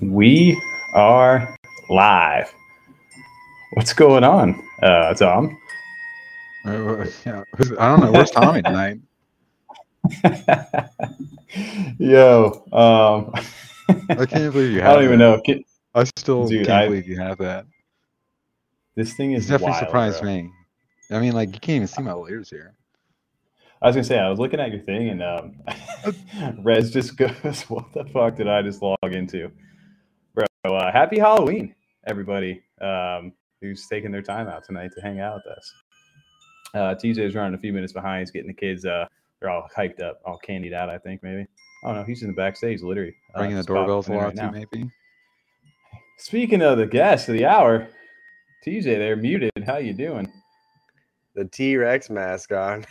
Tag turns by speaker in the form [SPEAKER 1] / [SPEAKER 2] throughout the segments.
[SPEAKER 1] We are live. What's going on, uh, Tom?
[SPEAKER 2] Uh, yeah, I don't know. Where's Tommy tonight?
[SPEAKER 1] Yo, um,
[SPEAKER 2] I can't believe you
[SPEAKER 1] I don't even
[SPEAKER 2] that.
[SPEAKER 1] know. Can-
[SPEAKER 2] I still
[SPEAKER 1] Dude,
[SPEAKER 2] can't
[SPEAKER 1] I-
[SPEAKER 2] believe you have that.
[SPEAKER 1] This thing is
[SPEAKER 2] It's definitely
[SPEAKER 1] wild,
[SPEAKER 2] surprised
[SPEAKER 1] bro.
[SPEAKER 2] me. I mean, like you can't even see my layers here.
[SPEAKER 1] I was gonna say I was looking at your thing and um, Rez just goes, "What the fuck did I just log into, bro?" Uh, happy Halloween, everybody um, who's taking their time out tonight to hang out with us. Uh, TJ's running a few minutes behind. He's getting the kids. Uh, they're all hyped up, all candied out. I think maybe. Oh no, he's in the backstage, literally uh,
[SPEAKER 2] Ringing the doorbells a lot
[SPEAKER 1] right
[SPEAKER 2] too, maybe.
[SPEAKER 1] Speaking of the guest of the hour, TJ, they're muted. How you doing?
[SPEAKER 3] the T Rex mask on.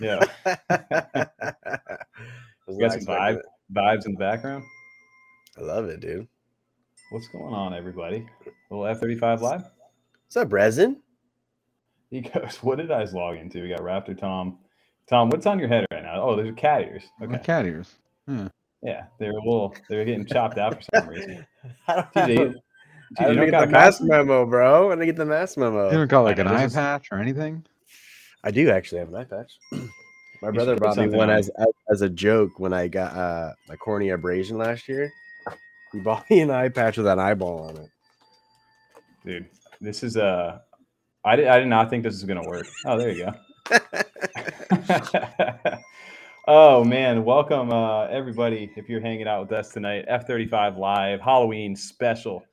[SPEAKER 1] Yeah,
[SPEAKER 3] Was
[SPEAKER 1] you got some
[SPEAKER 3] expecting
[SPEAKER 1] vibe, vibes in the background.
[SPEAKER 3] I love it, dude.
[SPEAKER 1] What's going on, everybody? little F thirty five live.
[SPEAKER 3] What's up, resin?
[SPEAKER 1] He goes, "What did I log into?" We got Raptor Tom. Tom, what's on your head right now? Oh, there's cat ears.
[SPEAKER 2] My
[SPEAKER 1] Okay,
[SPEAKER 2] cat ears. Hmm.
[SPEAKER 1] yeah, they're a little. They're getting chopped out for some reason.
[SPEAKER 3] I don't,
[SPEAKER 1] TJ, you,
[SPEAKER 3] I
[SPEAKER 1] TJ, you
[SPEAKER 3] don't
[SPEAKER 1] don't
[SPEAKER 3] get
[SPEAKER 1] got
[SPEAKER 3] the
[SPEAKER 1] a
[SPEAKER 3] mask memo, bro. I didn't get the mask
[SPEAKER 2] You
[SPEAKER 3] memo.
[SPEAKER 2] haven't got like an eye
[SPEAKER 1] this
[SPEAKER 2] patch or anything?
[SPEAKER 3] I do actually have an eye patch. My
[SPEAKER 1] should
[SPEAKER 3] brother bought me one
[SPEAKER 1] on.
[SPEAKER 3] as, as as a joke when I got uh, my cornea abrasion last year. He bought me an eye patch with an eyeball on it.
[SPEAKER 1] dude. This is Uh, I did. I did not think this was gonna work. Oh, there you go. oh man, welcome uh, everybody. If you're hanging out with us tonight, F35 Live Halloween special.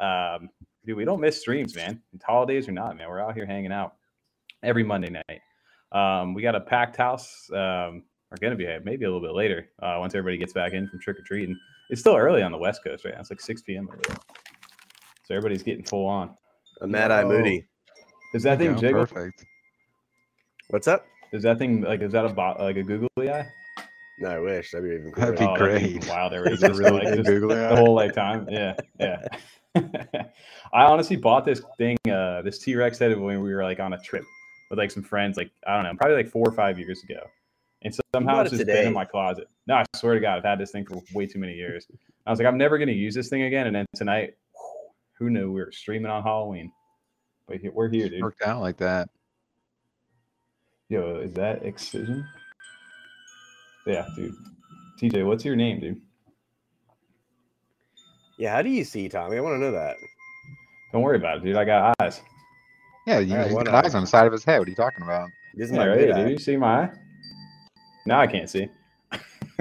[SPEAKER 1] Um, dude, we don't miss streams, man. It's holidays or not, man. We're out here hanging out every Monday night. Um, we got a packed house. Um, we're gonna be maybe a little bit later uh, once everybody gets back in from trick or treating. It's still early on the West Coast right now. It's like 6 p.m. over there. So everybody's getting full on.
[SPEAKER 3] A Mad Eye
[SPEAKER 1] Yo.
[SPEAKER 3] Moody.
[SPEAKER 1] Does that thing
[SPEAKER 2] you go,
[SPEAKER 1] jiggle?
[SPEAKER 2] Perfect.
[SPEAKER 3] What's up?
[SPEAKER 1] Is that thing like is that a bot like a googly eye?
[SPEAKER 3] No, I wish that'd be even
[SPEAKER 2] That'd be
[SPEAKER 1] that'd
[SPEAKER 2] great.
[SPEAKER 1] Wow, there
[SPEAKER 2] is a
[SPEAKER 1] just,
[SPEAKER 2] really
[SPEAKER 1] like,
[SPEAKER 2] big
[SPEAKER 1] just
[SPEAKER 2] googly
[SPEAKER 1] the whole like time. Yeah, yeah. I honestly bought this thing, uh, this T Rex head when we were like on a trip with like some friends, like I don't know, probably like four or five years ago. And so somehow it's
[SPEAKER 3] it
[SPEAKER 1] just been in my closet. No, I swear to God, I've had this thing for way too many years. I was like, I'm never gonna use this thing again. And then tonight, who knew we were streaming on Halloween? But we're here, dude.
[SPEAKER 2] Worked out like that.
[SPEAKER 1] Yo, is that Excision? Yeah, dude. TJ, what's your name, dude?
[SPEAKER 3] Yeah, how do you see, Tommy? I want to know that.
[SPEAKER 1] Don't worry about it, dude. I got eyes.
[SPEAKER 2] Yeah, you,
[SPEAKER 3] Alright,
[SPEAKER 2] he's
[SPEAKER 3] what
[SPEAKER 2] got eyes on the side of his head. What are you talking about?
[SPEAKER 3] This is
[SPEAKER 1] Yeah,
[SPEAKER 3] my
[SPEAKER 1] right
[SPEAKER 3] good
[SPEAKER 1] there,
[SPEAKER 3] eye.
[SPEAKER 1] dude. You see my eye? Now I can't see.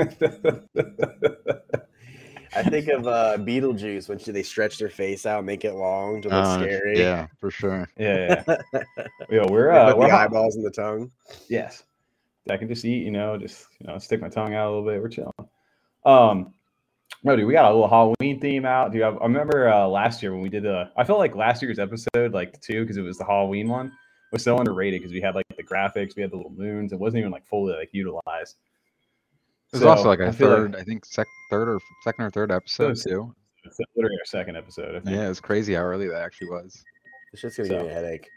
[SPEAKER 3] I think of uh, Beetlejuice when they stretch their face out, make it long to look
[SPEAKER 2] Uh,
[SPEAKER 3] scary.
[SPEAKER 2] Yeah, for sure.
[SPEAKER 1] yeah, yeah. Yo, we're uh,
[SPEAKER 3] put
[SPEAKER 1] we're
[SPEAKER 3] the
[SPEAKER 1] hot.
[SPEAKER 3] eyeballs in the tongue.
[SPEAKER 1] Yes, I can just eat. You know, just you know, stick my tongue out a little bit. We're chilling. Um, no, dude, we got a little Halloween theme out. Dude, I, I remember uh, last year when we did the. I felt like last year's episode, like two, because it was the Halloween one, was so underrated because we had like the graphics, we had the little moons. It wasn't even like fully like utilized.
[SPEAKER 2] There's
[SPEAKER 1] So,
[SPEAKER 2] also like
[SPEAKER 1] I
[SPEAKER 2] a
[SPEAKER 1] feel like-
[SPEAKER 2] third, I think, sec- third or second or third episode
[SPEAKER 1] was-
[SPEAKER 2] too.
[SPEAKER 1] It's literally our second episode. I think.
[SPEAKER 2] Yeah, it's crazy how early that actually was.
[SPEAKER 3] It's just gonna
[SPEAKER 1] So-
[SPEAKER 3] give me a headache.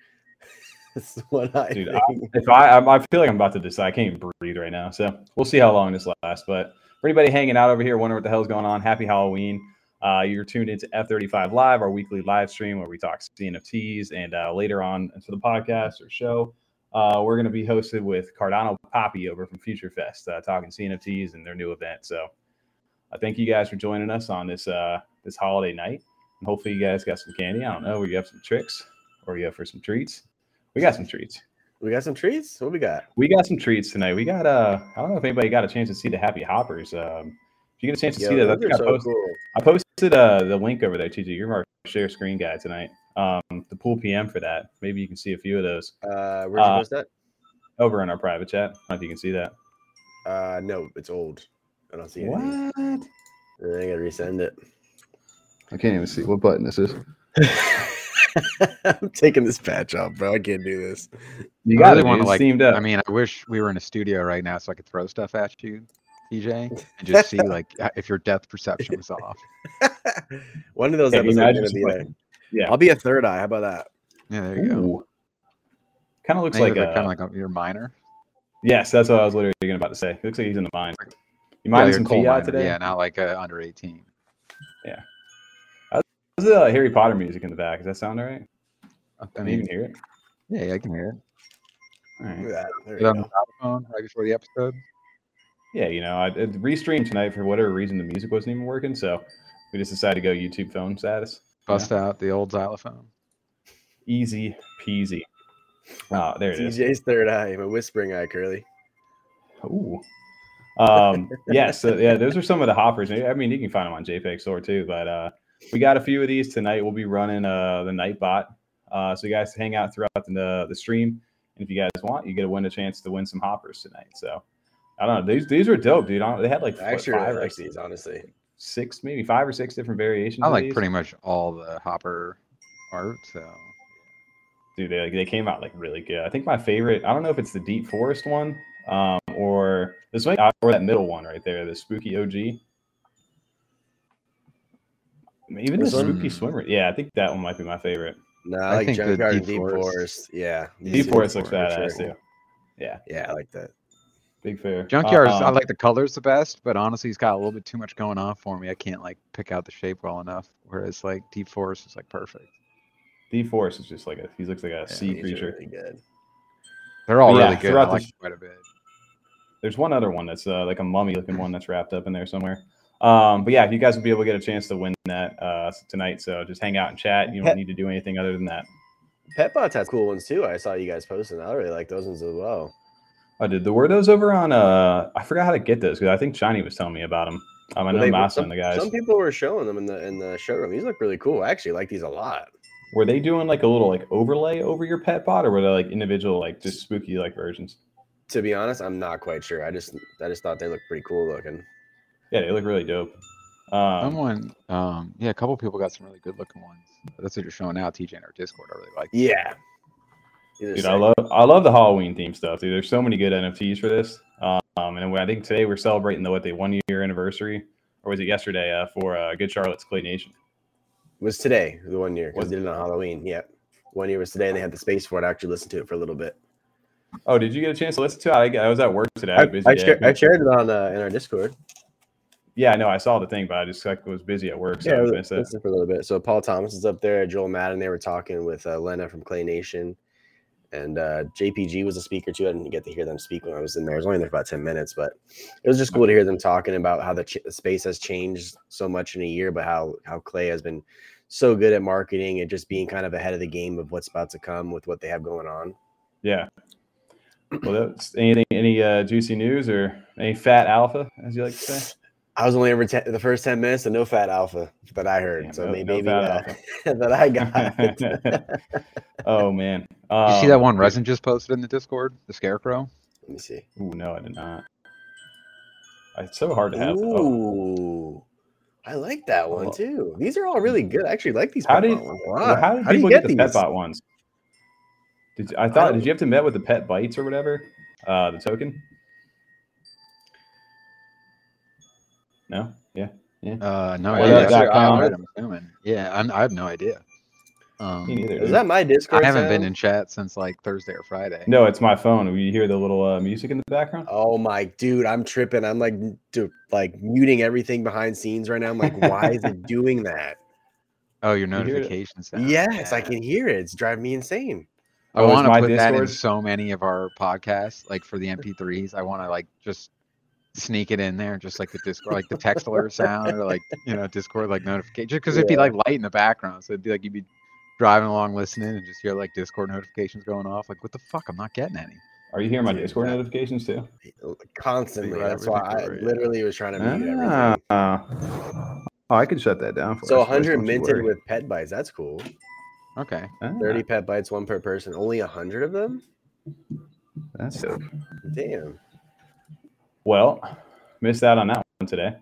[SPEAKER 3] this is what I
[SPEAKER 1] Dude,
[SPEAKER 3] think.
[SPEAKER 1] if I, I I feel like I'm about to decide, I can't even breathe right now. So we'll see how long this lasts. But for anybody hanging out over here, wondering what the hell's going on, happy Halloween. Uh, you're tuned into F35 Live, our weekly live stream where we talk CNFTs. And uh, later on into the podcast or show, uh, we're going to be hosted with Cardano Papi over from Future Fest, uh, talking CNFTs and their new event. So I thank you guys for joining us on this uh, this holiday night. And hopefully you guys got some candy. I don't know, we got some tricks or you have for some treats. We got some treats.
[SPEAKER 3] We got some treats. What we got?
[SPEAKER 1] We got some treats tonight. We got uh I don't know if anybody got a chance to see the Happy Hoppers. Um if you get a chance to
[SPEAKER 3] Yo,
[SPEAKER 1] see that, I, think I,
[SPEAKER 3] so
[SPEAKER 1] posted,
[SPEAKER 3] cool.
[SPEAKER 1] I posted uh the link over there, TJ. You're our share screen guy tonight. Um the pool PM for that. Maybe you can see a few of those
[SPEAKER 3] Uh, where'd you
[SPEAKER 1] Uh,
[SPEAKER 3] post that?
[SPEAKER 1] over in our private chat. I don't know if you can see that.
[SPEAKER 3] Uh, no, it's old. I don't see it.
[SPEAKER 1] What?
[SPEAKER 3] I gotta resend it.
[SPEAKER 1] I can't even see what button this is.
[SPEAKER 3] I'm taking this patch off, bro. I can't do this.
[SPEAKER 1] You
[SPEAKER 2] I
[SPEAKER 1] got
[SPEAKER 2] really wanna, like-
[SPEAKER 1] up.
[SPEAKER 2] I mean, I wish we were in a studio right now so I could throw stuff at you, TJ, and just see like if your depth perception was off.
[SPEAKER 3] One of those
[SPEAKER 1] Can you
[SPEAKER 3] episodes
[SPEAKER 1] imagine
[SPEAKER 3] gonna be
[SPEAKER 1] like- yeah.
[SPEAKER 3] I'll be a third eye. How about that?
[SPEAKER 2] Yeah, there you go.
[SPEAKER 1] Kind of looks
[SPEAKER 2] Maybe
[SPEAKER 1] like
[SPEAKER 2] they're
[SPEAKER 1] a,
[SPEAKER 2] kind of like a, your minor.
[SPEAKER 1] yes, that's what I was literally gonna about to say. It looks like he's in the mine. You
[SPEAKER 2] Yeah,
[SPEAKER 1] mining
[SPEAKER 2] like a
[SPEAKER 1] some
[SPEAKER 2] coal
[SPEAKER 1] fiat
[SPEAKER 2] miner,
[SPEAKER 1] today?
[SPEAKER 2] Yeah, not like uh, under 18.
[SPEAKER 1] There's uh, Harry Potter music in the back. Does that sound all right?
[SPEAKER 2] I
[SPEAKER 1] Can you
[SPEAKER 2] mean,
[SPEAKER 1] even hear it?
[SPEAKER 2] yeah, yeah, I can hear it.
[SPEAKER 1] All right.
[SPEAKER 3] Look at that. There
[SPEAKER 2] Is
[SPEAKER 3] you
[SPEAKER 2] on
[SPEAKER 3] go.
[SPEAKER 2] the telephone right before the episode?
[SPEAKER 1] Yeah, you know, I it restreamed tonight for whatever reason the music wasn't even working, so we just decided to go YouTube phone status.
[SPEAKER 2] Bust out the old xylophone.
[SPEAKER 1] Easy peasy. Oh, there it is.
[SPEAKER 3] TJ's third eye, my whispering eye, Curly.
[SPEAKER 1] Ooh. Um, yeah, so yeah, those are some of the hoppers. I mean, you can find them on JPEG store too, but uh, we got a few of these tonight. We'll be running uh, the Nightbot. Uh, so you guys hang out throughout the, the stream. And if you guys want, you get a win a chance to win some hoppers tonight. So I don't know. These these are dope, dude. They had like
[SPEAKER 3] I
[SPEAKER 1] what,
[SPEAKER 3] actually
[SPEAKER 1] five
[SPEAKER 3] like these, honestly.
[SPEAKER 1] six, maybe five or six different variations.
[SPEAKER 2] I
[SPEAKER 1] of
[SPEAKER 2] like
[SPEAKER 1] these.
[SPEAKER 2] pretty much all the hopper art. So
[SPEAKER 1] dude they, they came out like really good i think my favorite i don't know if it's the deep forest one um or this one or that middle one right there the spooky og even
[SPEAKER 3] This
[SPEAKER 1] the
[SPEAKER 3] one?
[SPEAKER 1] spooky swimmer yeah i think that one might be my favorite
[SPEAKER 3] No,
[SPEAKER 2] I
[SPEAKER 3] I like
[SPEAKER 2] think the
[SPEAKER 3] Junkyard and
[SPEAKER 2] Deep
[SPEAKER 3] Deep
[SPEAKER 2] Forest-
[SPEAKER 3] Forest. Yeah.
[SPEAKER 1] deep
[SPEAKER 3] these
[SPEAKER 1] forest looks
[SPEAKER 3] for
[SPEAKER 1] badass
[SPEAKER 3] sure.
[SPEAKER 1] too yeah
[SPEAKER 3] Yeah, I like that.
[SPEAKER 1] big fair
[SPEAKER 2] Junkyard's I
[SPEAKER 1] Um,
[SPEAKER 2] like the colors the best, but honestly, he's got a little bit too much going on for me. I can't like pick out the shape well enough. Whereas like Deep Forest is like perfect.
[SPEAKER 1] deep forest is just like a he looks like a sea creature
[SPEAKER 3] really good.
[SPEAKER 2] They're all
[SPEAKER 1] But yeah,
[SPEAKER 2] really good. I
[SPEAKER 1] throughout the
[SPEAKER 2] like
[SPEAKER 1] sh-
[SPEAKER 2] them quite a bit.
[SPEAKER 1] there's one other one that's uh, like a mummy looking one that's wrapped up in there somewhere um but yeah if you guys will be able to get a chance to win that uh tonight so just hang out and chat you don't
[SPEAKER 3] Pet-
[SPEAKER 1] need to do anything other than that
[SPEAKER 3] Petbots has cool ones too. I saw you guys posting. I really like those ones as well.
[SPEAKER 1] I did. The were those over on? Uh, I forgot how to get those because I think Shiny was telling me about them. Um, I know
[SPEAKER 3] they-
[SPEAKER 1] Massa and the guys
[SPEAKER 3] some people were showing them in the in the showroom. These look really cool. I actually like these a lot.
[SPEAKER 1] were they doing like a little like overlay over your pet bot, or were they like individual like just spooky like versions?
[SPEAKER 3] To be honest, I'm not quite sure. I just I just thought they looked pretty cool looking.
[SPEAKER 1] Yeah, they look really dope. Um,
[SPEAKER 2] Someone, um, yeah, a couple people got some really good looking ones. That's what you're showing now, TJ, in our Discord. I really like.
[SPEAKER 3] Yeah.
[SPEAKER 1] Dude. I love I love the Halloween theme stuff, dude. There's so many good NFTs for this. Um, and I think today we're celebrating the what the one year anniversary, or was it yesterday? Uh, for uh, Good Charlotte's Clay Nation.
[SPEAKER 3] was today the one year because
[SPEAKER 1] Was-
[SPEAKER 3] they did it on Halloween. Yep. One year was today, and they had the space for it. I actually listened to it for a little bit.
[SPEAKER 1] Oh, did you get a chance to listen to it? I, I was at work today. I
[SPEAKER 3] I. I, shared, I shared it on uh, in our Discord.
[SPEAKER 1] Yeah, no, I saw the thing, but I just like was busy at work, so
[SPEAKER 3] yeah,
[SPEAKER 1] I
[SPEAKER 3] I
[SPEAKER 1] was
[SPEAKER 3] was
[SPEAKER 1] missed it.
[SPEAKER 3] for a little bit. So Paul Thomas is up there, Joel Madden. They were talking with uh, Lena from Clay Nation, and uh, JPG was a speaker too. I didn't get to hear them speak when I was in there. I was only there for about ten minutes, but it was just cool to hear them talking about how the, ch- space has changed so much in a year, but how how Clay has been so good at marketing and just being kind of ahead of the game of what's about to come with what they have going on.
[SPEAKER 1] Yeah. Well, that's anything, any uh, juicy news or any fat alpha, as you like to say?
[SPEAKER 3] I was only over ten, the first ten minutes, and no fat alpha that I heard.
[SPEAKER 1] Damn,
[SPEAKER 3] so
[SPEAKER 1] no-
[SPEAKER 3] maybe,
[SPEAKER 1] no
[SPEAKER 3] maybe
[SPEAKER 1] fat
[SPEAKER 3] uh, that I got.
[SPEAKER 1] oh man,
[SPEAKER 2] you see that
[SPEAKER 1] Um,
[SPEAKER 2] one Resin just posted in the Discord? The Scarecrow.
[SPEAKER 3] Let me see.
[SPEAKER 1] Ooh, no, I did not. It's so hard to have. Oh,
[SPEAKER 3] Ooh, I like that one too. These are all really good. I actually like these.
[SPEAKER 1] How
[SPEAKER 3] Pet
[SPEAKER 1] did-
[SPEAKER 3] Bot ones a
[SPEAKER 1] well, how did
[SPEAKER 3] do you
[SPEAKER 1] people
[SPEAKER 3] get
[SPEAKER 1] get, the pet
[SPEAKER 3] these?
[SPEAKER 1] bot ones? Did you, I thought?
[SPEAKER 3] don't-
[SPEAKER 1] Did you have to met with the pet bites or whatever? Uh, the token. No. Yeah. Yeah.
[SPEAKER 2] Uh, no
[SPEAKER 1] Well,
[SPEAKER 2] idea.
[SPEAKER 1] that's
[SPEAKER 2] That's
[SPEAKER 1] dot com.
[SPEAKER 2] I'm assuming. Yeah, I'm, I have no idea. Um,
[SPEAKER 1] Me neither.
[SPEAKER 3] Is
[SPEAKER 1] dude.
[SPEAKER 3] that my Discord?
[SPEAKER 2] I haven't been in chat since like Thursday or Friday.
[SPEAKER 1] No, it's my phone. You hear the little uh, music in the background?
[SPEAKER 3] Oh my dude, I'm tripping. I'm like, dude, like muting everything behind scenes right now. I'm like, why is it doing that?
[SPEAKER 2] Oh, your notifications. sound.
[SPEAKER 3] Yes, I can hear it. It's driving me insane.
[SPEAKER 2] I
[SPEAKER 1] Oh,
[SPEAKER 2] want to
[SPEAKER 1] my
[SPEAKER 2] put that in so many of our podcasts, like for the MP3s. I want to like just sneak it in there, just like the Discord, like the text alert sound, or like you know Discord like notification, just because it'd be like light in the background. So it'd be like you'd be driving along listening and just hear like Discord notifications going off. Like what the fuck? I'm not getting any.
[SPEAKER 1] Are you hearing my Discord
[SPEAKER 3] that-
[SPEAKER 1] notifications too?
[SPEAKER 3] Constantly. That's why I
[SPEAKER 2] everything
[SPEAKER 3] literally was trying to mute everything.
[SPEAKER 1] Ah. oh, I could shut that down. For
[SPEAKER 3] So
[SPEAKER 1] us,
[SPEAKER 3] 100 minted with pet bites. That's cool.
[SPEAKER 2] Okay.
[SPEAKER 1] Ah,
[SPEAKER 3] 30 pet bites, one per person. Only 100 of them?
[SPEAKER 1] That's dope.
[SPEAKER 3] Damn.
[SPEAKER 1] Well, missed out on that one today.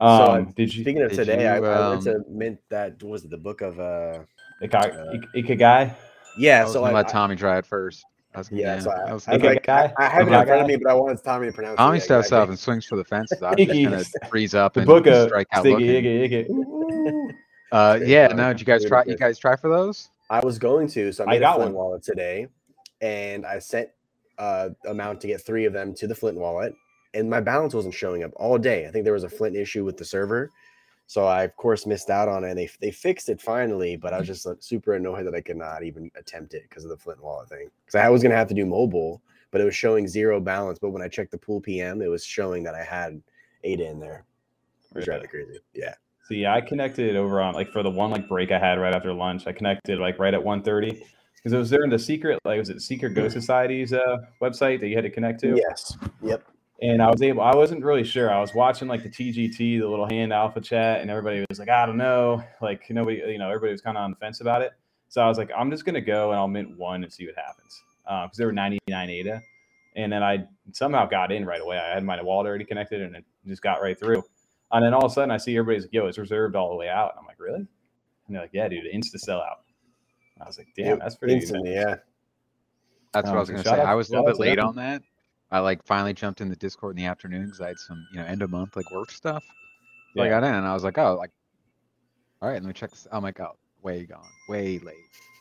[SPEAKER 3] So,
[SPEAKER 1] Um, did you
[SPEAKER 3] Speaking of
[SPEAKER 2] did
[SPEAKER 3] today, I,
[SPEAKER 2] you,
[SPEAKER 3] I went
[SPEAKER 2] um,
[SPEAKER 3] to mint that what was it the book of uh
[SPEAKER 1] Ika-
[SPEAKER 3] uh,
[SPEAKER 1] Ikigai?
[SPEAKER 3] yeah,
[SPEAKER 2] I was
[SPEAKER 3] so I,
[SPEAKER 2] let Tommy try it first. I was
[SPEAKER 3] yeah,
[SPEAKER 2] yeah,
[SPEAKER 3] so I,
[SPEAKER 2] I was
[SPEAKER 3] I,
[SPEAKER 1] Okay,
[SPEAKER 3] like,
[SPEAKER 1] guy.
[SPEAKER 3] I, I have it in front of me, but I wanted Tommy to pronounce
[SPEAKER 2] Tommy
[SPEAKER 3] it.
[SPEAKER 2] steps
[SPEAKER 3] exactly.
[SPEAKER 2] up and swings for the fences. I'm just gonna freeze up and
[SPEAKER 1] book
[SPEAKER 2] strike out
[SPEAKER 1] Stiggy,
[SPEAKER 2] looking.
[SPEAKER 1] Iggy, Iggy.
[SPEAKER 2] Uh, yeah,
[SPEAKER 3] down.
[SPEAKER 2] no. Did you guys try? You guys try for those?
[SPEAKER 3] I was going to, so I
[SPEAKER 1] I
[SPEAKER 3] made a
[SPEAKER 1] got
[SPEAKER 3] flint
[SPEAKER 1] one.
[SPEAKER 3] wallet today, and I sent uh, amount to get three of them to the Flint wallet, and my balance wasn't showing up all day. I think there was a Flint issue with the server, so I of course missed out on it. And they they fixed it finally, but I was just like, super annoyed that I could not even attempt it because of the Flint wallet thing. Because I was gonna have to do mobile, but it was showing zero balance. But when I checked the pool PM, it was showing that I had ADA in there. It was driving me crazy. Yeah.
[SPEAKER 1] See, I connected over on like for the one like break I had right after lunch. I connected like right at 1.30 because it was there in the secret like was it Secret Ghost Society's uh, website that you had to connect to.
[SPEAKER 3] Yes. Yep.
[SPEAKER 1] And I was able. I wasn't really sure. I was watching like the TGT, the little hand alpha chat, and everybody was like, I don't know, like nobody, you know, everybody was kind of on the fence about it. So I was like, I'm just gonna go and I'll mint one and see what happens because uh, there were 99 ADA, and then I somehow got in right away. I had my wallet already connected and it just got right through. And then all of a sudden, I see everybody's like, "Yo, it's reserved all the way out." And I'm like, "Really?" And they're like, "Yeah, dude, insta sellout." I was like, "Damn, that's pretty."
[SPEAKER 3] Instantly, yeah.
[SPEAKER 2] That's what I was
[SPEAKER 1] Um,
[SPEAKER 2] gonna say. I was a little bit late on that. I like finally jumped in the Discord in the afternoon because I had some, you know, end of month like work stuff. So I got in and I was like, oh, like, all right, let me check this. I'm like, oh, way gone, way late.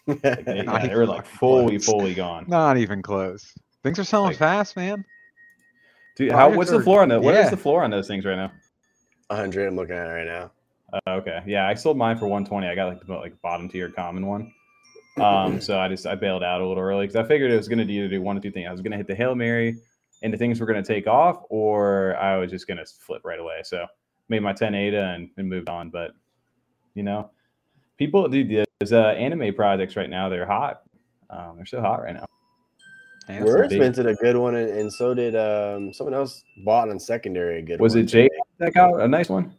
[SPEAKER 1] Like, they, yeah, they were like fully,
[SPEAKER 3] close.
[SPEAKER 1] fully gone.
[SPEAKER 2] Not even close. Things are selling
[SPEAKER 1] Like-
[SPEAKER 2] fast, man.
[SPEAKER 1] Dude, how?
[SPEAKER 2] Buyers
[SPEAKER 1] What's the floor on the? What is
[SPEAKER 2] yeah.
[SPEAKER 1] the floor on those things right now?
[SPEAKER 3] 100. I'm looking at it right now.
[SPEAKER 1] Uh, okay, yeah, I sold mine for 120. I got like the like bottom tier common one. Um, so I just I bailed out a little early because I figured it was going to do either do one or two things. I was going to hit the hail mary, and the things were going to take off, or I was just going to flip right away. So made my 10 ADA and, and moved on. But you know, people, do there's uh, anime projects right now. They're hot. Um, they're so hot right now.
[SPEAKER 2] And
[SPEAKER 3] Words
[SPEAKER 1] big-
[SPEAKER 3] minted a good one, and, and so did um someone else bought on secondary a good
[SPEAKER 1] Was
[SPEAKER 3] one.
[SPEAKER 1] it Jay that got a nice one?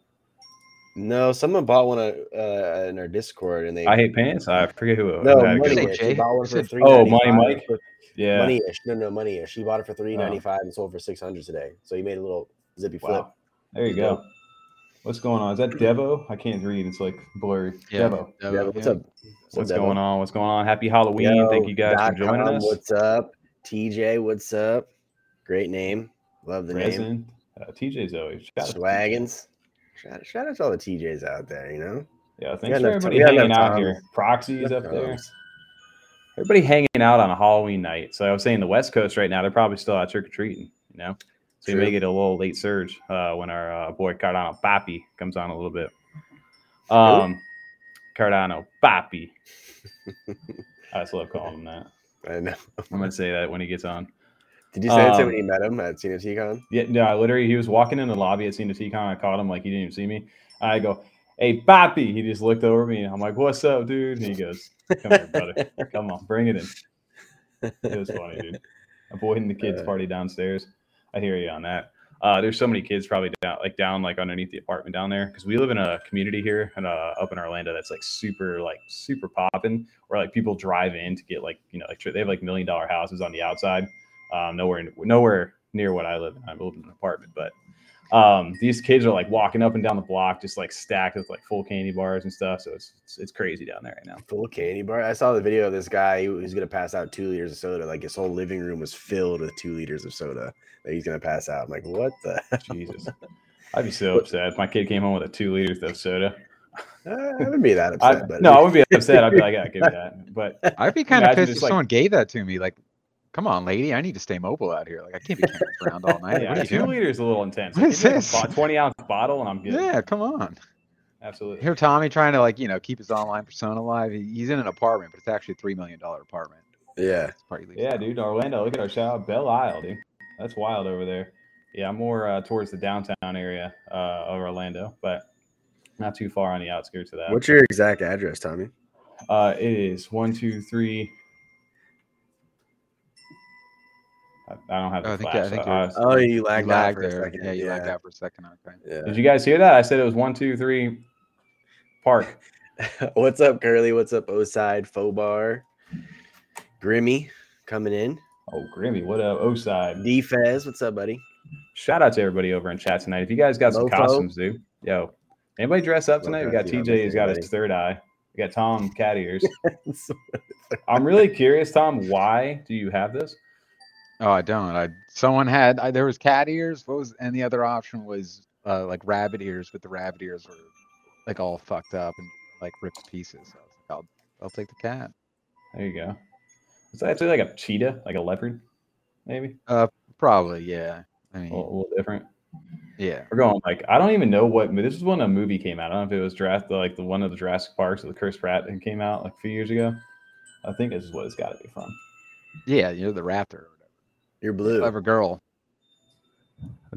[SPEAKER 3] No, someone bought one uh, uh, in our Discord, and they
[SPEAKER 1] I hate pants. I forget who.
[SPEAKER 3] no
[SPEAKER 1] who had
[SPEAKER 3] money.
[SPEAKER 2] Say
[SPEAKER 1] one.
[SPEAKER 3] Ish.
[SPEAKER 2] Jay?
[SPEAKER 3] He bought one for three.
[SPEAKER 1] Oh, Money Mike? Yeah.
[SPEAKER 3] Money ish. No, no, money ish. He bought it for three ninety five and sold for six hundred today. So he made a little zippy flip.
[SPEAKER 1] There you go. What's going on? Is that Devo? I can't read. It's like blurry.
[SPEAKER 2] Yeah,
[SPEAKER 1] Devo.
[SPEAKER 2] Devo,
[SPEAKER 3] Yeah, what's up?
[SPEAKER 1] What's
[SPEAKER 3] up, Devo?
[SPEAKER 1] going on? What's going on? Happy Halloween. Thank you guys for joining
[SPEAKER 3] com,
[SPEAKER 1] us.
[SPEAKER 3] What's up? TJ, what's up? Great name. Love the name.
[SPEAKER 1] Resin. Uh, TJ's always. Shout out to TJ.
[SPEAKER 3] Swaggins. Shout, shout out to all the TJs out there, you know?
[SPEAKER 1] Yeah, thanks
[SPEAKER 3] got
[SPEAKER 1] for everybody hanging out
[SPEAKER 3] time.
[SPEAKER 1] here. Proxies up there. Everybody hanging out on a Halloween night. So I was saying the West Coast right now, they're probably still out trick or treating, you know? So you may get a little late surge uh, when our uh, boy Cardano Papi comes on a little bit. Um, Cardano Papi. I just love calling him that.
[SPEAKER 3] I know.
[SPEAKER 1] I'm going to say that when he gets on.
[SPEAKER 3] Did you say it to him
[SPEAKER 1] Um,
[SPEAKER 3] when you met him at CNFTCon?
[SPEAKER 1] Yeah, no, I literally, he was walking in the lobby at CNFTCon. I caught him like he didn't even see me. I go, hey, Papi. He just looked over me. I'm like, what's up, dude? And he goes, come here, brother. Come on, bring it in. It was funny, dude. Avoiding the kids'
[SPEAKER 3] Uh.
[SPEAKER 1] party downstairs. I hear you on that. Uh, there's so many kids probably down, like down, like underneath the apartment down there, because we live in a community here and uh, up in Orlando that's like super, like super popping, where like people drive in to get like, you know, like they have like million dollar houses on the outside, um, nowhere, nowhere near what I live in. I live in an apartment, but um, these kids are like walking up and down the block, just like stacked with like full candy bars and stuff. So it's it's, it's crazy down there right now.
[SPEAKER 3] Full candy bar. I saw the video of this guy who was gonna pass out two liters of soda. Like his whole living room was filled with two liters of soda that he's gonna pass out. I'm like, what the?
[SPEAKER 1] Jesus, I'd be so upset if my kid came home with a two liters of soda.
[SPEAKER 3] Uh, I wouldn't be that
[SPEAKER 1] I,
[SPEAKER 3] upset, but
[SPEAKER 1] no, I wouldn't be upset. I'd be like, yeah, give me that. But
[SPEAKER 2] I'd be kind of
[SPEAKER 1] Imagine
[SPEAKER 2] pissed if
[SPEAKER 1] like-
[SPEAKER 2] someone gave that to me. Like, come on, lady, I need to stay mobile out here. Like, I can't be carrying around all night.
[SPEAKER 1] yeah,
[SPEAKER 2] what are you
[SPEAKER 1] two
[SPEAKER 2] doing?
[SPEAKER 1] liters is a little intense.
[SPEAKER 2] What
[SPEAKER 1] Like,
[SPEAKER 2] is
[SPEAKER 1] give me,
[SPEAKER 2] this?
[SPEAKER 1] A twenty ounce bottle, and I'm good.
[SPEAKER 2] Yeah, come on.
[SPEAKER 1] absolutely.
[SPEAKER 2] Here, Tommy trying to like you know keep his online persona alive. He's in an apartment, but it's actually a three million dollar apartment.
[SPEAKER 3] yeah.
[SPEAKER 2] It's part
[SPEAKER 1] Yeah,
[SPEAKER 2] in.
[SPEAKER 1] dude, Orlando. Look at our shout out Belle Isle, dude. That's wild over there. Yeah, I'm more uh, towards the downtown area uh, of Orlando, but not too far on the outskirts of that.
[SPEAKER 3] What's your exact address, Tommy?
[SPEAKER 1] Uh, it is one, two, three. I, I don't have the
[SPEAKER 2] Oh, I think-
[SPEAKER 1] flash.
[SPEAKER 2] I think
[SPEAKER 1] so
[SPEAKER 2] you're-
[SPEAKER 1] uh,
[SPEAKER 3] Oh, you
[SPEAKER 2] You
[SPEAKER 3] lagged, out
[SPEAKER 2] lagged
[SPEAKER 3] for a
[SPEAKER 2] there.
[SPEAKER 3] second.
[SPEAKER 2] Yeah, you lagged out for a second. Okay.
[SPEAKER 3] Yeah.
[SPEAKER 1] did you guys hear that? I said it was one, two, three. Park.
[SPEAKER 3] What's up, Curly? What's up, Oside, Fobar, Grimmy coming in.
[SPEAKER 1] Oh, Grimmy, what up? O side.
[SPEAKER 3] D Fez, what's up, buddy?
[SPEAKER 1] Shout out to everybody over in chat tonight. If you guys got some
[SPEAKER 3] Mofo.
[SPEAKER 1] costumes, dude. Yo, anybody dress up
[SPEAKER 3] Love
[SPEAKER 1] tonight? We got TJ. He's got his third eye. We got Tom cat ears. I'm really curious, Tom. Why do you have this?
[SPEAKER 2] Oh, I don't. I someone had I, there was cat ears. What was and the other option was uh, like rabbit ears, but the rabbit ears were like all fucked up and like ripped to pieces. So I was like, I'll I'll take the cat.
[SPEAKER 1] There you go. Is that actually like a cheetah, like a leopard? Maybe Uh,
[SPEAKER 2] Probably, yeah. I
[SPEAKER 1] a
[SPEAKER 2] mean,
[SPEAKER 1] little, a little different.
[SPEAKER 2] yeah.
[SPEAKER 1] We're going like I don't even know what this is when a movie came out. I don't know if it was Jurassic, like the one of the Jurassic Parks or the Chris Pratt that came out like a few years ago. I think this is what it's got to be from.
[SPEAKER 2] Yeah, you're the raptor.
[SPEAKER 3] You're blue.
[SPEAKER 2] Clever girl.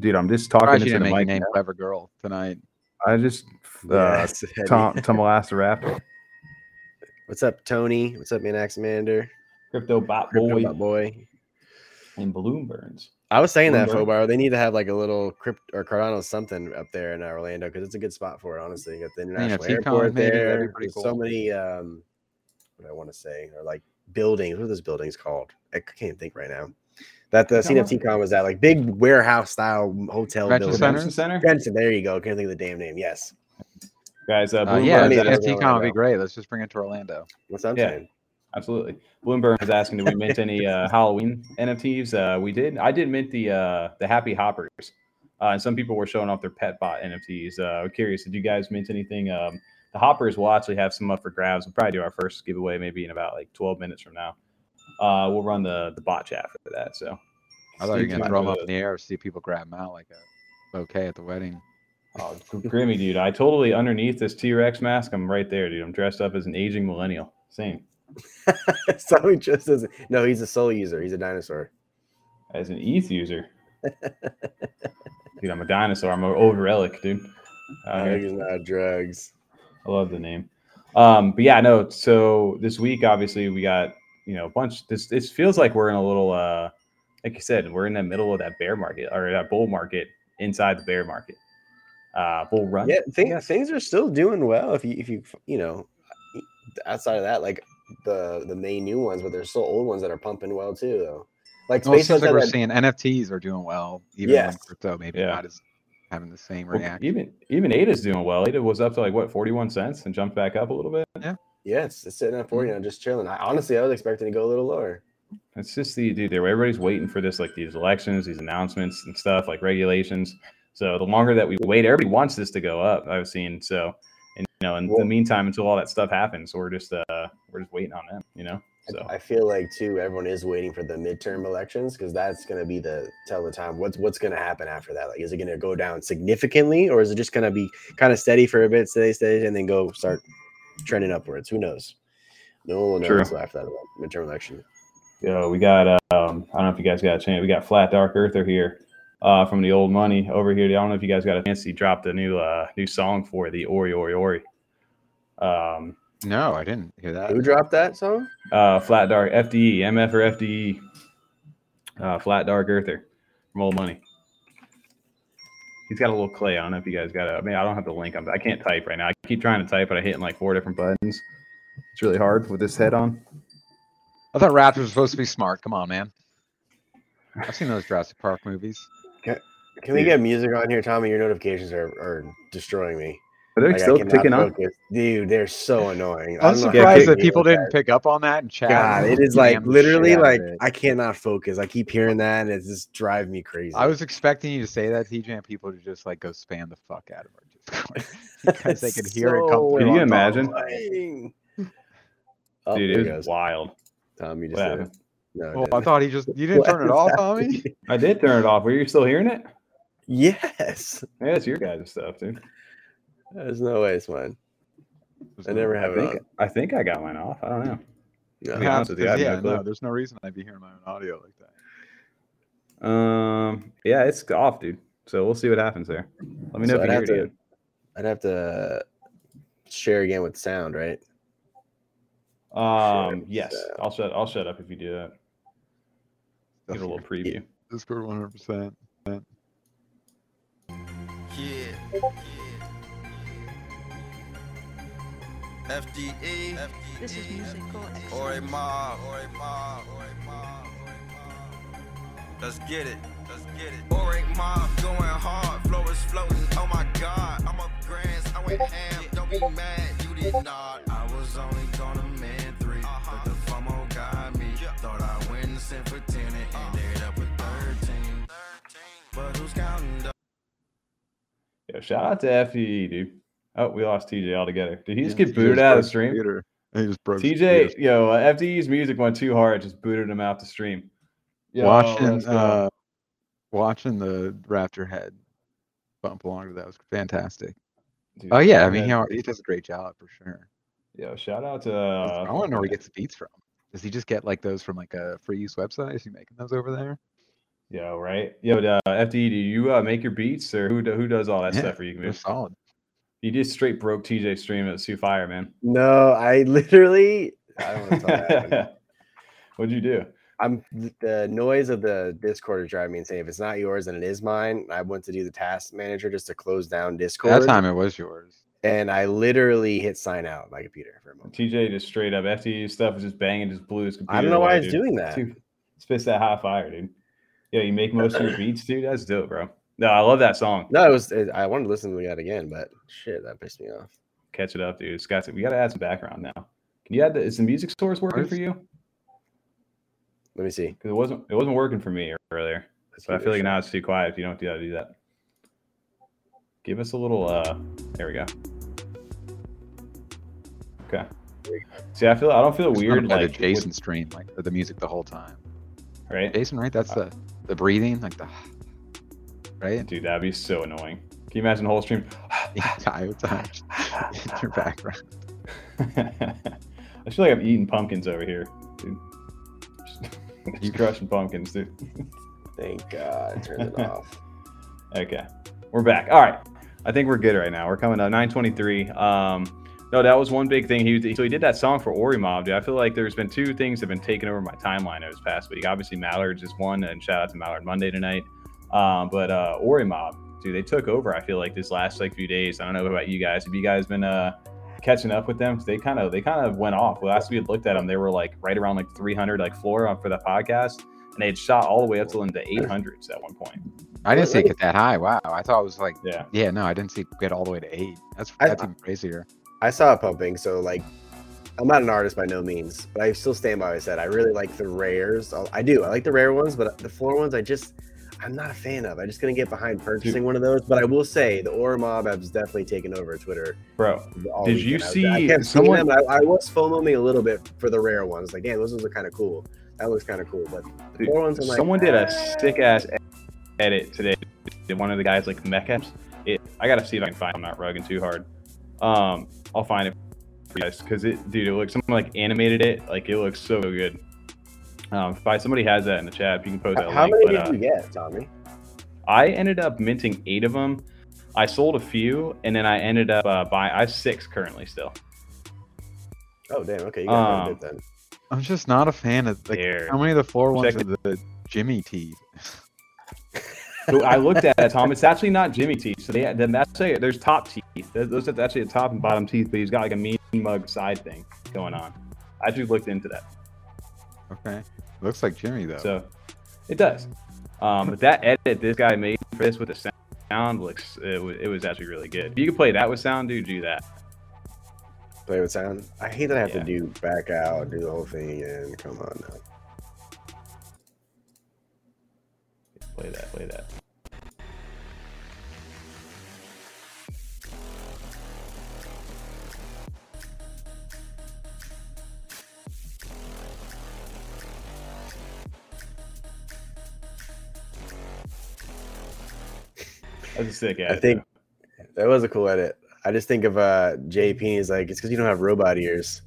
[SPEAKER 1] Dude, I'm just talking
[SPEAKER 2] Surprised you
[SPEAKER 1] into the
[SPEAKER 2] make
[SPEAKER 1] mic.
[SPEAKER 2] name Clever Girl tonight.
[SPEAKER 1] I just uh,
[SPEAKER 3] Yes, Eddie.
[SPEAKER 1] Tom Raptor,
[SPEAKER 3] What's up, Tony? What's up, Anaximander?
[SPEAKER 1] Crypto Bot
[SPEAKER 3] Crypto
[SPEAKER 1] Boy,
[SPEAKER 3] Bot boy.
[SPEAKER 1] and Balloon Burns.
[SPEAKER 3] I was saying that,
[SPEAKER 1] Bloomberg.
[SPEAKER 3] Fobar. They need to have like a little crypt or Cardano something up there in Orlando because it's a good spot for it. Honestly, you got the international
[SPEAKER 2] T-Con
[SPEAKER 3] airport
[SPEAKER 2] maybe, that'd be
[SPEAKER 3] there.
[SPEAKER 2] pretty
[SPEAKER 3] There's
[SPEAKER 2] cool.
[SPEAKER 3] so many. Um, what do I want to say? Or like buildings. What are those buildings called? I can't think right now. That the
[SPEAKER 1] T-Con?
[SPEAKER 3] Was at like big warehouse style hotel
[SPEAKER 2] Convention
[SPEAKER 3] building.
[SPEAKER 2] Center?
[SPEAKER 1] Convention Center,
[SPEAKER 3] Convention, There you go. Can't think of the damn name. Yes.
[SPEAKER 1] guys. Uh,
[SPEAKER 2] Uh,
[SPEAKER 1] Balloon
[SPEAKER 2] yeah,
[SPEAKER 1] Burns
[SPEAKER 3] Burns
[SPEAKER 2] the
[SPEAKER 3] is
[SPEAKER 1] asked-
[SPEAKER 3] in
[SPEAKER 2] FT con would be great. Let's just bring it to Orlando.
[SPEAKER 3] What's I'm
[SPEAKER 1] Yeah.
[SPEAKER 3] saying?
[SPEAKER 1] Absolutely. Bloomberg is asking, did we mint any uh, Halloween NFTs? Uh, we did. I did mint the uh, the Happy Hoppers, uh, and some people were showing off their pet bot NFTs. Uh, I'm curious, did you guys mint anything? Um, the Hoppers will actually have some up for grabs. We'll probably do our first giveaway maybe in about like 12 minutes from now. Uh, we'll run the the bot chat for that. So
[SPEAKER 2] I thought you were gonna throw them up in the air, or see people grab them out like a bouquet at the wedding.
[SPEAKER 1] Oh, Grimmy, dude. I totally underneath this T Rex mask. I'm right there, dude. I'm dressed up as an aging millennial. Same
[SPEAKER 3] so he just doesn't. No, he's a soul user. He's a dinosaur.
[SPEAKER 1] as an ETH user. dude, I'm a dinosaur. I'm an old relic, dude. Out here.
[SPEAKER 3] Drugs, not drugs.
[SPEAKER 1] I love the name. Um, but yeah, no. So this week, obviously, we got you know a bunch. This this feels like we're in a little, uh, like you said, we're in the middle of that bear market or that bull market inside the bear market. Uh, bull run.
[SPEAKER 3] Yeah, thing, things are still doing well. If you if you you know, outside of that, like the the main new ones, but there's still old ones that are pumping well too. Though, like
[SPEAKER 2] Well, it
[SPEAKER 3] Space
[SPEAKER 2] seems like
[SPEAKER 3] Hunt
[SPEAKER 2] we're
[SPEAKER 3] had-
[SPEAKER 2] seeing NFTs are doing well, even when
[SPEAKER 3] Yes.
[SPEAKER 2] crypto maybe
[SPEAKER 1] Yeah.
[SPEAKER 2] not as having the same
[SPEAKER 1] Well,
[SPEAKER 2] reaction.
[SPEAKER 1] even even Ada's doing well. Ada was up to like what 41 cents and jumped back up a little bit.
[SPEAKER 3] yeah, it's, it's sitting at forty
[SPEAKER 2] Mm-hmm.
[SPEAKER 3] now, just chilling. I, honestly, I was expecting to go a little lower.
[SPEAKER 1] It's just the dude there. Everybody's waiting for this, like these elections, these announcements and stuff, like regulations. So the longer that we wait, everybody wants this to go up. I've seen so, and you know, in
[SPEAKER 3] Well-
[SPEAKER 1] the meantime, until all that stuff happens, we're just uh we're just waiting on them. You know. So
[SPEAKER 3] I feel like too, everyone is waiting for the midterm elections because that's going to be the tell the time. What's what's going to happen after that? Like, is it going to go down significantly, or is it just going to be kind of steady for a bit, steady, steady, and then go start trending upwards? Who knows? No one will know
[SPEAKER 1] True.
[SPEAKER 3] until after that midterm election.
[SPEAKER 1] Yo, we got um, I don't know if you guys got a chance. We got Flat Dark Earther here, uh, from the old money over here. I don't know if you guys got a chance. He dropped a new uh new song for the Ori Ori Ori. Um,
[SPEAKER 2] No, I didn't hear that.
[SPEAKER 3] Who dropped that song?
[SPEAKER 1] uh, Flat Dark FDE, MF or FDE, uh, Flat Dark Earther from Old Money. He's got a little clay. I don't know if you guys got it. I mean, I don't have the link. I'm, I can't type right now. I keep trying to type, but I hit like four different buttons. It's really hard with this head on.
[SPEAKER 2] I thought Raptors were supposed to be smart. Come on, man. I've seen those Jurassic Park movies.
[SPEAKER 3] Can we get music on here, Tommy? Your notifications are, are destroying me.
[SPEAKER 1] Are they
[SPEAKER 3] Like,
[SPEAKER 1] still
[SPEAKER 3] cannot
[SPEAKER 1] ticking on?
[SPEAKER 3] Dude, they're so annoying. I
[SPEAKER 2] I'm
[SPEAKER 3] don't know how
[SPEAKER 2] surprised
[SPEAKER 3] you
[SPEAKER 2] that people didn't pick up on that and chat.
[SPEAKER 3] God, it is like literally
[SPEAKER 2] shit out of
[SPEAKER 3] like. I cannot focus. I keep hearing that and it's just drive me crazy.
[SPEAKER 2] I was expecting you to say that, TJ, and people to just like go spam the fuck out of our Discord because they could hear it come through.
[SPEAKER 1] Can you imagine?
[SPEAKER 3] annoying. Oh,
[SPEAKER 1] Dude, it was wild.
[SPEAKER 3] Tom, you just
[SPEAKER 1] What
[SPEAKER 3] did
[SPEAKER 1] happened?
[SPEAKER 3] it. No,
[SPEAKER 2] Well, I thought he just you didn't
[SPEAKER 3] What
[SPEAKER 2] turn it off. Tommy.
[SPEAKER 1] I did turn it off. Were you still hearing it?
[SPEAKER 3] Yes.
[SPEAKER 1] Yeah, it's your guys' stuff, dude.
[SPEAKER 3] There's no way it's mine. I never
[SPEAKER 1] I
[SPEAKER 3] have it
[SPEAKER 1] think
[SPEAKER 3] on.
[SPEAKER 1] I think I got mine off. I don't know.
[SPEAKER 3] No.
[SPEAKER 1] To be honest with you, I have
[SPEAKER 2] yeah, no,
[SPEAKER 1] clue.
[SPEAKER 2] there's no reason I'd be hearing my own audio like that.
[SPEAKER 1] Um, yeah, it's off, dude. So we'll see what happens there. Let me know
[SPEAKER 3] So
[SPEAKER 1] if
[SPEAKER 3] I'd
[SPEAKER 1] you hear
[SPEAKER 3] have
[SPEAKER 1] it
[SPEAKER 3] to- I'd have to share again with sound, right?
[SPEAKER 1] Um, yes,
[SPEAKER 3] sound.
[SPEAKER 1] I'll shut. I'll shut up if you do that. Give it a little preview.
[SPEAKER 2] Discord 100. percent
[SPEAKER 4] Yeah. FDE.
[SPEAKER 5] This is musical
[SPEAKER 4] Or a
[SPEAKER 5] excellence.
[SPEAKER 4] mob. Or a mob. Or a mob. Let's get it. Let's get it. Oric mob going hard. Flow is floating. Oh my god. I'm up grands. I went ham. Don't be mad. You did not. I was only gonna man 3 uh-huh. But the FOMO got me. Thought I went and sent for 10 and uh-huh. ended up with 13. But who's counting though?
[SPEAKER 1] Yeah, shout out to FDE, dude. Oh, we lost TJ altogether. Did he just
[SPEAKER 2] Yeah,
[SPEAKER 1] get booted out of the stream?
[SPEAKER 2] computer. He just broke.
[SPEAKER 1] TJ, yo, uh, FDE's music went too hard. Just booted him out the stream. Yo,
[SPEAKER 2] watching uh, watching the Raptor head bump along to that was fantastic.
[SPEAKER 1] Dude,
[SPEAKER 2] Oh yeah, I mean he, he does a great job for sure.
[SPEAKER 1] Yo, shout out to.
[SPEAKER 2] I
[SPEAKER 1] Uh,
[SPEAKER 2] want to know where he gets the beats from. Does he just get like those from like a free use website? Is he making those over there?
[SPEAKER 1] Yeah, right? Yo, uh, FDE, do you uh, make your beats or who who does all that
[SPEAKER 2] Yeah,
[SPEAKER 1] stuff for you?
[SPEAKER 2] Solid.
[SPEAKER 1] You just straight broke TJ stream at Sioux Fire, man.
[SPEAKER 3] No, I literally. I don't want to tell that.
[SPEAKER 1] What'd you do?
[SPEAKER 3] I'm the noise of the Discord is driving me insane. If it's not yours, then it is mine. I went to do the task manager just to close down Discord,
[SPEAKER 2] That time it was yours.
[SPEAKER 3] and I literally hit sign out my computer for a moment.
[SPEAKER 1] TJ just straight up FDE stuff was just banging, just blew his computer.
[SPEAKER 3] I don't know why
[SPEAKER 1] away,
[SPEAKER 3] it's doing that.
[SPEAKER 1] Dude, spits that high fire, dude. Yeah, you make most of your beats, dude. That's dope, bro. No, I love that song.
[SPEAKER 3] No, it was. It, I wanted to listen to that again, but shit, that pissed me off.
[SPEAKER 1] Catch it up, dude. It's got to, we got to add some background now. Can you add the? Is the music source working
[SPEAKER 2] Where's-
[SPEAKER 1] for you?
[SPEAKER 3] Let me see.
[SPEAKER 1] Because it wasn't. It wasn't working for me earlier.
[SPEAKER 3] Let's
[SPEAKER 1] But I feel like now it's too quiet. If you don't do that, do that. Give us a little. uh There we go. Okay. See, I feel. I don't feel
[SPEAKER 2] Just
[SPEAKER 1] weird. Like
[SPEAKER 2] the Jason stream, like the music the whole time.
[SPEAKER 1] right,
[SPEAKER 2] Jason, right? That's the the breathing, like the right
[SPEAKER 1] dude. That'd be so annoying. Can you imagine the whole stream?
[SPEAKER 2] the entire time in your background.
[SPEAKER 1] I feel like I'm eating pumpkins over here, dude. Just crushing pumpkins, dude.
[SPEAKER 3] Thank God, I turned it off.
[SPEAKER 1] Okay, we're back. All right, I think we're good right now. We're coming up 9:23. Um, no, that was one big thing. He so he did that song for Ori Mob, dude. I feel like there's been two things that have been taking over my timeline over this past week. Obviously, Mallard's is one, and shout out to Mallard Monday tonight. Um, but uh, Ori Mob, dude, they took over. I feel like this last like few days. I don't know about you guys. Have you guys been uh catching up with them? They kind of they kind of went off. Last we had looked at them, they were like right around like 300 like floor for the podcast, and they had shot all the way up to into 800s at one point.
[SPEAKER 2] I didn't see it get that high. Wow, I thought it was like
[SPEAKER 1] Yeah.
[SPEAKER 2] yeah, no, I didn't see it get all the way to eight. That's
[SPEAKER 3] I-
[SPEAKER 2] even crazier.
[SPEAKER 3] I saw it pumping, so like, I'm not an artist by no means, but I still stand by what I said. I really like the rares. I- I do. I like the rare ones, but the floor ones, I just, I'm not a fan of. I'm just gonna get behind purchasing one of those. But I will say, the Aura Mob has definitely taken over Twitter.
[SPEAKER 1] Bro, Did you
[SPEAKER 3] weekend. I
[SPEAKER 1] see
[SPEAKER 3] I kept
[SPEAKER 1] someone-
[SPEAKER 3] seeing them. I, I was FOMOing a little bit for the rare ones. Like, damn, those ones are kind of cool. That looks kind of cool. But the
[SPEAKER 1] Dude,
[SPEAKER 3] ones, I'm like,
[SPEAKER 1] someone did a
[SPEAKER 3] "Ah."
[SPEAKER 1] sick ass edit today. Did one of the guys like Mechams? It. I gotta see if I can find. I'm not rugging too hard. Um, I'll find it for you guys because it, dude, it looks someone like animated it. Like it looks so good. Um, if somebody has that in the chat, if you can post that
[SPEAKER 3] How
[SPEAKER 1] link.
[SPEAKER 3] many
[SPEAKER 1] but,
[SPEAKER 3] did
[SPEAKER 1] uh,
[SPEAKER 3] you get, Tommy?
[SPEAKER 1] I ended up minting eight of them. I sold a few, and then I ended up uh, buying. I have six currently still.
[SPEAKER 3] Oh, damn. Okay, you got
[SPEAKER 1] um,
[SPEAKER 3] then.
[SPEAKER 2] I'm just not a fan of like
[SPEAKER 1] There.
[SPEAKER 2] how many of the floor ones
[SPEAKER 1] Check
[SPEAKER 2] are the Jimmy teeth.
[SPEAKER 1] So I looked at it, Tom. It's actually not Jimmy teeth. So they then that's a, there's top teeth. There- Those are actually the top and bottom teeth, but he's got like a mean mug side thing going on. I actually looked into that.
[SPEAKER 2] Okay, looks like Jimmy though.
[SPEAKER 1] So it does. Um, but that edit this guy made for this with the sound looks it was, it was actually really good. If you could play that with sound, dude, do that.
[SPEAKER 3] Play with sound. I hate that I have
[SPEAKER 1] Yeah.
[SPEAKER 3] to do back out, do the whole thing again. Come on now.
[SPEAKER 1] Play that. Play that. That's a sick edit.
[SPEAKER 3] I think- That was a cool edit. I just think of uh JP. He's like, it's because you don't have robot ears.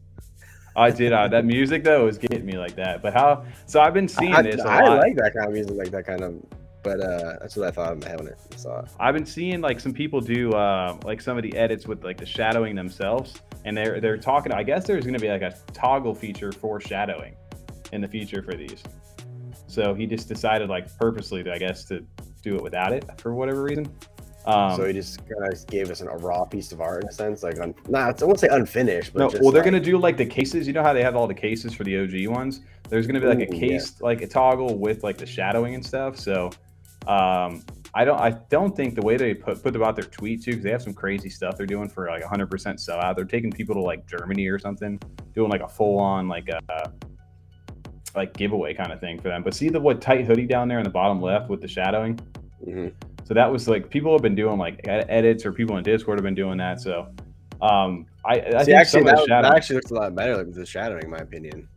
[SPEAKER 1] I did. Uh, that music though was getting me like that. But how? So I've been seeing
[SPEAKER 3] I,
[SPEAKER 1] this a
[SPEAKER 3] I like that kind of music, like that kind of. But uh that's what I thought my head when I saw it.
[SPEAKER 1] I've been seeing like some people do uh, like some of the edits with like the shadowing themselves, and they're they're talking. I guess there's going to be like a toggle feature for shadowing in the future for these. So he just decided like purposely, to, I guess, to do it without it for whatever reason. Um,
[SPEAKER 3] so he just kind of gave us an, a raw piece of art in a sense, like un, not I won't say unfinished, but
[SPEAKER 1] no,
[SPEAKER 3] just
[SPEAKER 1] well, they're
[SPEAKER 3] like,
[SPEAKER 1] gonna do like the cases. You know how they have all the cases for the OG ones. There's gonna be like a
[SPEAKER 3] Ooh, yeah.
[SPEAKER 1] case, like a toggle with like the shadowing and stuff. So, um, I don't, I don't think the way they put put about their tweet too, because they have some crazy stuff they're doing for like 100 percent sell out. They're taking people to like Germany or something, doing like a full on like a like giveaway kind of thing for them. But see the what tight hoodie down there in the bottom left with the shadowing.
[SPEAKER 3] Mhm.
[SPEAKER 1] So that was like people have been doing like edits or people in Discord have been doing that. So um, I, I
[SPEAKER 3] See,
[SPEAKER 1] think
[SPEAKER 3] actually,
[SPEAKER 1] some of
[SPEAKER 3] that,
[SPEAKER 1] the shadow,
[SPEAKER 3] that actually looks a lot better with the shadowing, in my opinion.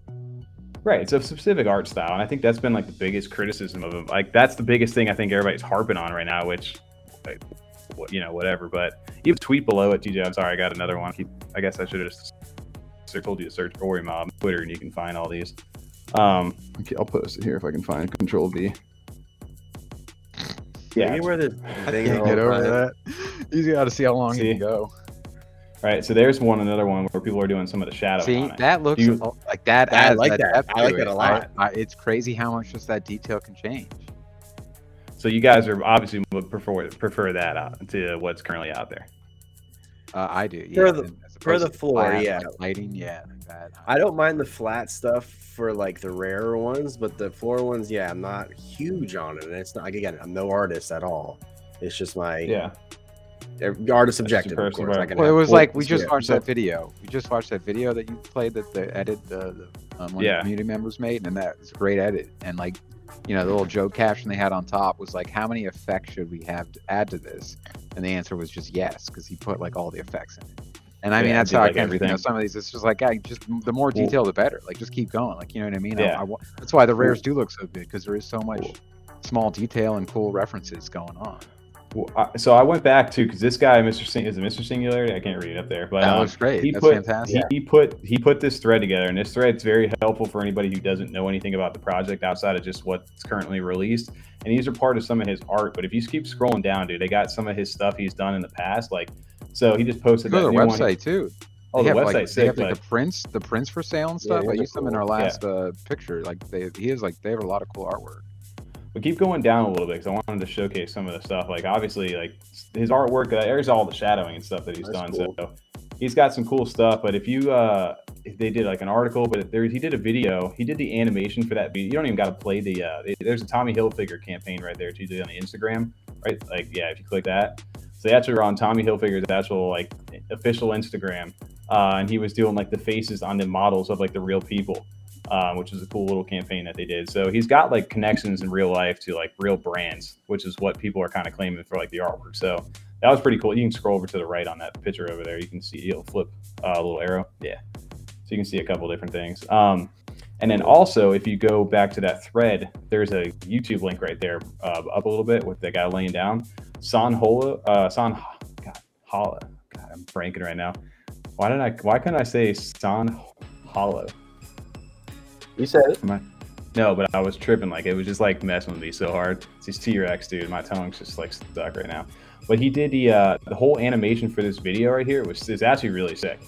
[SPEAKER 1] right? It's a specific art style, and I think that's been like the biggest criticism of them. Like that's the biggest thing I think everybody's harping on right now, which, like, what- you know, whatever. But you have tweet below it, TJ. I'm sorry, I got another one. I guess I should have just told you to search Ori Mob on Twitter, and you can find all these. Um, okay, I'll post it here if I can find Control V. Yeah,
[SPEAKER 3] Maybe where the thing
[SPEAKER 2] Can't get over
[SPEAKER 3] time.
[SPEAKER 2] that. You got to see how long
[SPEAKER 1] See?
[SPEAKER 2] you can go.
[SPEAKER 1] All right, So there's one, another one where people are doing some of the shadow.
[SPEAKER 2] See,
[SPEAKER 1] on it.
[SPEAKER 2] that looks
[SPEAKER 1] You-
[SPEAKER 2] like that.
[SPEAKER 3] I
[SPEAKER 2] adds
[SPEAKER 3] like that.
[SPEAKER 2] depth
[SPEAKER 3] I like
[SPEAKER 2] to
[SPEAKER 3] that a lot.
[SPEAKER 2] I, I, it's crazy how much just that detail can change.
[SPEAKER 1] So you guys are obviously would prefer prefer that out to what's currently out there.
[SPEAKER 2] Uh, I do. Yeah,
[SPEAKER 3] For the- for the floor, yeah.
[SPEAKER 2] lighting, yeah, like that.
[SPEAKER 3] I don't mind the flat stuff for like the rarer ones, but the floor ones, yeah, I'm not huge on it. And it's not like again, I'm no artist at all. It's just my
[SPEAKER 1] Yeah.
[SPEAKER 3] every- artist subjective. Of course, I
[SPEAKER 2] Well, it was like we just watched
[SPEAKER 1] so-
[SPEAKER 2] that video. We just watched that video that you played that the edit the, the um, one
[SPEAKER 1] Yeah.
[SPEAKER 2] the community members made, and that was a great edit. And like, you know, the little joke caption they had on top was like, "How many effects should we have to add to this?" And the answer was just yes, because he put like all the effects in it. And I mean, that's how
[SPEAKER 1] like,
[SPEAKER 2] I can. You
[SPEAKER 1] everything.
[SPEAKER 2] know, some of these, it's just like, I just the more detail, the better. Like, just keep going. Like, you know what I mean?
[SPEAKER 1] Yeah.
[SPEAKER 2] I wa- that's why the rares do look so good because there is so much small detail and cool references going on.
[SPEAKER 1] Well, I, so I went back to because this guy, Mr. Sing, is it Mr. Singularity? I can't read it up there, but
[SPEAKER 2] That
[SPEAKER 1] um,
[SPEAKER 2] looks great.
[SPEAKER 1] he
[SPEAKER 2] That's
[SPEAKER 1] put
[SPEAKER 2] fantastic.
[SPEAKER 1] he, he put he put this thread together, and this thread's very helpful for anybody who doesn't know anything about the project outside of just what's currently released. And these are part of some of his art. But if you keep scrolling down, dude, they got some of his stuff he's done in the past. Like, so he just posted
[SPEAKER 2] Go to
[SPEAKER 1] that
[SPEAKER 2] their
[SPEAKER 1] new one.
[SPEAKER 2] website too.
[SPEAKER 1] Oh,
[SPEAKER 2] they
[SPEAKER 1] the
[SPEAKER 2] have, like,
[SPEAKER 1] website's
[SPEAKER 2] they have like
[SPEAKER 1] but
[SPEAKER 2] the prints, the prints for sale and
[SPEAKER 3] Yeah,
[SPEAKER 2] stuff. I
[SPEAKER 3] those are
[SPEAKER 2] used them in
[SPEAKER 3] cool.
[SPEAKER 2] our
[SPEAKER 1] Yeah.
[SPEAKER 2] last uh, picture. Like they, he is like they have a lot of cool artwork.
[SPEAKER 1] But keep going down a little bit because I wanted to showcase some of the stuff. Like obviously, like his artwork. Uh, there's all the shadowing and stuff that he's
[SPEAKER 3] That's
[SPEAKER 1] done.
[SPEAKER 3] cool.
[SPEAKER 1] So he's got some cool stuff. But if you, uh if they did like an article, but there he did a video. He did the animation for that video. You don't even got to play the. uh There's a Tommy Hilfiger campaign right there too on the Instagram. Right, like yeah, if you click that. So actually were on Tommy Hilfiger's actual like official Instagram, uh, and he was doing like the faces on the models of like the real people um, which is a cool little campaign that they did. So he's got like connections in real life to like real brands, which is what people are kind of claiming for like the artwork. So that was pretty cool. You can scroll over to the right on that picture over there. You can see it'll flip uh, a little arrow. Yeah. So you can see a couple different things. Um, and then also, if you go back to that thread, there's a YouTube link right there, uh, up a little bit with the guy laying down. San Hola, uh, San, God, Holla. God, I'm franking right now. Why didn't I? Why couldn't I say San Holo?
[SPEAKER 3] You said it.
[SPEAKER 1] No, but I was tripping. Like it was just like messing with me so hard. It's these T Rex, dude. My tongue's just like stuck right now. But he did the uh, the whole animation for this video right here was is actually really sick.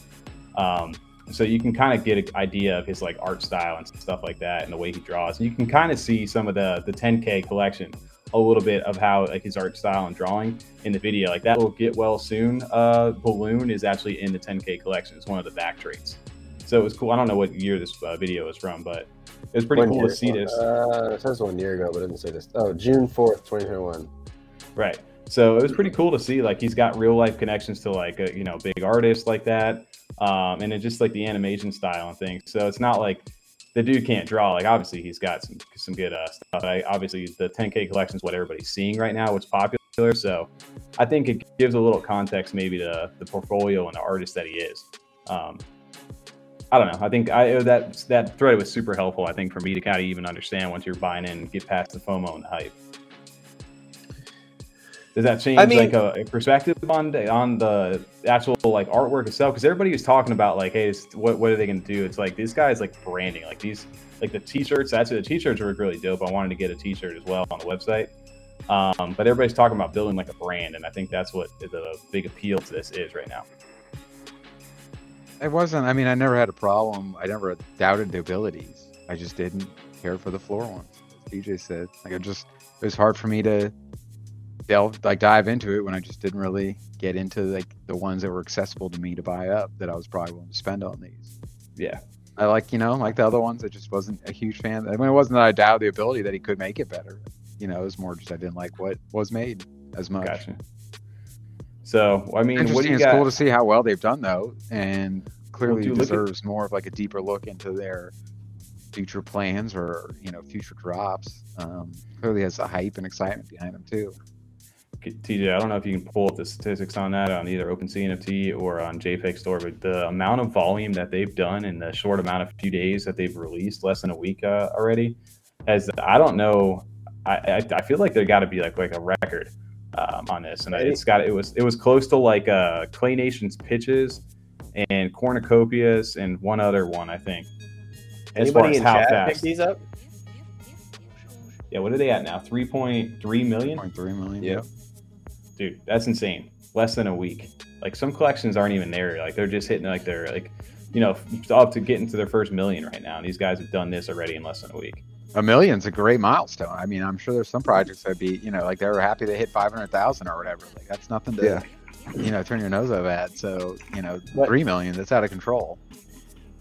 [SPEAKER 1] Um, so you can kind of get an idea of his like art style and stuff like that, and the way he draws. And you can kind of see some of the the 10K collection, a little bit of how like his art style and drawing in the video. Like that will get well soon. Uh, balloon is actually in the 10K collection. It's one of the back traits. So it was cool. I don't know what year this uh, video is from, but it was pretty
[SPEAKER 3] One
[SPEAKER 1] cool
[SPEAKER 3] year.
[SPEAKER 1] to see this.
[SPEAKER 3] Uh, it says one year ago, but it didn't say this. Oh, June fourth, twenty twenty one.
[SPEAKER 1] Right. So it was pretty cool to see like he's got real life connections to like a, you know big artists like that, um, and then just like the animation style and things. So it's not like the dude can't draw. Like obviously he's got some some good uh, stuff. I, obviously the 10K collection is what everybody's seeing right now, what's popular. So I think it gives a little context maybe to the portfolio and the artist that he is. Um, I don't know. I think I that that thread was super helpful. I think for me to kind of even understand once you're buying in, get past the FOMO and the hype. Does that change
[SPEAKER 3] I mean-
[SPEAKER 1] like a, a perspective on the, on the actual like artwork itself? Because everybody was talking about like, hey, what what are they going to do? It's like these guy's like branding, like these like the t-shirts. That's Actually, the t-shirts were really dope. I wanted to get a t-shirt as well on the website. Um, but everybody's talking about building like a brand, and I think that's what the big appeal to this is right now.
[SPEAKER 2] It wasn't. I mean, I never had a problem. I never doubted the abilities. I just didn't care for the floor ones. As DJ said, like I just it was hard for me to delve like dive into it when I just didn't really get into like the ones that were accessible to me to buy up that I was probably willing to spend on these.
[SPEAKER 1] Yeah,
[SPEAKER 2] I like you know like the other ones. I just wasn't a huge fan. I mean, it wasn't that I doubted the ability that he could make it better. You know, it was more just I didn't like what was made as much.
[SPEAKER 1] gotcha. So I mean, what
[SPEAKER 2] Interesting.
[SPEAKER 1] do you
[SPEAKER 2] It's
[SPEAKER 1] got?
[SPEAKER 2] cool to see how well they've done though, and clearly
[SPEAKER 1] dude, look at-
[SPEAKER 2] deserves more of like a deeper look into their future plans or you know future drops. Um, clearly has a hype and excitement behind them too.
[SPEAKER 1] TJ, I don't know if you can pull up the statistics on that on either OpenSea NFT or on JPEG Store, but the amount of volume that they've done in the short amount of few days that they've released, less than a week uh, already, as I don't know, I I, I feel like there got to be like like a record um, on this, and it's got it was it was close to like uh, Clay Nation's pitches and Cornucopias and one other one I think. As far as
[SPEAKER 3] in
[SPEAKER 1] how
[SPEAKER 3] chat
[SPEAKER 1] fast.
[SPEAKER 3] pick these up?
[SPEAKER 1] Yeah, what are they at now? Three point three million.
[SPEAKER 2] 0.3 million.
[SPEAKER 3] Yeah.
[SPEAKER 1] Dude that's insane less than a week like some collections aren't even there like they're just hitting like they're like you know up to getting to their first million right now and these guys have done this already in less than a week
[SPEAKER 2] A million's a great milestone. I mean, I'm sure there's some projects that'd be, you know, like they were happy they hit 500,000 or whatever. Like that's nothing to,
[SPEAKER 3] Yeah.
[SPEAKER 2] you know, turn your nose up at. So, you know,
[SPEAKER 3] But-
[SPEAKER 2] three million, that's out of control.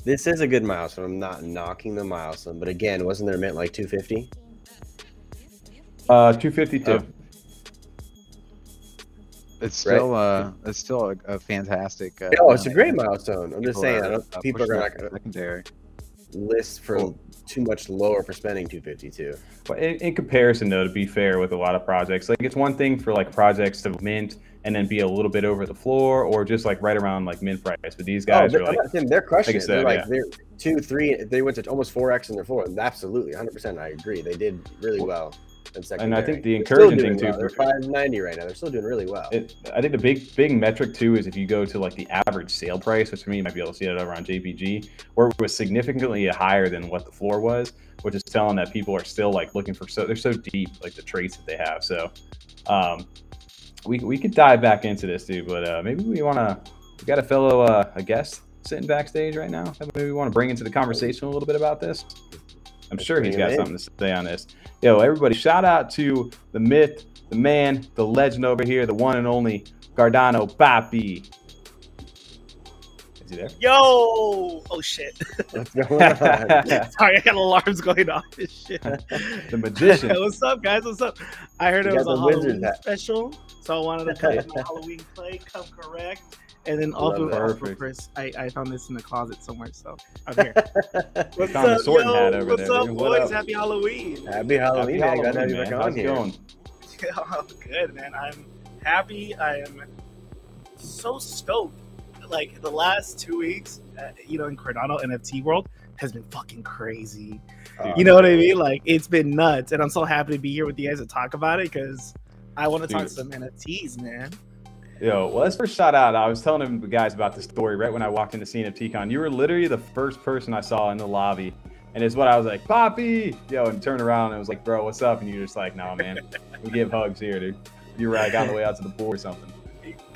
[SPEAKER 3] This is a good milestone. I'm not knocking the milestone, but again, wasn't there meant like 250?
[SPEAKER 1] uh 252
[SPEAKER 2] Oh. It's still, uh, it's still a, a fantastic. Uh,
[SPEAKER 3] Oh, it's a great milestone. I'm just saying,
[SPEAKER 2] are,
[SPEAKER 3] I don't,
[SPEAKER 2] uh,
[SPEAKER 3] people are
[SPEAKER 2] pushing
[SPEAKER 3] not going to
[SPEAKER 2] secondary.
[SPEAKER 3] list for
[SPEAKER 1] Cool.
[SPEAKER 3] too much lower for spending 252.
[SPEAKER 1] but in, in comparison though to be fair with a lot of projects like it's one thing for like projects to mint and then be a little bit over the floor or just like right around like mint price but these
[SPEAKER 3] Oh,
[SPEAKER 1] guys
[SPEAKER 3] they're,
[SPEAKER 1] are
[SPEAKER 3] I'm
[SPEAKER 1] like
[SPEAKER 3] saying they're crushing
[SPEAKER 1] like I
[SPEAKER 3] it. They're like
[SPEAKER 1] yeah.
[SPEAKER 3] they're two, three. They went to almost four x in their floor. And absolutely, 100. percent I agree. They did really well. In
[SPEAKER 1] And I think the.
[SPEAKER 3] They're
[SPEAKER 1] encouraging thing,
[SPEAKER 3] well.
[SPEAKER 1] too,
[SPEAKER 3] They're
[SPEAKER 1] for-
[SPEAKER 3] 590 right now. They're still doing really well.
[SPEAKER 1] it, I think the big big metric too is if you go to like the average sale price, which for me you might be able to see it over on JPG, where it was significantly higher than what the floor was, which is telling that people are still like looking for so they're so deep like the traits that they have. So um, we we could dive back into this dude, but uh, maybe we want to. We got a fellow uh, a guest sitting backstage right now. that Maybe we want to bring into the conversation a little bit about this. I'm sure he's got something to say on this. Yo, everybody, shout out to the myth, the man, the legend over here, the one and only Cardano Papi. Is he there?
[SPEAKER 6] Yo! Oh shit.
[SPEAKER 3] What's going on?
[SPEAKER 6] Sorry, I got alarms going off and shit.
[SPEAKER 1] the magician.
[SPEAKER 6] What's up, guys? What's up? I heard
[SPEAKER 3] You
[SPEAKER 6] it was a Halloween
[SPEAKER 3] hat.
[SPEAKER 6] special, so I wanted to come in Halloween play, come correct. And then
[SPEAKER 3] Love
[SPEAKER 6] also,
[SPEAKER 3] that.
[SPEAKER 6] also Chris, I, I found this in the closet somewhere, so I'm here. What's
[SPEAKER 1] found
[SPEAKER 6] up,
[SPEAKER 1] sorting
[SPEAKER 6] yo?
[SPEAKER 1] hat over
[SPEAKER 6] What's
[SPEAKER 1] there,
[SPEAKER 6] up,
[SPEAKER 1] dude. What
[SPEAKER 6] boys?
[SPEAKER 1] up?
[SPEAKER 6] Happy Halloween.
[SPEAKER 3] Happy Halloween,
[SPEAKER 1] Happy
[SPEAKER 3] man. Glad to
[SPEAKER 1] Halloween,
[SPEAKER 3] you
[SPEAKER 1] man.
[SPEAKER 3] back
[SPEAKER 1] How's
[SPEAKER 3] on
[SPEAKER 1] it
[SPEAKER 3] here.
[SPEAKER 1] going?
[SPEAKER 6] Oh, good, man. I'm happy. I am so stoked. Like the last two weeks, uh, you know, in Cardano NFT world has been fucking crazy.
[SPEAKER 3] Uh,
[SPEAKER 6] You know what I mean? Like it's been nuts, and I'm so happy to be here with you guys to talk about it because I want to talk some NFTs, man.
[SPEAKER 1] Yo, well, let's first shout out. I was telling the guys about the story right when I walked into CNFTCon. You were literally the first person I saw in the lobby. And it's what I was like, Papi! Yo, and turned around and it was like, bro, what's up? And you're just like, no, man, we give hugs here, dude. You were like on the way out to the pool or something.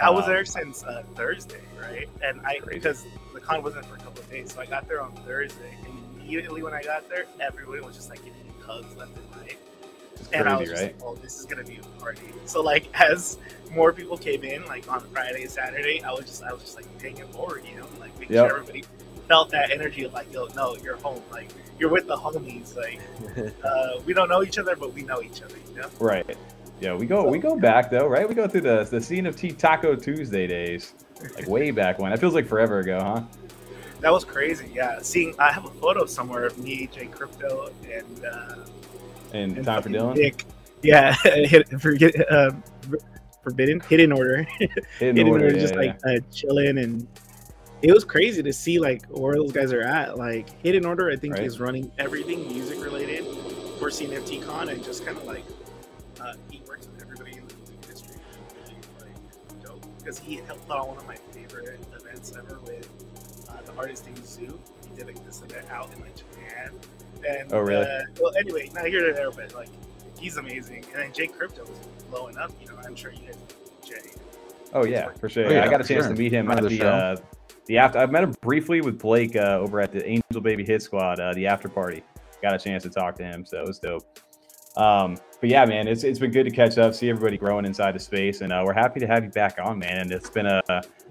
[SPEAKER 6] I was
[SPEAKER 1] Wow.
[SPEAKER 6] there since uh, Thursday, right? And I
[SPEAKER 1] Crazy.
[SPEAKER 6] because the con wasn't for a couple of days, so I got there on Thursday, and immediately when I got there, everyone was just like giving me hugs left and right.
[SPEAKER 1] It's
[SPEAKER 6] and I was
[SPEAKER 1] crazy,
[SPEAKER 6] just
[SPEAKER 1] right?
[SPEAKER 6] like, "Oh, this is gonna be a party." So like, as more people came in, like on Friday and Saturday, I was just, I was just like paying it forward, you know, like making
[SPEAKER 1] Yep.
[SPEAKER 6] sure everybody felt that energy of like, "Yo, no, you're home. Like, you're with the homies. Like, uh, we don't know each other, but we know each other, you know."
[SPEAKER 1] Right. Yeah, we go we go back though, right? We go through the the CNFT Taco Tuesday days, like way back when. That feels like forever ago, huh?
[SPEAKER 6] That was crazy. Yeah, seeing I have a photo somewhere of me, Jay Crypto, and uh,
[SPEAKER 1] And
[SPEAKER 6] and
[SPEAKER 1] time for Dylan.
[SPEAKER 6] Nick. Yeah, hit, forget uh, forbidden hidden order.
[SPEAKER 1] Hidden
[SPEAKER 6] hidden
[SPEAKER 1] order,
[SPEAKER 6] order, just
[SPEAKER 1] yeah.
[SPEAKER 6] like uh, chilling and it was crazy to see like where those guys are at like hidden order i think
[SPEAKER 1] Right.
[SPEAKER 6] is running everything music related for CNFTCon and just kind of like because he helped put on one of my favorite events ever with uh, the artist named zoo he did like this event out in like japan and
[SPEAKER 1] Oh, really?
[SPEAKER 6] uh, well anyway not here to there but like he's amazing and then jake crypto was blowing up you know i'm sure you guys know jay
[SPEAKER 1] Oh yeah, for sure.
[SPEAKER 2] Oh, yeah,
[SPEAKER 1] I got a chance
[SPEAKER 2] sure.
[SPEAKER 1] to meet him
[SPEAKER 2] Friend
[SPEAKER 1] at
[SPEAKER 2] the
[SPEAKER 1] the
[SPEAKER 2] show.
[SPEAKER 1] uh, the after. I met him briefly with Blake uh, over at the Angel Baby Hit Squad, uh, the after party. Got a chance to talk to him, so it was dope. Um, but yeah, man, it's it's been good to catch up, see everybody growing inside the space, and uh, we're happy to have you back on, man. And it's been uh,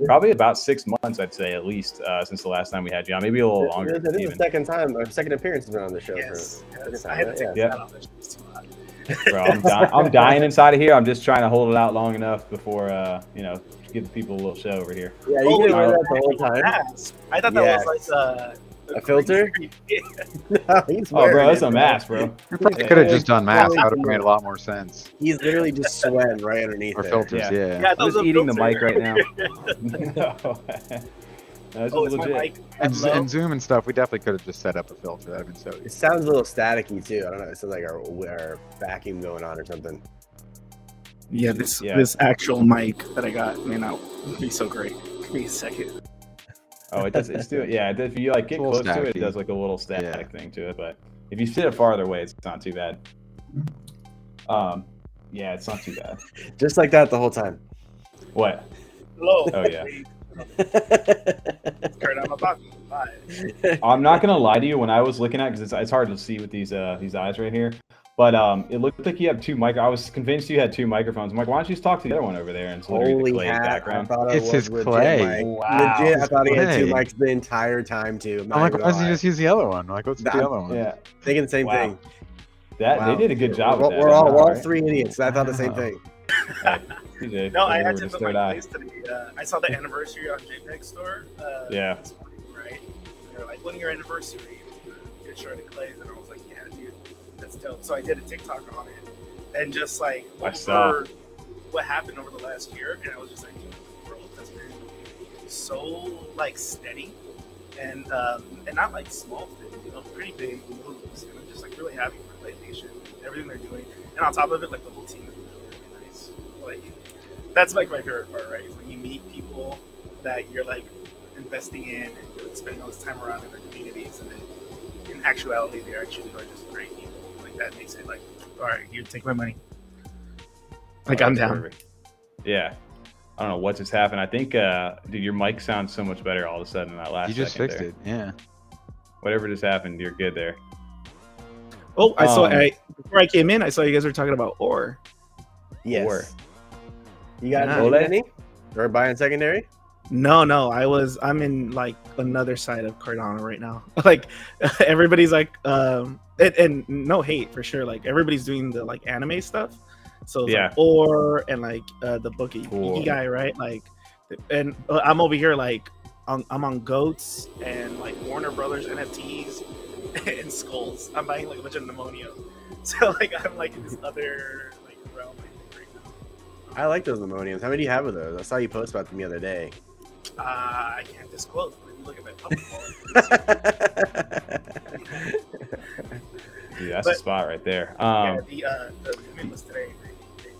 [SPEAKER 1] probably about six months, I'd say, at least uh, since the last time we had you on, maybe a little longer.
[SPEAKER 3] This is the second time, or second appearance has been on the show.
[SPEAKER 6] Yes,
[SPEAKER 3] For,
[SPEAKER 6] yes. I had to
[SPEAKER 1] Yeah.
[SPEAKER 6] that off. Too hot.
[SPEAKER 1] Bro, I'm, di- I'm dying inside of here. I'm just trying to hold it out long enough before, uh, you know, give the people a little show over here.
[SPEAKER 3] yeah, you
[SPEAKER 6] Oh,
[SPEAKER 3] can
[SPEAKER 6] yeah.
[SPEAKER 3] wear that the whole time.
[SPEAKER 6] Mask. I thought that
[SPEAKER 3] Yes.
[SPEAKER 6] was like uh,
[SPEAKER 3] A filter? no, he's
[SPEAKER 1] Oh, bro,
[SPEAKER 3] wearing
[SPEAKER 1] that's
[SPEAKER 3] it,
[SPEAKER 1] a mask, bro.
[SPEAKER 2] You probably could have just done mask.
[SPEAKER 3] Yeah.
[SPEAKER 2] That would have made a lot more sense.
[SPEAKER 3] He's literally just sweating right underneath
[SPEAKER 2] Or filters,
[SPEAKER 1] Yeah.
[SPEAKER 2] yeah.
[SPEAKER 6] Yeah,
[SPEAKER 1] I'm
[SPEAKER 6] was
[SPEAKER 1] just
[SPEAKER 6] a
[SPEAKER 1] eating the mic right now. no, that's
[SPEAKER 6] oh,
[SPEAKER 1] legit.
[SPEAKER 2] And, and Zoom and stuff, we definitely could have just set up a filter. That'd been so
[SPEAKER 3] It sounds a little staticky too. I don't know. It sounds like our, our vacuum going on or something.
[SPEAKER 6] Yeah, this
[SPEAKER 1] Yeah.
[SPEAKER 6] this actual mic that I got may not be so great. Give me a second.
[SPEAKER 1] Oh, it does. It's doing. Yeah, if you like get
[SPEAKER 2] It's a little
[SPEAKER 1] close to it, it does like a little static thing to it. But if you sit it farther away, it's not too bad. Um, yeah, it's not too bad.
[SPEAKER 3] Just like that the whole time.
[SPEAKER 1] What?
[SPEAKER 6] Hello.
[SPEAKER 1] Oh, yeah.
[SPEAKER 6] Kurt, I'm about to Bye.
[SPEAKER 1] I'm not gonna lie to you. When I was looking at, because it's, it's hard to see with these uh these eyes right here, but um, it looked like you have two mic. I was convinced you had two microphones. I'm like, why don't you just talk to the other one over there? And it's literally
[SPEAKER 3] Holy
[SPEAKER 1] the Clay's
[SPEAKER 3] hat! I
[SPEAKER 1] background.
[SPEAKER 3] thought it
[SPEAKER 2] It's his
[SPEAKER 3] legit
[SPEAKER 2] clay.
[SPEAKER 3] mic.
[SPEAKER 1] Wow.
[SPEAKER 3] Legit, I thought he had two mics the entire time too. I'm
[SPEAKER 2] I'm like, why doesn't
[SPEAKER 3] gonna
[SPEAKER 2] he just use the other one? Like, what's with the other one?
[SPEAKER 1] Yeah,
[SPEAKER 3] thinking the same
[SPEAKER 1] Wow.
[SPEAKER 3] thing?
[SPEAKER 1] that
[SPEAKER 3] Wow.
[SPEAKER 1] they did a good job
[SPEAKER 3] We're,
[SPEAKER 1] with
[SPEAKER 3] we're all, we're all
[SPEAKER 1] right.
[SPEAKER 3] three idiots. I thought the same thing.
[SPEAKER 1] Hey, TJ,
[SPEAKER 6] No, I had to put my
[SPEAKER 1] eye.
[SPEAKER 6] place today. Uh, I saw the anniversary on JPEG Store. Uh,
[SPEAKER 1] Yeah.
[SPEAKER 6] This morning, right? They're like, one year anniversary. Get shredded clays. And dope. So I did a TikTok on it. And just like,
[SPEAKER 1] I saw.
[SPEAKER 6] what happened over the last year. And I was just like, world has been so like steady. And um, and not like small things, you know, pretty big moves. And I'm just like really happy for Clay Nation, everything they're doing. And on top of it, like the whole team is really, really nice. Like that's like my favorite part, right? Is when you meet people that you're like investing in and spending all this time around in their communities, and then in actuality, they actually are just great people. Like that makes it like, all right, you take my money. Like
[SPEAKER 1] Oh,
[SPEAKER 6] I'm down.
[SPEAKER 1] perfect. Yeah. I don't know what just happened. I think, uh, dude, your mic sounds so much better all of a sudden in that last.
[SPEAKER 2] You just fixed
[SPEAKER 1] there.
[SPEAKER 2] it. Yeah.
[SPEAKER 1] Whatever just happened, you're good there.
[SPEAKER 6] Oh, I saw.
[SPEAKER 1] Um,
[SPEAKER 6] I before I came in, I saw you guys were talking about ore.
[SPEAKER 3] Yes.
[SPEAKER 1] Or-
[SPEAKER 3] You got
[SPEAKER 6] Yeah.
[SPEAKER 3] Any? Or buying secondary?
[SPEAKER 6] No, no, I was. I'm in like another side of Cardano right now. like everybody's like, um, and, and no hate for sure. Like everybody's doing the like anime stuff. So it's
[SPEAKER 1] Yeah.
[SPEAKER 6] like or and like uh, the bookie
[SPEAKER 1] Cool.
[SPEAKER 6] guy, right? Like, and uh, I'm over here like on, I'm on goats and like Warner Brothers NFTs and skulls. I'm buying like a bunch of pneumonia. So like I'm like in this other like realm I right now.
[SPEAKER 3] I like those ammoniums. How many do you have of those? I saw you post about them the other day.
[SPEAKER 6] Uh, I can't disclose. But if you look at my public wallet,
[SPEAKER 1] Dude, that's
[SPEAKER 6] But-
[SPEAKER 1] a spot right there.
[SPEAKER 6] yeah,
[SPEAKER 1] Um,
[SPEAKER 6] the uh, the mint was today. They, they,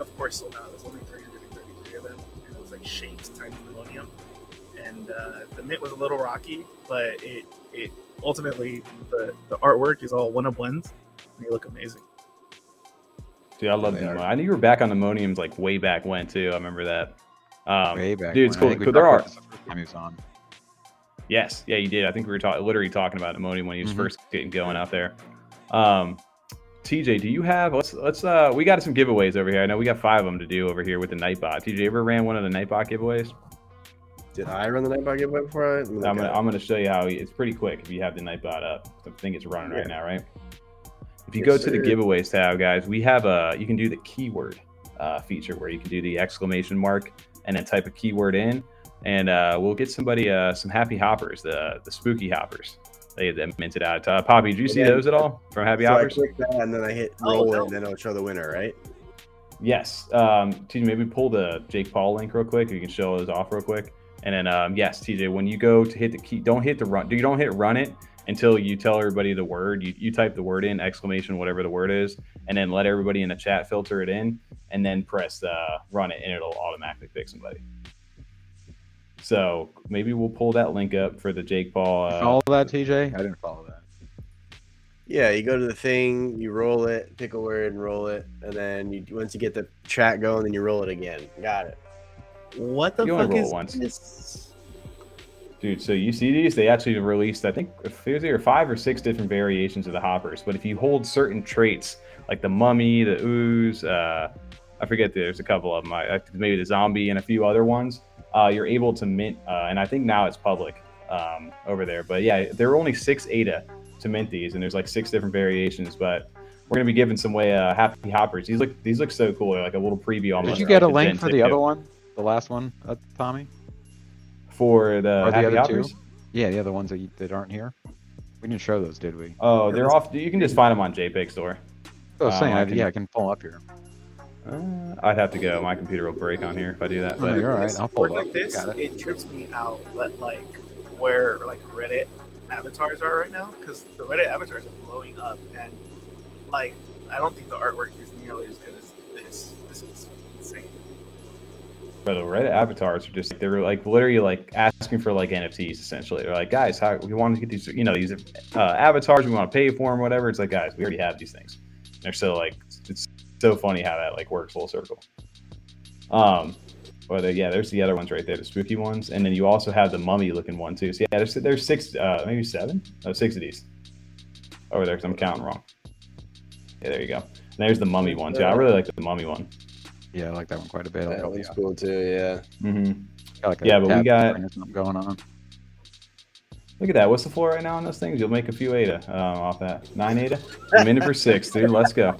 [SPEAKER 6] of course, sold out. There's only 333 of them, and it was like shaped times aluminum. And uh, the mint was a little rocky, but it it ultimately the the artwork is all one of ones. And they look amazing.
[SPEAKER 1] dude, I love
[SPEAKER 2] They
[SPEAKER 1] the. I knew you were back on the Moniums like way back when too. I remember that. Um,
[SPEAKER 2] Way back.
[SPEAKER 1] dude, it's cool. cool. There are
[SPEAKER 2] the time he was on.
[SPEAKER 1] Yes, yeah, you did. I think we were talking, literally talking about Ammonium when he was
[SPEAKER 2] Mhm.
[SPEAKER 1] first getting going out there. Um, TJ, do you have? Let's let's. Uh, we got some giveaways over here. I know we got five of them to do over here with the Nightbot. TJ, you ever ran one of the Nightbot giveaways?
[SPEAKER 3] Did I run the Nightbot giveaway before? I, I'm
[SPEAKER 1] I'm gonna, I'm gonna show you how. It's pretty quick if you have the Nightbot up. I think it's running right now, right? If you
[SPEAKER 3] Yes,
[SPEAKER 1] go to the
[SPEAKER 3] sir.
[SPEAKER 1] giveaways tab, guys, we have a. You can do the keyword uh, feature where you can do the exclamation mark and then type a keyword in, and uh, we'll get somebody uh, some happy hoppers, the the spooky hoppers. They they minted out. Uh, Papi, did you see
[SPEAKER 3] Yeah.
[SPEAKER 1] those at all from Happy
[SPEAKER 3] so I
[SPEAKER 1] Hoppers?
[SPEAKER 3] click that and then I hit
[SPEAKER 6] Oh,
[SPEAKER 3] roll
[SPEAKER 6] no.
[SPEAKER 3] and then it'll show the winner, right?
[SPEAKER 1] Yes. Um, TJ, maybe pull the Jake Paul link real quick. You can show those off real quick. And then, um, yes, TJ, when you go to hit the key, don't hit the run. Do you don't hit run it until you tell everybody the word. You, you type the word in, exclamation, whatever the word is, and then let everybody in the chat filter it in, and then press uh, run it, and it'll automatically pick somebody. So maybe we'll pull that link up for the Jake Paul. Uh,
[SPEAKER 2] follow that, TJ? I didn't follow that.
[SPEAKER 3] Yeah, you go to the thing, you roll it, pick a word and roll it, and then you once you get the chat going, then you roll it again. Got it.
[SPEAKER 6] What the
[SPEAKER 1] You
[SPEAKER 6] fuck
[SPEAKER 1] roll
[SPEAKER 6] is
[SPEAKER 1] it once.
[SPEAKER 6] this?
[SPEAKER 1] Dude, so you see these? They actually released, I think, there's either five or six different variations of the hoppers. But if you hold certain traits, like the mummy, the ooze, uh, I forget, there's a couple of them, I, maybe the zombie and a few other ones, uh, you're able to mint. Uh, and I think now it's public um, over there. But yeah, there were only six ADA to mint these, and there's like six different variations. But we're gonna be giving some way uh, happy hoppers. These look these look so cool. They're like a little preview almost.
[SPEAKER 2] Did you get a link for
[SPEAKER 1] 6
[SPEAKER 2] the other one? The last one, uh, Tommy?
[SPEAKER 1] For the
[SPEAKER 2] Or the
[SPEAKER 1] happy
[SPEAKER 2] other two? Yeah, the other ones that, you, that aren't here. We didn't show those, did we?
[SPEAKER 1] Oh, they're off. You can just find them on JPEG Store.
[SPEAKER 2] I was
[SPEAKER 1] Um,
[SPEAKER 2] saying,
[SPEAKER 1] I
[SPEAKER 2] I,
[SPEAKER 1] can-
[SPEAKER 2] yeah, I can pull up here.
[SPEAKER 1] Uh, I'd have to go. My computer will break on here if I do that. But
[SPEAKER 2] you're all right. I'll pull
[SPEAKER 6] Work
[SPEAKER 2] it up.
[SPEAKER 6] like this,
[SPEAKER 2] it.
[SPEAKER 6] it. trips me out that like where like Reddit avatars are right now because the Reddit avatars are blowing up and like I don't think the artwork is nearly as good
[SPEAKER 1] But the avatars are just they're like literally like asking for like NFTs essentially. They're like, guys, how we want to get these, you know, these uh, avatars, we want to pay for them, whatever. It's like, guys, we already have these things. They're so like it's so funny how that like works full circle. Um, but uh, yeah, there's the other ones right there, the spooky ones, and then you also have the mummy looking one too. So yeah, there's there's six, uh, maybe seven, oh, six of these over there because I'm counting wrong. Yeah, there you go. And there's the mummy one too. I really like the mummy one.
[SPEAKER 2] Yeah, I like that one quite a bit. I'll
[SPEAKER 3] That
[SPEAKER 2] help
[SPEAKER 3] one's
[SPEAKER 2] you out.
[SPEAKER 3] cool too. Yeah.
[SPEAKER 1] hmm
[SPEAKER 2] Got like a
[SPEAKER 1] Yeah, but we got-
[SPEAKER 2] screen something going on.
[SPEAKER 1] Look at that. What's the floor right now on those things? You'll make a few ADA um, off that. Nine ADA? A minute for six, dude. Let's go.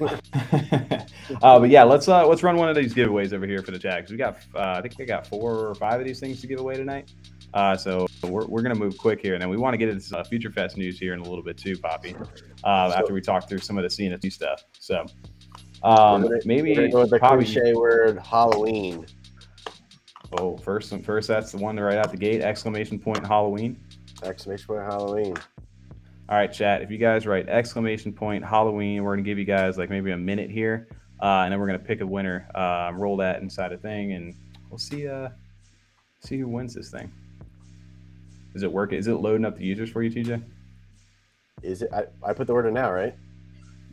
[SPEAKER 1] uh, but yeah, let's uh, let's run one of these giveaways over here for the Jags. We got, uh, I think they got four or five of these things to give away tonight. Uh, so we're, we're gonna move quick here, and then we want to get into uh, Future Fest news here in a little bit too, Papi. Uh, after we talk through some of the CNFT stuff. So um,
[SPEAKER 3] gonna-
[SPEAKER 1] maybe
[SPEAKER 3] go with the
[SPEAKER 1] Papi.
[SPEAKER 3] cliche word Halloween.
[SPEAKER 1] Oh, first and first that's the one right out the gate! Exclamation point Halloween.
[SPEAKER 3] Exclamation point Halloween.
[SPEAKER 1] All right, chat. If you guys write exclamation point Halloween, we're gonna give you guys like maybe a minute here, uh, and then we're gonna pick a winner, uh, roll that inside a thing, and we'll see uh, see who wins this thing. Is it working? Is it loading up the users for you, TJ?
[SPEAKER 3] Is it? I, I put the word in now, right?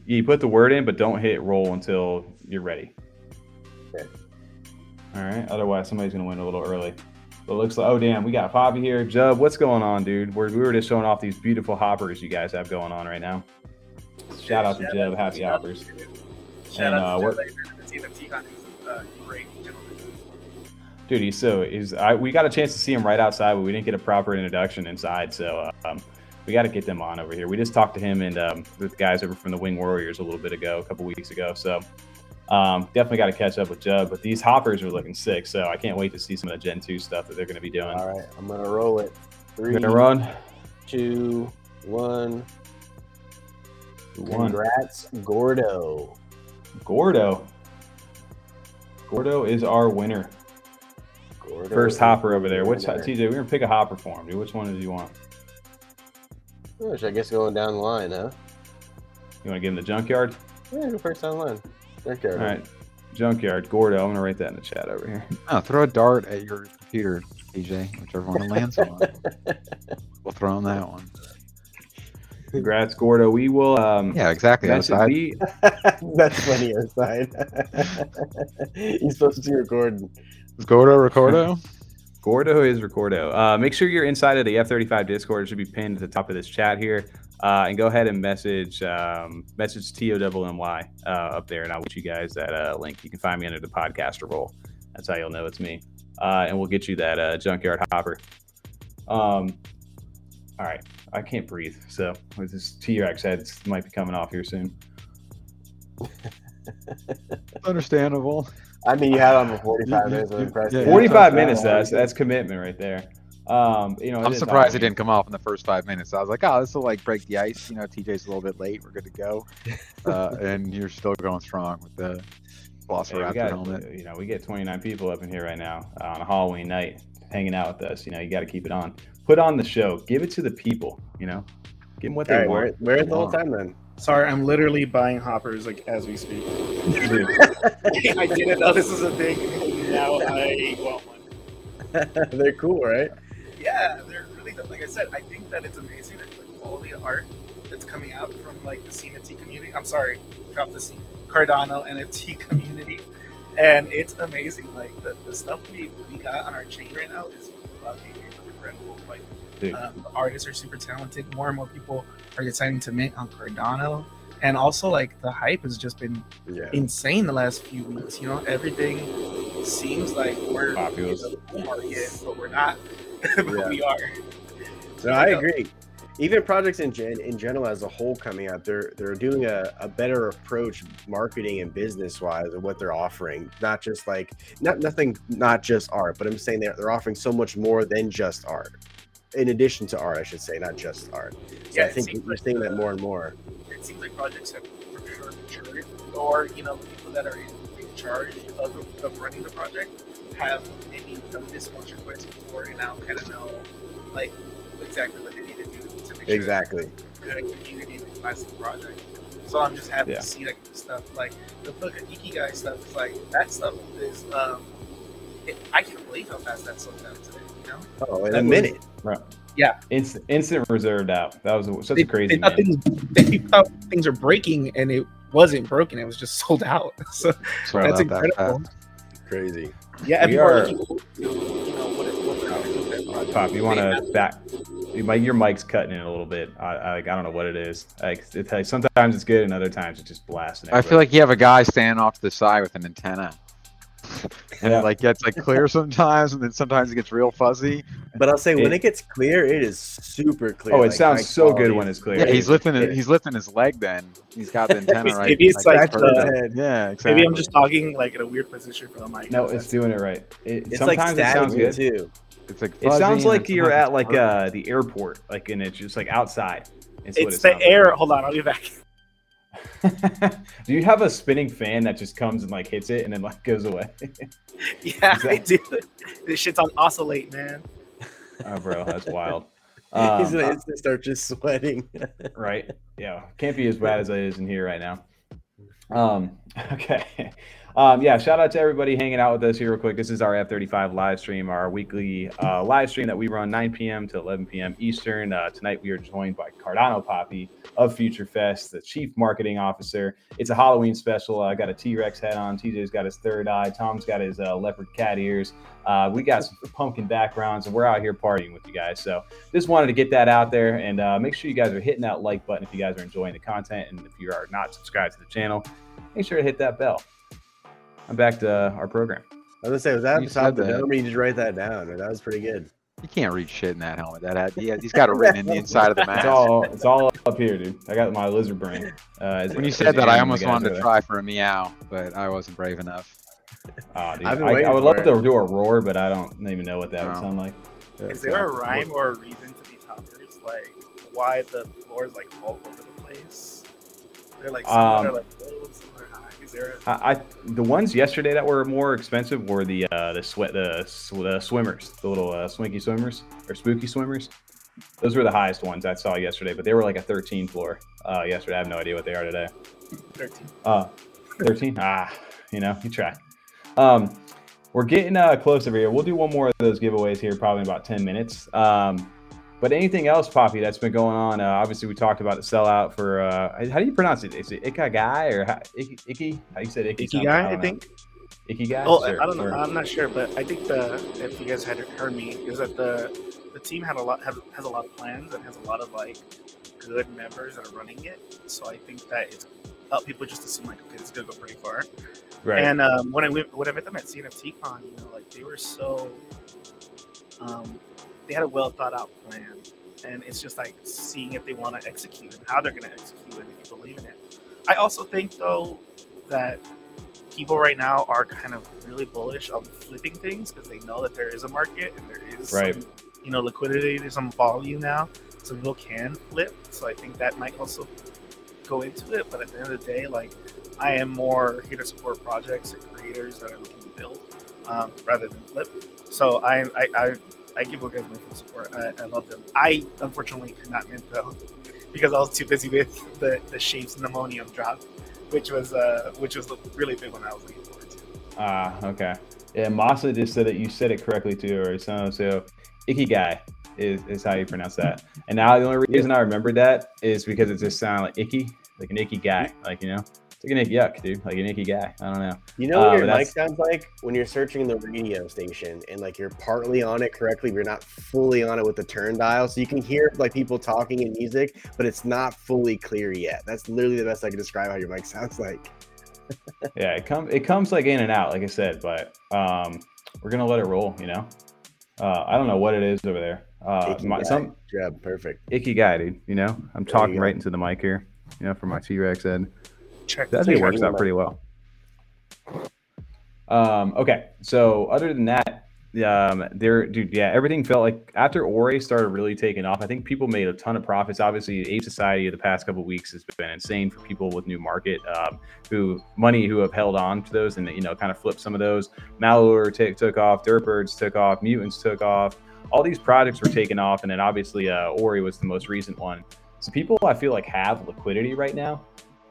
[SPEAKER 1] Yeah, you put the word in, but don't hit roll until you're ready.
[SPEAKER 3] Okay.
[SPEAKER 1] All right. Otherwise, somebody's gonna win a little early. But it looks like, oh damn, we got Bobby here. Jub, what's going on, dude? We're, we were just showing off these beautiful hoppers you guys have going on right now. Shout out to
[SPEAKER 6] Shout
[SPEAKER 1] Jub, happy hoppers.
[SPEAKER 6] Shout
[SPEAKER 1] And,
[SPEAKER 6] out
[SPEAKER 1] uh,
[SPEAKER 6] to
[SPEAKER 1] what-
[SPEAKER 6] Jeff Laser and the team of T-Con, who's a great gentleman.
[SPEAKER 1] Dude, he's so he's. I, we got a chance to see him right outside, but we didn't get a proper introduction inside. So um, we got to get them on over here. We just talked to him and um, with the guys over from the Wing Warriors a little bit ago, a couple weeks ago. So um, definitely got to catch up with Judd. But these hoppers are looking sick, so I can't wait to see some of the Gen two stuff that they're going to be doing.
[SPEAKER 3] All right, I'm gonna roll it.
[SPEAKER 1] We're
[SPEAKER 3] 3
[SPEAKER 1] gonna run.
[SPEAKER 3] two, one.
[SPEAKER 1] One.
[SPEAKER 3] Congrats, Gordo.
[SPEAKER 1] Gordo. Gordo is our winner.
[SPEAKER 3] Gordo
[SPEAKER 1] First hopper over there.
[SPEAKER 3] the
[SPEAKER 1] Which. TJ? We're gonna pick a hopper for him, dude. Which one do you want?
[SPEAKER 3] Gosh, I guess going down the line, huh?
[SPEAKER 1] You want to give him the junkyard?
[SPEAKER 3] Yeah, go first down the line. Right there.
[SPEAKER 1] All right, junkyard. Gordo. I'm gonna write that in the chat over here.
[SPEAKER 2] Oh, throw a dart at your computer, TJ, whichever one it lands on. We'll throw on that one.
[SPEAKER 1] Congrats, Gordo. We will. Um,
[SPEAKER 2] Yeah, exactly.
[SPEAKER 1] That's
[SPEAKER 2] Outside.
[SPEAKER 1] we,
[SPEAKER 3] That's funny aside. He's supposed to be recording.
[SPEAKER 2] Is Gordo Ricordo?
[SPEAKER 1] Gordo is Recordo. Uh, make sure you're inside of the F35 Discord. It should be pinned at the top of this chat here. Uh, and go ahead and message um, message T O W M Y uh, up there, and I'll get you guys that uh, link. You can find me under the podcaster role. That's how you'll know it's me. Uh, and we'll get you that uh, junkyard hopper. Um, all right, I can't breathe, so with this T Rex head might be coming off here soon.
[SPEAKER 2] Understandable.
[SPEAKER 3] I mean, you had on for 45 minutes of
[SPEAKER 2] Yeah,
[SPEAKER 3] impressive.
[SPEAKER 2] yeah.
[SPEAKER 1] 45 minutes. That's that's commitment right there. Um, you know,
[SPEAKER 2] I'm
[SPEAKER 1] is
[SPEAKER 2] surprised it didn't come off in the first five minutes. I was like, oh, this will like break the ice. You know, TJ's a little bit late. We're good to go. Uh, and you're still going strong with the
[SPEAKER 1] Hey, we
[SPEAKER 2] Velociraptor
[SPEAKER 1] got,
[SPEAKER 2] helmet.
[SPEAKER 1] you know, we get 29 people up in here right now uh, on a Halloween night hanging out with us. You know, you got to keep it on. Put on the show. Give it to the people. You know, give them what
[SPEAKER 3] All
[SPEAKER 1] they
[SPEAKER 3] right, we're,
[SPEAKER 1] want.
[SPEAKER 3] we're in the whole time then.
[SPEAKER 6] Sorry, I'm literally buying hoppers like as we speak. I didn't know oh, this was a thing. Now I want one.
[SPEAKER 3] They're cool, right?
[SPEAKER 6] Yeah, they're really good. Like I said, I think that it's amazing that the quality of art that's coming out from like the NFT community. I'm sorry, drop the C. Cardano NFT community, and it's amazing. Like the, the stuff we, we got on our chain right now is fucking incredible. Like. Um, the artists are super talented. More and more people are deciding to mint on Cardano, and also like the hype has just been
[SPEAKER 3] Yeah.
[SPEAKER 6] insane the last few weeks. You know, everything seems like we're
[SPEAKER 1] Populous.
[SPEAKER 6] in the market, but we're not. but
[SPEAKER 3] Yeah.
[SPEAKER 6] we are.
[SPEAKER 3] No, I agree. Even projects in gen- in general as a whole coming out, they're they're doing a, a better approach marketing and business wise of what they're offering. Not just like not nothing, not just art, but I'm saying they're they're offering so much more than just art. In addition to art, I should say, not just art. So
[SPEAKER 6] Yeah,
[SPEAKER 3] I think
[SPEAKER 6] seems
[SPEAKER 3] we're
[SPEAKER 6] like
[SPEAKER 3] seeing that more and more.
[SPEAKER 6] it seems like projects have for sure matured, or you know, the people that are in, in charge of, of running the project have maybe done this once or twice before and now kind of know like exactly what they need to do to make
[SPEAKER 3] Exactly.
[SPEAKER 6] sure it's a good community and lasting project. So I'm just happy
[SPEAKER 1] Yeah.
[SPEAKER 6] to see like stuff like the book of Ikigai stuff. Is like that stuff is um, it, I can't believe how fast that sold out today. You know,
[SPEAKER 3] Oh, in
[SPEAKER 1] That
[SPEAKER 3] a
[SPEAKER 1] was-
[SPEAKER 3] minute.
[SPEAKER 1] Instant, instant reserved out. That was such
[SPEAKER 6] they,
[SPEAKER 1] a crazy
[SPEAKER 6] they thought things they thought things are breaking and it wasn't broken. It was just sold out. So
[SPEAKER 2] Sold
[SPEAKER 6] that's
[SPEAKER 2] out that
[SPEAKER 6] incredible.
[SPEAKER 3] Crazy.
[SPEAKER 6] Yeah,
[SPEAKER 1] We
[SPEAKER 6] are,
[SPEAKER 1] are-
[SPEAKER 6] looking forward to, you know, what, what they're going to do with that project.
[SPEAKER 1] Pop, you want to back? You your mic's cutting in a little bit. I, I, like, I don't know what it is. Like, it's like sometimes it's good, and other times it's just blasting.
[SPEAKER 2] I feel like you have a guy standing off to the side with an antenna. And
[SPEAKER 1] Yeah.
[SPEAKER 2] it like gets like clear sometimes, and then sometimes it gets real fuzzy.
[SPEAKER 3] But I'll say when
[SPEAKER 1] It-
[SPEAKER 3] it gets clear, it is super clear.
[SPEAKER 1] Oh, it
[SPEAKER 3] like,
[SPEAKER 1] sounds
[SPEAKER 3] high
[SPEAKER 1] so good when it's clear.
[SPEAKER 2] Yeah, he's lifting it. He's lifting his leg. Then he's got the antenna right.
[SPEAKER 6] Maybe it's like
[SPEAKER 2] perfect.
[SPEAKER 3] the-
[SPEAKER 2] yeah, exactly.
[SPEAKER 6] Maybe I'm just talking like in a weird position for the mic.
[SPEAKER 1] No, it's doing it right. It,
[SPEAKER 3] It's like
[SPEAKER 1] it sounds good.
[SPEAKER 3] too.
[SPEAKER 2] It's like
[SPEAKER 1] It sounds like you're at like uh the airport, like and it's just like outside. It's,
[SPEAKER 6] It's the
[SPEAKER 1] sounds
[SPEAKER 6] air. Hold on, I'll be back.
[SPEAKER 1] Like. Do you have a spinning fan that just comes and like hits it and then like goes away?
[SPEAKER 6] Yeah,
[SPEAKER 1] Is
[SPEAKER 6] I do. This shit's on oscillate, man.
[SPEAKER 1] oh, bro, that's wild.
[SPEAKER 3] He's
[SPEAKER 1] Um,
[SPEAKER 3] gonna start just sweating.
[SPEAKER 1] right? Yeah, can't be as bad as it is in here right now. Um, okay. Um, yeah, shout out to everybody hanging out with us here real quick. This is our F35 live stream, our weekly uh, live stream that we run 9 p.m. to 11 p.m. Eastern. Uh, tonight we are joined by Cardano Papi of Future Fest, the chief marketing officer. It's a Halloween special. I got a T-Rex hat on. TJ's got his third eye. Tom's got his uh, leopard cat ears. Uh, we got some pumpkin backgrounds, and we're out here partying with you guys. So just wanted to get that out there and uh, make sure you guys are hitting that like button if you guys are enjoying the content. And if you are not subscribed to the channel, make sure to hit that bell. I'm back to uh, our program.
[SPEAKER 3] I was gonna say, was that
[SPEAKER 2] You
[SPEAKER 3] the top of the
[SPEAKER 2] said
[SPEAKER 3] dome? or You just write that down. That was pretty good.
[SPEAKER 2] You can't read shit in that helmet. That had, yeah, he's got it written in the inside of the
[SPEAKER 1] It's all it's all up here, dude. I got my lizard brain. Uh, as-
[SPEAKER 2] When you said that, I almost wanted to try for a meow, but I wasn't brave enough.
[SPEAKER 1] Oh, dude,
[SPEAKER 3] I've
[SPEAKER 1] I, I would love
[SPEAKER 3] it.
[SPEAKER 1] to do a roar, but I don't even know what that would sound like.
[SPEAKER 6] Is there a rhyme or a reason to these toppers? Like why the floors like all over the place? They're like some
[SPEAKER 1] Um,
[SPEAKER 6] are like
[SPEAKER 1] I, I the ones yesterday that were more expensive were the uh, the sweat the, sw- the swimmers, the little uh, swinky swimmers or spooky swimmers. Those were the highest ones I saw yesterday, but they were like a 13 floor uh, yesterday. I have no idea what they are today.
[SPEAKER 6] 13.
[SPEAKER 1] Uh, 13? ah, you know, you try. Um, we're getting uh, close over here. We'll do one more of those giveaways here, probably in about 10 minutes. Um, but anything else, Papi, that's been going on? Uh, obviously, we talked about the sellout for, uh, how do you pronounce it? Is it Ikigai or how, Icky, Icky? How you said Icky?
[SPEAKER 6] Icky guy,
[SPEAKER 1] don't
[SPEAKER 6] I
[SPEAKER 1] think.
[SPEAKER 6] think.
[SPEAKER 1] guy.
[SPEAKER 6] Oh, I don't know.
[SPEAKER 1] sure.
[SPEAKER 6] I'm not sure, but I think the if you guys had heard me, is that the the team had a lot has, has a lot of plans and has a lot of like good members that are running it. So I think that it's uh, people just assume like okay, it's gonna go pretty far.
[SPEAKER 1] Right.
[SPEAKER 6] And um, when I when I met them at CNFTCon, you know, like they were so, um, they had a well thought out plan, and it's just like seeing if they want to execute and how they're going to execute and if you believe in it. I also think though that people right now are kind of really bullish on flipping things because they know that there is a market and there is
[SPEAKER 1] Right.
[SPEAKER 6] some, you know liquidity, there's some volume now, so people can flip. So I think that might also go into it. But at the end of the day, like I am more here to support projects and creators that are looking to build um, rather than flip. So I I, I, I give you guys my full support. I, I love them. I unfortunately could not mint though because I was too busy with the the shapes ammonium drop, which was uh which was the really big one I was looking forward to.
[SPEAKER 1] Ah, okay. Yeah, Masa just said that you said it correctly too, or so. So, Ikigai is, is how you pronounce that. And now the only reason I remembered that is because it just sounded like icky, like an icky guy, like you know, like an icky yuck, dude, like an icky guy. I don't know.
[SPEAKER 3] You know
[SPEAKER 1] Uh,
[SPEAKER 3] what your mic sounds like when you're searching the radio station and like you're partly on it correctly, but you're not fully on it with the turn dial. So you can hear like people talking and music, but it's not fully clear yet. That's literally the best I can describe how your mic sounds like.
[SPEAKER 1] Yeah, it comes it comes like in and out, like I said, but um, we're gonna let it roll. You know, uh, I don't know what it is over there. Uh, my, some
[SPEAKER 3] Yeah, perfect.
[SPEAKER 1] icky guy, dude. You know, I'm talking right into the mic here. You know, for my T-Rex head.
[SPEAKER 6] Check.
[SPEAKER 1] That actually works out pretty well. Um, okay, so other than that, um, there, dude, yeah, everything felt like after Ori started really taking off. I think people made a ton of profits. Obviously, Ape Society the past couple weeks has been insane for people with new market, um, who money who have held on to those and you know kind of flipped some of those. Malware t- took off, Dirtbirds took off, Mutants took off. All these projects were taking off, and then obviously uh, Ori was the most recent one. So people, I feel like, have liquidity right now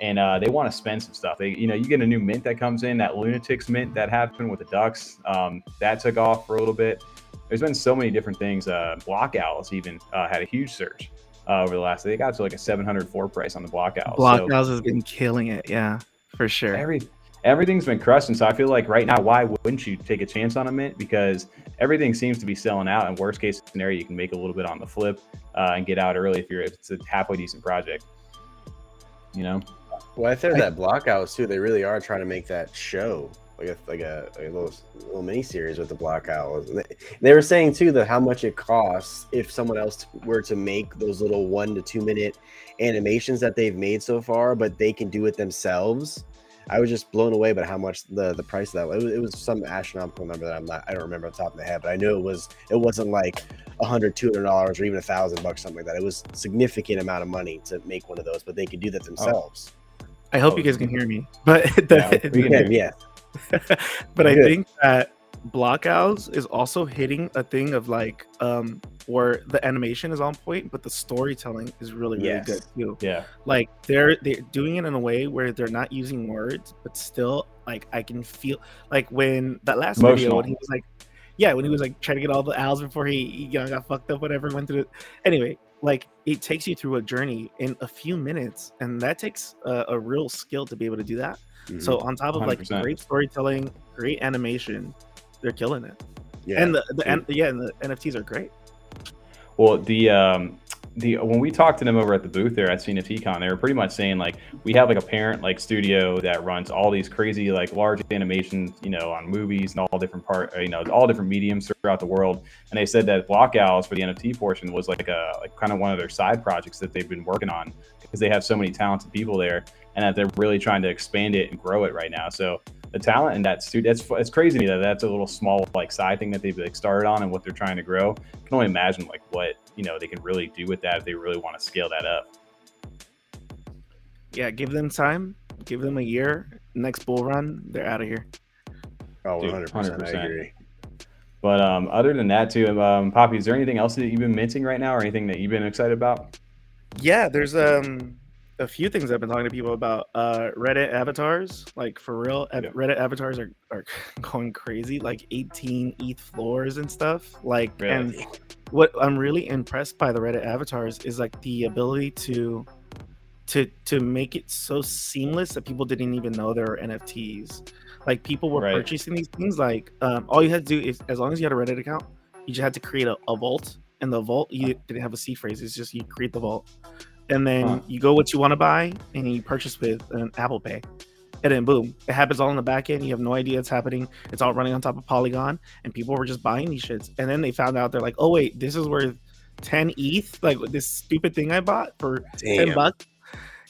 [SPEAKER 1] and uh, they want to spend some stuff. They, you know, you get a new mint that comes in, that Lunatics mint that happened with the Ducks, um, that took off for a little bit. There's been so many different things. Uh, Block Owls even uh, had a huge surge uh, over the last. They got to like a 704 price on the Block Owls.
[SPEAKER 6] Block
[SPEAKER 1] so
[SPEAKER 6] Owls has been killing it. Yeah, for sure.
[SPEAKER 1] every everything's been crushing. so I feel like right now, why wouldn't you take a chance on a mint? Because everything seems to be selling out. And worst case scenario, you can make a little bit on the flip uh, and get out early if you're if it's a halfway decent project. You know.
[SPEAKER 3] Well, I think that Block Owls too. They really are trying to make that show like a like a, like a little little mini series with the Block Owls. They, they were saying too that how much it costs if someone else were to make those little one to two minute animations that they've made so far, but they can do it themselves. I was just blown away by how much the the price of that was. It was, it was some astronomical number that I'm not I don't remember off the top of my head, but I knew it was it wasn't like a hundred, two hundred dollars or even a thousand bucks, something like that. It was significant amount of money to make one of those, but they could do that oh. themselves.
[SPEAKER 6] I hope
[SPEAKER 1] Oh,
[SPEAKER 6] you guys can hear me, but the,
[SPEAKER 1] Yeah, we can
[SPEAKER 3] Yeah,
[SPEAKER 1] hear you.
[SPEAKER 3] yeah.
[SPEAKER 6] but I
[SPEAKER 3] Good.
[SPEAKER 6] think that Block Owls is also hitting a thing of like um where the animation is on point, but the storytelling is really really
[SPEAKER 3] Yes.
[SPEAKER 6] good too.
[SPEAKER 1] Yeah.
[SPEAKER 6] Like they're they're doing it in a way where they're not using words, but still like I can feel like when that last video
[SPEAKER 1] Emotional.
[SPEAKER 6] when he was like, yeah, when he was like trying to get all the owls before he, he you know, got fucked up, whatever, went through. It. Anyway, like it takes you through a journey in a few minutes, and that takes a, a real skill to be able to do that.
[SPEAKER 3] Mhm.
[SPEAKER 6] So on top of like
[SPEAKER 1] 100%.
[SPEAKER 6] great storytelling, great animation, they're killing it.
[SPEAKER 3] yeah.
[SPEAKER 6] And the, the yeah, and the NFTs are great.
[SPEAKER 1] Well, the um, the when we talked to them over at the booth there at CNFTCon, they were pretty much saying like we have like a parent like studio that runs all these crazy like large animations, you know, on movies and all different part, you know, all different mediums throughout the world. And they said that Block Owls for the NFT portion was like a like kind of one of their side projects that they've been working on because they have so many talented people there, and that they're really trying to expand it and grow it right now. So the talent in that studio, it's it's crazy to me that that's a little small like side thing that they've like started on and what they're trying to grow. I can only imagine like what you know they can really do with that if they really want to scale that up.
[SPEAKER 6] Yeah, give them time, give them a year. Next bull run, they're out of here.
[SPEAKER 3] oh, 100 percent. I
[SPEAKER 1] 100%.
[SPEAKER 3] agree.
[SPEAKER 1] But um, other than that, too, um, Papi, is there anything else that you've been minting right now, or anything that you've been excited about?
[SPEAKER 6] Yeah, there's um a few things I've been talking to people about. Uh, Reddit avatars, like for real,
[SPEAKER 1] Yeah.
[SPEAKER 6] Reddit avatars are, are going crazy, like 18 ETH floors and stuff. Like,
[SPEAKER 1] Really?
[SPEAKER 6] and what I'm really impressed by the Reddit avatars is like the ability to to to make it so seamless that people didn't even know there were NFTs. Like people were
[SPEAKER 1] Right.
[SPEAKER 6] purchasing these things. Like um, all you had to do is, as long as you had a Reddit account, you just had to create a, a vault. And the vault, you didn't have a seed phrase. It's just you create the vault, and then
[SPEAKER 1] Huh.
[SPEAKER 6] you go what you want to buy, and you purchase with an Apple Pay. And then boom, it happens all in the back end. You have no idea it's happening. It's all running on top of Polygon, and people were just buying these shits. And then they found out they're like, oh wait, this is worth 10 ETH, like this stupid thing I bought for 10 bucks.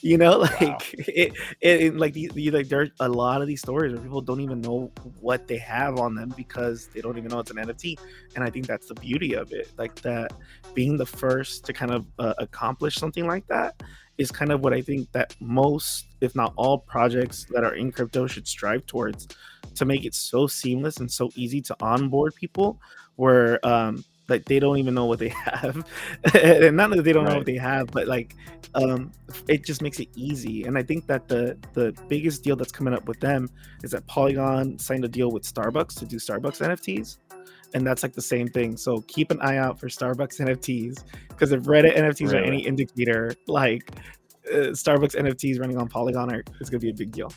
[SPEAKER 6] You know, like it, it, it like the, the like there's a lot of these stories where people don't even know what they have on them because they don't even know it's an NFT. And I think that's the beauty of it. Like that being the first to kind of uh, accomplish something like that is kind of what I think that most, if not all, projects that are in crypto should strive towards to make it so seamless and so easy to onboard people where um like they don't even know what they have. And not that they don't know what they have but like um it just makes it easy. And i think that the the biggest deal that's coming up with them is that polygon signed a deal with starbucks to do starbucks nfts and that's like the same thing. So keep an eye out for starbucks nfts because if reddit nfts are any indicator like uh, starbucks nfts running on polygon are is going to be a big deal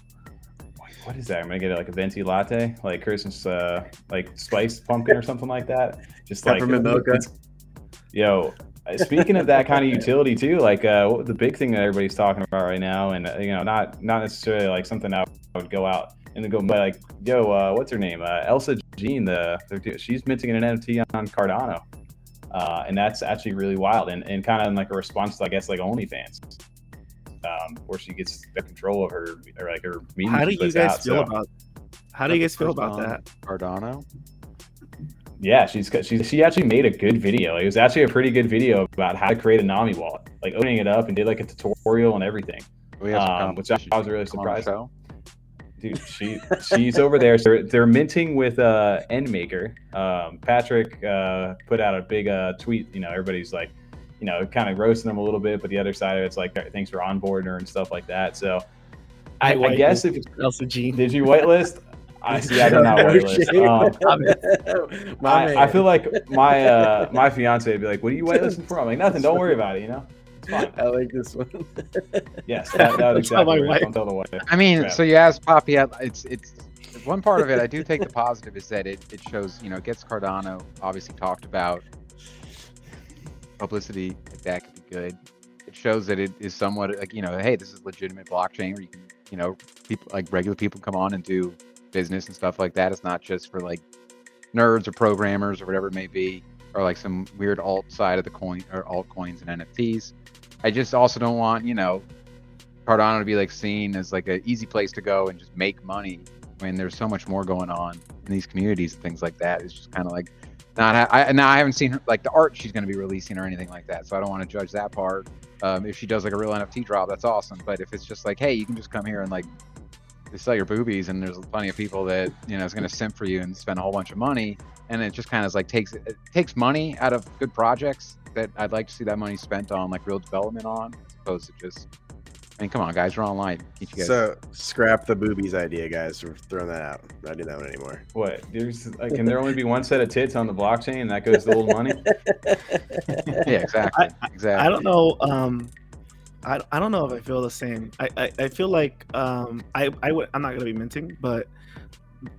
[SPEAKER 1] What is that? I'm gonna get like a venti latte, like Christmas, uh, like spiced pumpkin or something like that. Just like
[SPEAKER 3] Peppermint mocha.
[SPEAKER 1] it's- Yo, uh, speaking of that kind of utility too, like uh, what the big thing that everybody's talking about right now, and uh, you know, not not necessarily like something I would go out and go buy like, yo, uh, what's her name? Uh, Elsa Jean, the they're- she's minting an NFT on Cardano, uh, and that's actually really wild, and, and kind of like a response to I guess like OnlyFans, um, where she gets the control of her or like her media.
[SPEAKER 6] how do you guys
[SPEAKER 1] out,
[SPEAKER 6] feel
[SPEAKER 1] so-
[SPEAKER 6] about how do you guys feel about that
[SPEAKER 2] Cardano.
[SPEAKER 1] yeah, she's she's she she actually made a good video. It was actually a pretty good video about how to create a Nami wallet, like opening it up and did like a tutorial and everything.
[SPEAKER 2] We have some
[SPEAKER 1] Um, which I- I was really
[SPEAKER 2] Come on the
[SPEAKER 1] surprised. Dude, she she's over there. So they're, they're minting with uh NMKR. Um, Patrick uh, put out a big uh, tweet. You know, everybody's like, you know, kind of roasting them a little bit, but the other side of it's like, thanks for onboarding her and stuff like that. So I, I guess if
[SPEAKER 6] Elsa Jean.
[SPEAKER 1] did you whitelist? I see. I did not whitelist. Um,
[SPEAKER 3] My
[SPEAKER 1] I. I feel like my uh, my fiance would be like, "What are you whitelisting for?" I'm like, "Nothing. Don't worry about it. You know.
[SPEAKER 3] I like this one.
[SPEAKER 1] Yes, that, that was
[SPEAKER 6] Don't tell my
[SPEAKER 1] exactly right.
[SPEAKER 6] wife.
[SPEAKER 1] Don't tell the wife.
[SPEAKER 2] I mean,
[SPEAKER 1] Yeah.
[SPEAKER 2] so you asked Papi. I- It's it's one part of it. I do take the positive is that it, it shows you know it gets Cardano obviously talked about. Publicity that could be good. It shows that it is somewhat like you know, hey, this is legitimate blockchain where you can you know people like regular people come on and do business and stuff like that. It's not just for like nerds or programmers or whatever it may be, or like some weird alt side of the coin or altcoins and NFTs. I just also don't want you know Cardano to be like seen as like an easy place to go and just make money when there's so much more going on in these communities and things like that. It's just kind of like not. I now I haven't seen her, like the art she's going to be releasing or anything like that, so I don't want to judge that part. Um, if she does like a real NFT drop, that's awesome. But if it's just like, hey, you can just come here and like sell your boobies, and there's plenty of people that you know is going to simp for you and spend a whole bunch of money, and it just kind of like takes it takes money out of good projects that I'd like to see that money spent on like real development on, as opposed to just. I mean, come on, guys, we're online. Can't you guys?
[SPEAKER 3] So scrap the boobies idea, guys. We're throwing that out. Not doing that one anymore.
[SPEAKER 1] What? There's like, can there only be one set of tits on the blockchain, and that goes to old money?
[SPEAKER 2] yeah, exactly, exactly.
[SPEAKER 6] I don't know. Um, I, I don't know if I feel the same. I, I, I feel like um I I would I'm not gonna be minting, but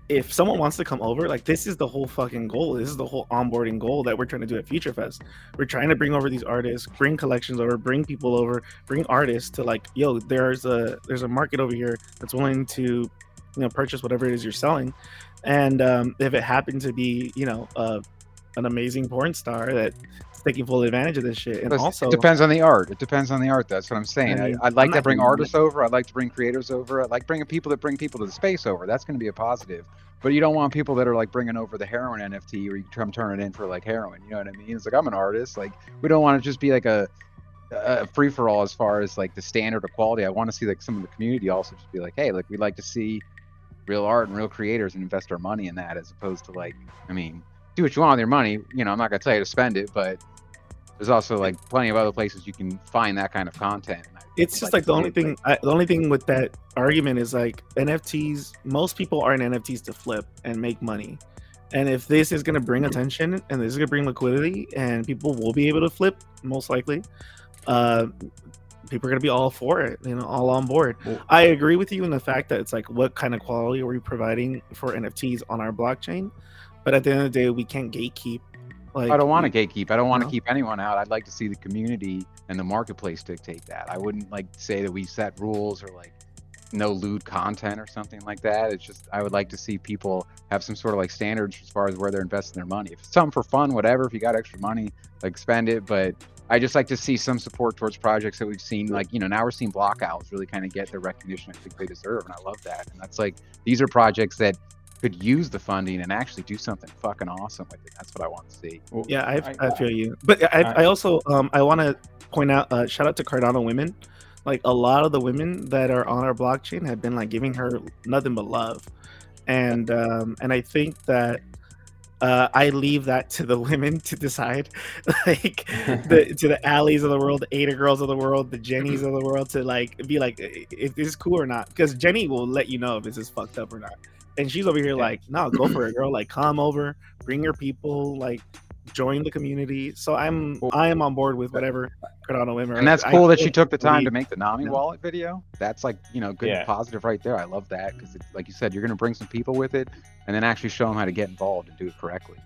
[SPEAKER 6] if someone wants to come over, like this is the whole fucking goal. This is the whole onboarding goal that we're trying to do at Future Fest. We're trying to bring over these artists, bring collections over, bring people over, bring artists to like, yo, there's a there's a market over here that's willing to, you know, purchase whatever it is you're selling. And um, if it happened to be, you know, uh, an amazing porn star that's taking full advantage of this shit, and also
[SPEAKER 2] it depends on the art. It depends on the art. That's what I'm saying.
[SPEAKER 6] I
[SPEAKER 2] I'd like to bring artists over. I'd like to bring creators over. I'd like bringing people that bring people to the space over. That's going to be a positive. But you don't want people that are like bringing over the heroin NFT or you come turn it in for like heroin. You know what I mean? It's like I'm an artist. Like we don't want to just be like a, a free for all as far as like the standard of quality. I want to see like some of the community also just be like, hey, like we'd like to see real art and real creators and invest our money in that as opposed to like, I mean, do what you want with your money. You know, I'm not gonna tell you to spend it, but there's also like plenty of other places you can find that kind of content.
[SPEAKER 6] it's just like the only thing I, the only thing with that argument is like nfts most people are in nfts to flip and make money. And if this is going to bring attention and this is going to bring liquidity and people will be able to flip most likely uh people are going to be all for it you know all on board.
[SPEAKER 1] Well-
[SPEAKER 6] i agree with you in the fact that it's like what kind of quality are we providing for nfts on our blockchain? But at the end of the day we can't gatekeep like
[SPEAKER 2] I don't want to gatekeep. I don't want to
[SPEAKER 6] No.
[SPEAKER 2] keep anyone out. I'd like to see the community and the marketplace dictate that. I wouldn't like say that we set rules or like no lewd content or something like that. It's just I would like to see people have some sort of like standards as far as where they're investing their money. If it's something for fun, whatever. If you got extra money, like spend it. But I just like to see some support towards projects that we've seen. Like you know now we're seeing Block Owls really kind of get the recognition I think they deserve, and I love that. And that's like these are projects that could use the funding and actually do something fucking awesome with it. That's what I want to see.
[SPEAKER 1] Well,
[SPEAKER 6] Yeah, I, I, feel you, but I,
[SPEAKER 1] I-
[SPEAKER 6] I also um I want to point out uh, shout out to Cardano women, like a lot of the women that are on our blockchain have been like giving her nothing but love, and um and I think that uh, I leave that to the women to decide, like the to the alleys of the world, the Ada girls of the world, the Jennies of the world, to like be like if this is cool or not. Because Jenny will let you know if this is fucked up or not. And she's over here like, no, go for it, girl. Like, come over, bring your people, like, join the community. So I'm I am on board with whatever Cardano are.
[SPEAKER 2] And that's
[SPEAKER 6] I
[SPEAKER 2] cool that she took the time to make the Nami
[SPEAKER 6] Yeah.
[SPEAKER 2] wallet video. That's like, you know, good
[SPEAKER 1] Yeah.
[SPEAKER 2] positive right there. I love that because, like you said, you're going to bring some people with it and then actually show them how to get involved and do it correctly.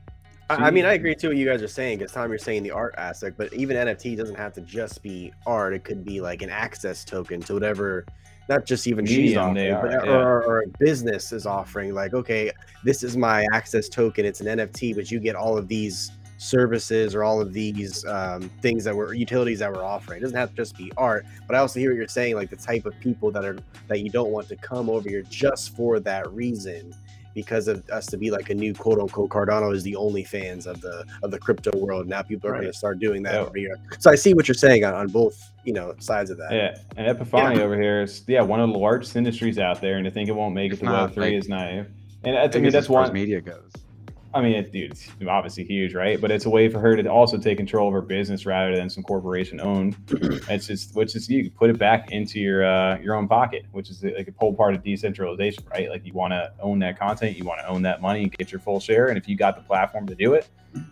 [SPEAKER 3] I I mean, I agree too what you guys are saying because Tom, you're saying the art aspect, but even NFT doesn't have to just be art. It could be like an access token to whatever, not just even she's offering, but,
[SPEAKER 1] are,
[SPEAKER 3] or,
[SPEAKER 1] yeah.
[SPEAKER 3] or, or a business is offering. Like, okay, this is my access token. It's an NFT, but you get all of these services or all of these um, things that were utilities that we're offering. It doesn't have to just be art, but I also hear what you're saying, like the type of people that are that you don't want to come over here just for that reason because of us to be like a new quote unquote Cardano is the only fans of the of the crypto world. Now people are
[SPEAKER 6] Right.
[SPEAKER 3] going to start doing that
[SPEAKER 1] Yeah.
[SPEAKER 3] over here. So I see what you're saying on, on both you know sides of that.
[SPEAKER 1] Yeah, and Epiphany over here is yeah one of the largest industries out there, and to think it won't make it
[SPEAKER 2] It's
[SPEAKER 1] to
[SPEAKER 2] not,
[SPEAKER 1] Web three
[SPEAKER 2] like-
[SPEAKER 1] is naive. And I, I mean that's
[SPEAKER 2] far as
[SPEAKER 1] one.
[SPEAKER 2] media goes.
[SPEAKER 1] I mean, it, dude, it's obviously huge, right? But it's a way for her to also take control of her business rather than some corporation owned. it's just, which is you can put it back into your uh, your own pocket, which is like a whole part of decentralization, right? Like you want to own that content, you want to own that money, and get your full share. And if you got the platform to do it,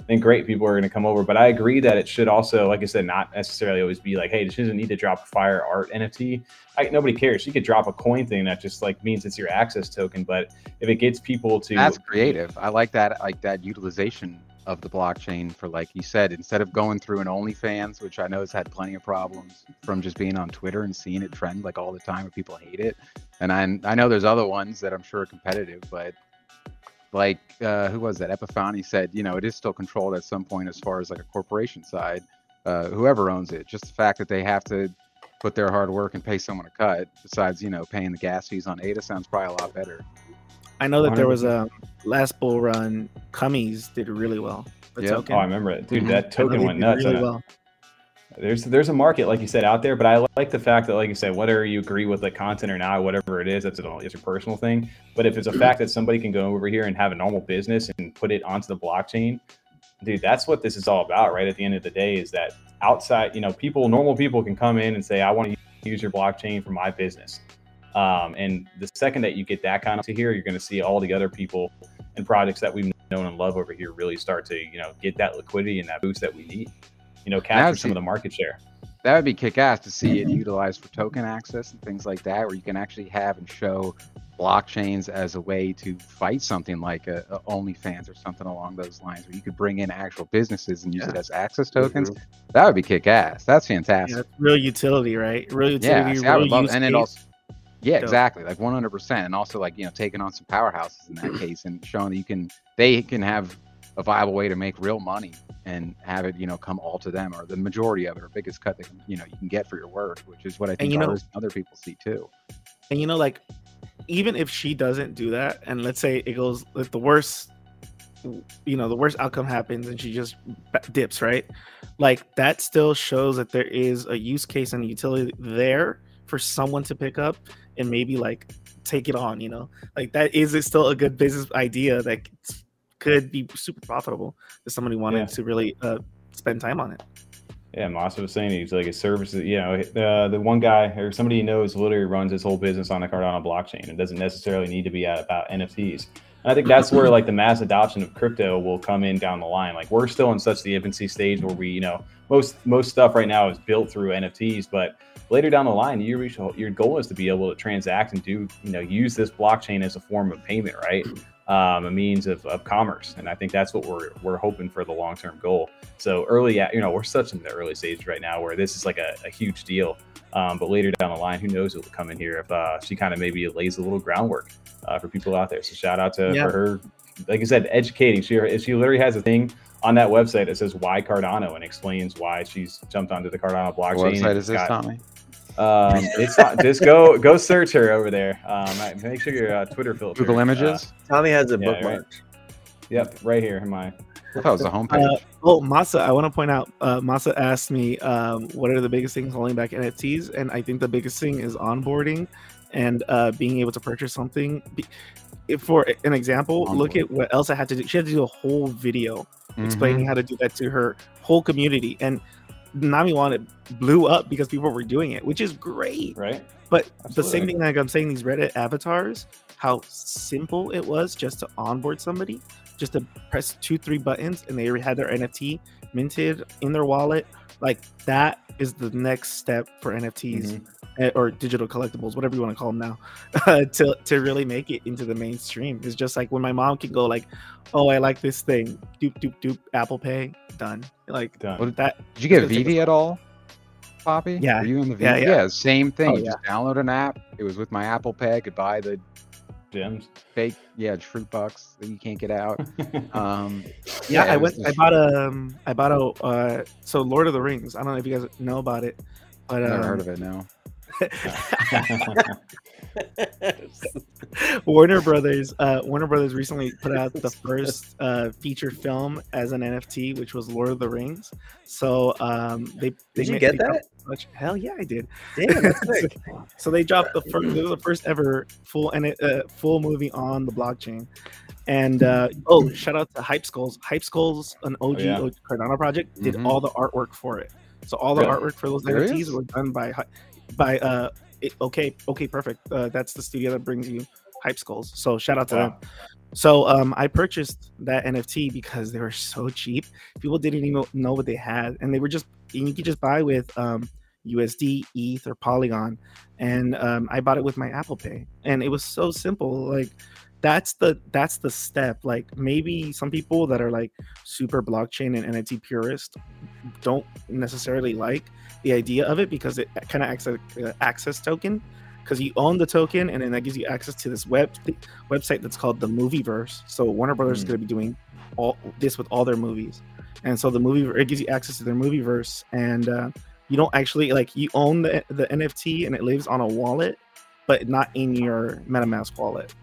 [SPEAKER 1] then great, people are going to come over. But I agree that it should also, like I said, not necessarily always be like, hey, she doesn't need to drop a fire art NFT. I, nobody cares. She could drop a coin thing that just like means it's your access token. But if it gets people to
[SPEAKER 2] That's creative. I like that. Like that utilization of the blockchain for, like you said, instead of going through an OnlyFans, which I know has had plenty of problems from just being on Twitter and seeing it trend like all the time, where people hate it. And I I know there's other ones that I'm sure are competitive, but like uh, who was that? Epiphany said, you know, it is still controlled at some point as far as like a corporation side, uh, whoever owns it. Just the fact that they have to put their hard work and pay someone a cut, besides you know paying the gas fees on ADA, sounds probably a lot better.
[SPEAKER 6] I know that there was a last bull run. Cummies did really well. The
[SPEAKER 2] Yeah.
[SPEAKER 6] token.
[SPEAKER 1] Oh, I remember it, dude.
[SPEAKER 2] Mhm.
[SPEAKER 1] That
[SPEAKER 6] I know
[SPEAKER 1] token went nuts.
[SPEAKER 6] Really well.
[SPEAKER 1] There's there's a market, like you said, out there. But I like the fact that, like you said, whether you agree with the content or not, whatever it is, that's a, it's a personal thing. But if it's a fact that somebody can go over here and have a normal business and put it onto the blockchain, dude, that's what this is all about, right? At the end of the day, is that outside, you know, people, normal people can come in and say, I want to use your blockchain for my business. Um, and the second that you get that kind of to here, you're going to see all the other people and projects that we've known and love over here really start to, you know, get that liquidity and that boost that we need. You know, capture some
[SPEAKER 2] see-
[SPEAKER 1] of the market share.
[SPEAKER 2] That would be kick ass to see it utilized for token access and things like that, where you can actually have and show blockchains as a way to fight something like a, a OnlyFans or something along those lines, where you could bring in actual businesses and use it as access tokens. Mm-hmm. That would be kick ass. That's
[SPEAKER 6] Yeah,
[SPEAKER 2] fantastic.
[SPEAKER 6] that's real utility, right? Real
[SPEAKER 2] Yeah,
[SPEAKER 6] utility.
[SPEAKER 2] see, I
[SPEAKER 6] real
[SPEAKER 2] would love,
[SPEAKER 6] use
[SPEAKER 2] and it also, yeah,
[SPEAKER 6] Dope.
[SPEAKER 2] exactly, like 100, percent and also like you know taking on some powerhouses in that case and showing that you can, they can have a viable way to make real money and have it, you know, come all to them or the majority of it or biggest cut that you know you can get for your work, which is what I think
[SPEAKER 6] you know-
[SPEAKER 2] other people see too.
[SPEAKER 6] And you know, like, even if she doesn't do that, and let's say it goes like the worst, you know, the worst outcome happens, and she just dips, right? Like that still shows that there is a use case and utility there for someone to pick up and maybe like take it on. You know, like that is still a good business idea that could be super profitable if somebody wanted
[SPEAKER 1] Yeah.
[SPEAKER 6] to really uh, spend time on it.
[SPEAKER 1] Yeah, Masa was saying he's like a service. You know, uh, the one guy or somebody he knows literally runs his whole business on the Cardano blockchain. It doesn't necessarily need to be at, about NFTs. And I think that's where like the mass adoption of crypto will come in down the line. Like we're still in such the infancy stage where we, you know, most most stuff right now is built through NFTs, but later down the line, you reach your goal is to be able to transact and do, you know, use this blockchain as a form of payment, right? Um, a means of, of commerce, and I think that's what we're we're hoping for the long term goal. So early, at you know, we're such in the early stage right now where this is like a, a huge deal. Um, but later down the line, who knows what will come in here if uh, she kind of maybe lays a little groundwork uh, for people out there. So shout out to
[SPEAKER 6] Yeah.
[SPEAKER 1] for her, like I said, educating. She she literally has a thing on that website that says why Cardano and explains why she's jumped onto the Cardano blockchain.
[SPEAKER 2] What
[SPEAKER 1] website
[SPEAKER 2] is this,
[SPEAKER 1] got-
[SPEAKER 2] Tommy?
[SPEAKER 1] Um, it's not, just go go search her over there. Um, make sure your uh, Twitter filter.
[SPEAKER 2] Google
[SPEAKER 1] uh,
[SPEAKER 2] Images.
[SPEAKER 3] Tommy has a
[SPEAKER 1] Yeah, right.
[SPEAKER 3] bookmark.
[SPEAKER 1] yep, right here in my.
[SPEAKER 2] I thought it was the homepage.
[SPEAKER 6] Uh, oh, Masa, I want to point out, uh, Masa asked me um, what are the biggest things holding back NFTs, and I think the biggest thing is onboarding and uh, being able to purchase something. Be- for an example, look at what Elsa had to do. She had to do a whole video
[SPEAKER 2] Mhm.
[SPEAKER 6] explaining how to do that to her whole community, and Nami wanted blew up because people were doing it, which is great.
[SPEAKER 1] right?
[SPEAKER 6] But the same thing, like I'm saying, these Reddit avatars, how simple it was just to onboard somebody, just to press two, three buttons, and they already had their NFT minted in their wallet. Like that is the next step for NFTs eh, or digital collectibles, whatever you want to call them now, to to really make it into the mainstream. It's just like when my mom can go like, "Oh, I like this thing," doop doop doop, Apple Pay, done. Like
[SPEAKER 1] Done.
[SPEAKER 2] What-
[SPEAKER 6] that.
[SPEAKER 2] Did you get
[SPEAKER 6] gonna
[SPEAKER 2] VeVe at all, Papi?
[SPEAKER 6] Yeah.
[SPEAKER 2] Were you in the VeVe?
[SPEAKER 6] Yeah, yeah.
[SPEAKER 2] same thing.
[SPEAKER 6] Oh,
[SPEAKER 2] You Just download an app. It was with my Apple Pay. I could buy the
[SPEAKER 1] Gems.
[SPEAKER 2] fake, yeah, fruit box that you can't get out. Um,
[SPEAKER 6] Yeah, I went. I bought a. Um, I bought a. Uh, so Lord of the Rings. I don't know if you guys know about it, but
[SPEAKER 2] Never
[SPEAKER 6] um,
[SPEAKER 2] heard of it. No.
[SPEAKER 6] Warner Brothers. Uh, Warner Brothers recently put out the first uh, feature film as an NFT, which was Lord of the Rings. So um, they they
[SPEAKER 3] Did you get that?
[SPEAKER 6] a bunch- Hell yeah, I did.
[SPEAKER 3] Damn, that's sick.
[SPEAKER 6] So they dropped the first. It was the first ever full and uh, full movie on the blockchain. And uh, oh, shout out to Hype Skulls. Hype Skulls, an OG
[SPEAKER 1] yeah.
[SPEAKER 6] Cardano project, did
[SPEAKER 2] Mhm.
[SPEAKER 6] all the artwork for it. So all the
[SPEAKER 1] Really?
[SPEAKER 6] artwork for those
[SPEAKER 2] Serious?
[SPEAKER 6] NFTs were done by by uh it, okay okay perfect. Uh, that's the studio that brings you Hype Skulls. So shout out to them. So um, I purchased that NFT because they were so cheap. People didn't even know what they had, and they were just and you could just buy with um, USD, ETH, or Polygon. And um, I bought it with my Apple Pay, and it was so simple. Like that's the that's the step. Like maybe some people that are like super blockchain and NFT purist don't necessarily like the idea of it because it kind of acts like an access token because you own the token and then that gives you access to this web website that's called the Movieverse. So Warner Brothers is
[SPEAKER 1] Hmm.
[SPEAKER 6] going to be doing all this with all their movies, and so the movie it gives you access to their Movieverse, and uh, you don't actually like you own the the NFT and it lives on a wallet, but not in your MetaMask wallet.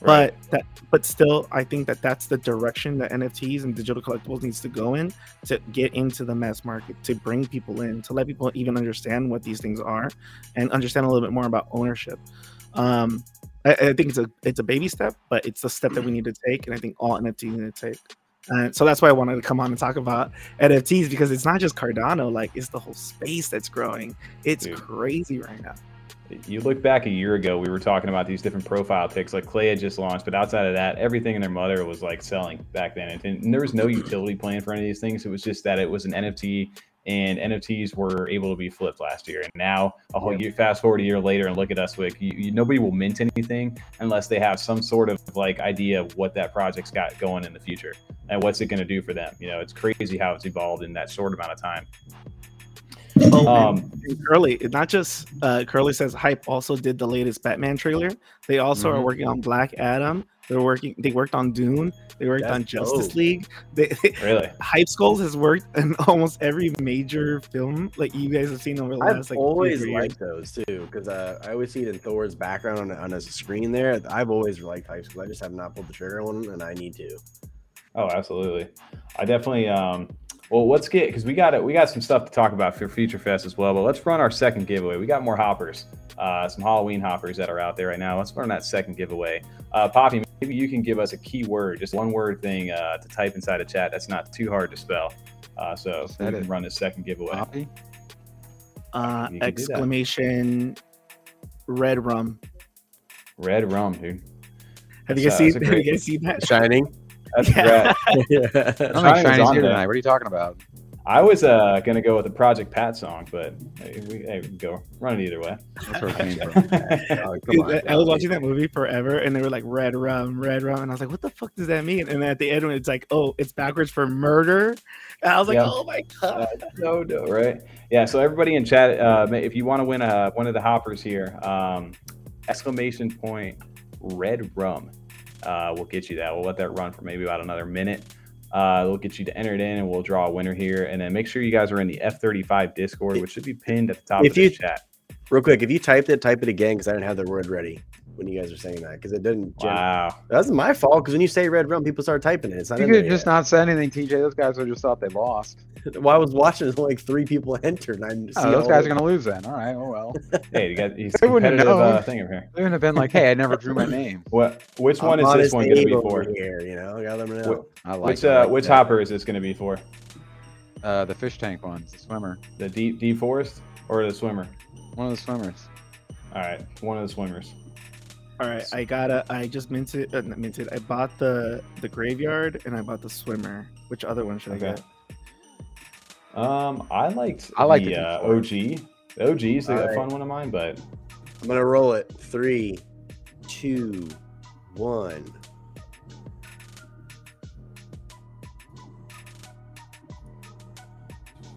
[SPEAKER 1] Right.
[SPEAKER 6] But that, but still, I think that that's the direction that NFTs and digital collectibles needs to go in to get into the mass market, to bring people in, to let people even understand what these things are, and understand a little bit more about ownership. Um, I, I think it's a it's a baby step, but it's a step that we need to take, and I think all NFTs need to take. And so that's why I wanted to come on and talk about NFTs because it's not just Cardano, like it's the whole space that's growing. It's
[SPEAKER 1] Dude.
[SPEAKER 6] crazy right now.
[SPEAKER 1] You look back a year ago, we were talking about these different profile picks. Like Clay had just launched, but outside of that, everything in their mother was like selling back then. And, and there was no utility plan for any of these things. It was just that it was an NFT, and NFTs were able to be flipped last year. And now, a whole year, fast forward a year later, and look at us, like you, you, nobody will mint anything unless they have some sort of like idea of what that project's got going in the future and what's it going to do for them. You know, it's crazy how it's evolved in that short amount of time.
[SPEAKER 6] Oh,
[SPEAKER 1] Um,
[SPEAKER 6] and, and Curly, not just uh, Curly says hype also did the latest Batman trailer. They also are
[SPEAKER 2] Mhm.
[SPEAKER 6] working on Black Adam. They're working. They worked on Dune. They worked
[SPEAKER 3] That's
[SPEAKER 6] on Justice
[SPEAKER 3] dope.
[SPEAKER 6] League. They,
[SPEAKER 1] Really?
[SPEAKER 6] Hype Skulls has worked in almost every major film like you guys have seen over the
[SPEAKER 3] I've
[SPEAKER 6] last like two,
[SPEAKER 3] always
[SPEAKER 6] three years.
[SPEAKER 3] liked those too because uh, I always see it in Thor's background on, on a screen there. I've always liked Hype Skulls. I just have not pulled the trigger on one, and I need to.
[SPEAKER 1] Oh, absolutely. I definitely. Um, well, let's get because we got it. We got some stuff to talk about for Future Fest as well. But let's run our second giveaway. We got more hoppers, uh, some Halloween hoppers that are out there right now. Let's run that second giveaway. Uh, Papi, maybe you can give us a keyword, just one word thing uh, to type inside a chat. That's not too hard to spell. Uh, so we
[SPEAKER 2] Said
[SPEAKER 1] can run this second giveaway.
[SPEAKER 2] Papi?
[SPEAKER 6] Uh,
[SPEAKER 1] You can do that.
[SPEAKER 6] exclamation red rum.
[SPEAKER 1] Red rum, dude.
[SPEAKER 6] Have you guys
[SPEAKER 1] uh,
[SPEAKER 6] seen? Have you guys seen that?
[SPEAKER 3] Shining.
[SPEAKER 1] That's
[SPEAKER 6] Yeah.
[SPEAKER 3] yeah.
[SPEAKER 2] I'm not
[SPEAKER 1] Shining
[SPEAKER 2] think
[SPEAKER 1] was
[SPEAKER 2] Shiny's here tonight. What are you talking about?
[SPEAKER 1] I was uh, gonna go with the Project Pat song, but hey, we, hey, we go run it either way.
[SPEAKER 2] That's where it came from.
[SPEAKER 3] Oh, come
[SPEAKER 6] Dude,
[SPEAKER 3] on,
[SPEAKER 6] I- I was watching that movie forever, and they were like red rum, red rum, and I was like, "What the fuck does that mean?" And then at the end, when it's like, "Oh, it's backwards for murder," and I was like,
[SPEAKER 1] Yeah.
[SPEAKER 6] "Oh my god!"
[SPEAKER 1] no, no, right? Yeah. So everybody in chat, uh, if you want to win a, one of the hoppers here, um, exclamation point red rum, uh, we'll get you that. We'll let that run for maybe about another minute. Uh, we'll get you to enter it in, and we'll draw a winner here. And then make sure you guys are in the F35 Discord, which should be pinned at the top
[SPEAKER 3] If
[SPEAKER 1] of the
[SPEAKER 3] you-
[SPEAKER 1] chat.
[SPEAKER 3] Real quick, if you typed it, type it again because I didn't have the word ready when you guys were saying that because it didn't. gen-
[SPEAKER 1] Wow.
[SPEAKER 3] That's my fault because when you say red rum, people start typing it. It's not
[SPEAKER 2] You could just
[SPEAKER 3] yet.
[SPEAKER 2] not say anything, TJ. Those guys would just thought they lost.
[SPEAKER 3] Well, I was watching like three people entered. And I see
[SPEAKER 2] Oh, those guys
[SPEAKER 3] the-
[SPEAKER 2] are gonna lose then. All right. Oh well.
[SPEAKER 1] Hey, you got he's
[SPEAKER 2] They wouldn't
[SPEAKER 1] competitive
[SPEAKER 2] know.
[SPEAKER 1] uh, thing over here.
[SPEAKER 2] They would have been like, "Hey, I never drew my name."
[SPEAKER 1] What? Which one
[SPEAKER 3] I'm
[SPEAKER 1] is this one going to be for?
[SPEAKER 3] Here, you know, gotta let me know.
[SPEAKER 1] What-
[SPEAKER 2] I like.
[SPEAKER 1] Which uh,
[SPEAKER 2] like
[SPEAKER 1] which
[SPEAKER 2] that.
[SPEAKER 1] hopper is this going to be for?
[SPEAKER 2] Uh, the fish tank ones, the swimmer,
[SPEAKER 1] The deep deep forest or the swimmer?
[SPEAKER 2] one of the swimmers.
[SPEAKER 1] All right, one of the swimmers.
[SPEAKER 6] All right, I gotta. I just minted. Uh, minted. I bought the the graveyard and I bought the swimmer. Which other one should I get?
[SPEAKER 1] Um, I liked
[SPEAKER 2] I like
[SPEAKER 1] the,
[SPEAKER 2] the
[SPEAKER 1] uh, OG. The OG is a
[SPEAKER 3] Alright.
[SPEAKER 1] fun one of mine, but
[SPEAKER 3] I'm gonna roll it. Three, two, one.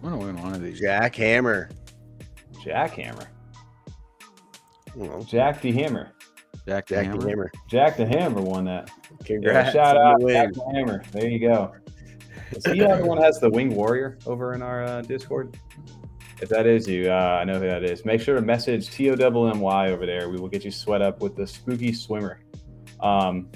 [SPEAKER 2] I'm gonna win one of these.
[SPEAKER 3] Jackhammer.
[SPEAKER 1] Jackhammer,
[SPEAKER 3] Well,
[SPEAKER 1] Jack the Hammer,
[SPEAKER 2] Jack the
[SPEAKER 3] Jack
[SPEAKER 2] Hammer.
[SPEAKER 3] the Hammer.
[SPEAKER 1] Jack the Hammer won that. Yeah,
[SPEAKER 3] Congrats.
[SPEAKER 1] shout out. Jack the Hammer. There you go. So you everyone has the Winged Warrior over in our uh, Discord. If that is you, uh, I know who that is. Make sure to message Tommy over there. We will get you sweat up with the spooky swimmer. um,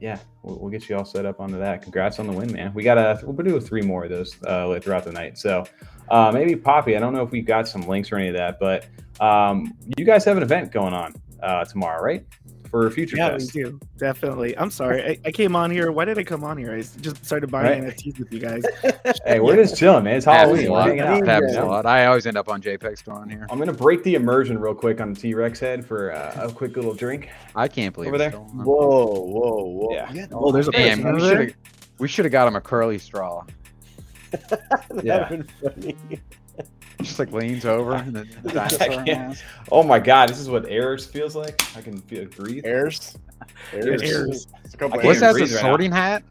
[SPEAKER 1] yeah, we'll, we'll get you all set up onto that. Congrats on the win, man. We got a we'll do three more of those uh, throughout the night. So uh, maybe Papi. I don't know if we got some links or any of that, but um, you guys have an event going on uh, tomorrow, right? For Future
[SPEAKER 6] Yeah,
[SPEAKER 1] Fest.
[SPEAKER 6] we do definitely. I'm sorry, I, I came on here. Why did I come on here? I just started buying
[SPEAKER 1] Right.
[SPEAKER 6] NFTs with you guys.
[SPEAKER 1] Hey, we're just chilling, man. It's
[SPEAKER 2] Happens
[SPEAKER 1] Halloween.
[SPEAKER 2] a lot.
[SPEAKER 1] hanging.
[SPEAKER 2] Happens a lot. I always end up on JPEG store on here.
[SPEAKER 1] I'm gonna break the immersion real quick on the T Rex head for uh, a quick little drink.
[SPEAKER 2] I can't believe
[SPEAKER 1] Over there?
[SPEAKER 3] Whoa, whoa, whoa!
[SPEAKER 1] Yeah.
[SPEAKER 3] Yeah,
[SPEAKER 6] Oh, there's a
[SPEAKER 2] Damn,
[SPEAKER 6] person
[SPEAKER 2] we
[SPEAKER 6] over
[SPEAKER 2] should
[SPEAKER 6] there.
[SPEAKER 2] have we should have got him a curly straw.
[SPEAKER 3] that'd
[SPEAKER 1] Yeah.
[SPEAKER 3] been funny.
[SPEAKER 2] Just like leans over and then the dinosaur
[SPEAKER 1] Yeah. Oh my god, this is what airs feels like. I can feel breathe.
[SPEAKER 3] Airs.
[SPEAKER 6] Airs.
[SPEAKER 3] Airs. It's a couple
[SPEAKER 1] I can't
[SPEAKER 2] Was that the
[SPEAKER 1] breathe right now.
[SPEAKER 2] sorting hat?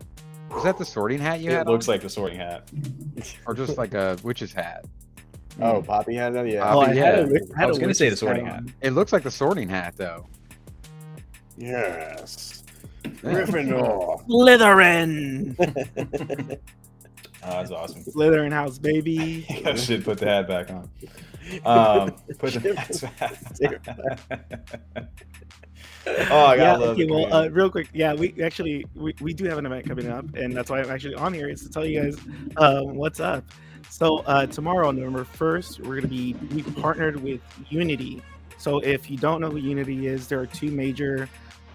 [SPEAKER 2] Was that the sorting hat you
[SPEAKER 1] It
[SPEAKER 2] had?
[SPEAKER 1] looks
[SPEAKER 2] on?
[SPEAKER 1] like the sorting hat.
[SPEAKER 2] or just like a witch's hat.
[SPEAKER 3] Oh, Papi had that. Yeah.
[SPEAKER 2] Oh,
[SPEAKER 6] I,
[SPEAKER 2] yeah.
[SPEAKER 6] had a, wi-
[SPEAKER 1] I was gonna say the sorting
[SPEAKER 6] hat
[SPEAKER 1] hat.
[SPEAKER 2] It looks like the sorting hat though.
[SPEAKER 3] Yes. Gryffindor.
[SPEAKER 6] Slytherin,
[SPEAKER 1] Oh, that's awesome.
[SPEAKER 6] Slytherin house, baby.
[SPEAKER 1] I should put the hat back on. Um, put the hats back. oh, I
[SPEAKER 6] yeah, okay,
[SPEAKER 1] the
[SPEAKER 6] well, uh, real quick, yeah, we actually we, we do have an event coming up, and that's why I'm actually on here is to tell you guys uh, what's up. So uh, tomorrow, November first, we're gonna be we partnered with Unity. So if you don't know who Unity is, there are two major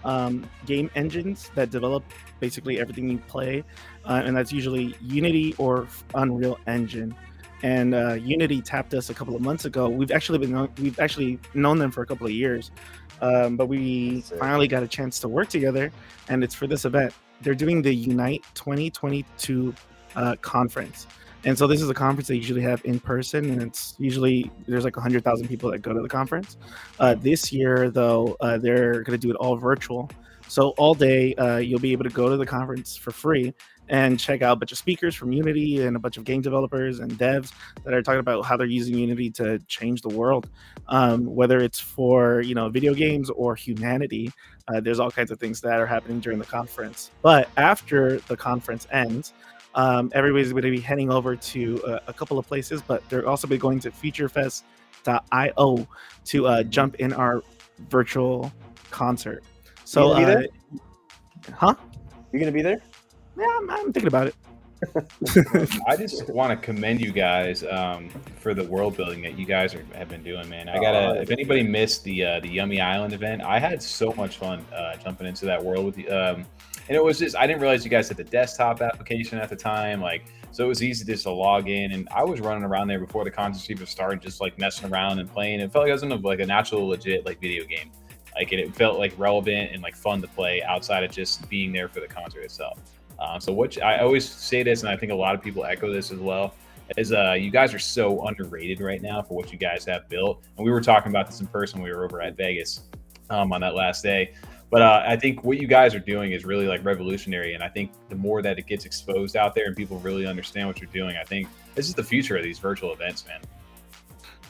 [SPEAKER 6] um, game engines that develop basically everything you play, uh, and that's usually Unity or Unreal Engine. And uh, Unity tapped us a couple of months ago. We've actually been known, we've actually known them for a couple of years, um, but we finally got a chance to work together, and it's for this event. They're doing the Unite 2022 uh, conference, and so this is a conference they usually have in person, and it's usually there's like 100,000 people that go to the conference. Uh, this year, though, uh, they're going to do it all virtual. So all day, uh, you'll be able to go to the conference for free and check out a bunch of speakers from Unity and a bunch of game developers and devs that are talking about how they're using Unity to change the world, um, whether it's for you know video games or humanity. Uh, there's all kinds of things that are happening during the conference. But after the conference ends, um, everybody's going to be heading over to uh, a couple of places, but they're also be going to FutureFest.io to uh, jump in our virtual concert. So,
[SPEAKER 3] gonna be
[SPEAKER 6] uh,
[SPEAKER 3] there?
[SPEAKER 6] huh?
[SPEAKER 3] You gonna be there?
[SPEAKER 6] Yeah, I'm, I'm thinking about it.
[SPEAKER 1] I just want to commend you guys um, for the world building that you guys are, have been doing, man. I gotta.
[SPEAKER 3] Oh,
[SPEAKER 1] if anybody missed the uh, the Yummy Island event, I had so much fun uh, jumping into that world with you. Um, and it was just I didn't realize you guys had the desktop application at the time, like so it was easy just to log in. And I was running around there before the contest even started, just like messing around and playing. It felt like I was in a, like a natural, legit like video game. Like it, it felt like relevant and like fun to play outside of just being there for the concert itself. Uh, so what I always say this, and I think a lot of people echo this as well, is uh, you guys are so underrated right now for what you guys have built. And we were talking about this in person. when We were over at Vegas um, on that last day. But uh, I think what you guys are doing is really like revolutionary. And I think the more that it gets exposed out there and people really understand what you're doing, I think this is the future of these virtual events, man.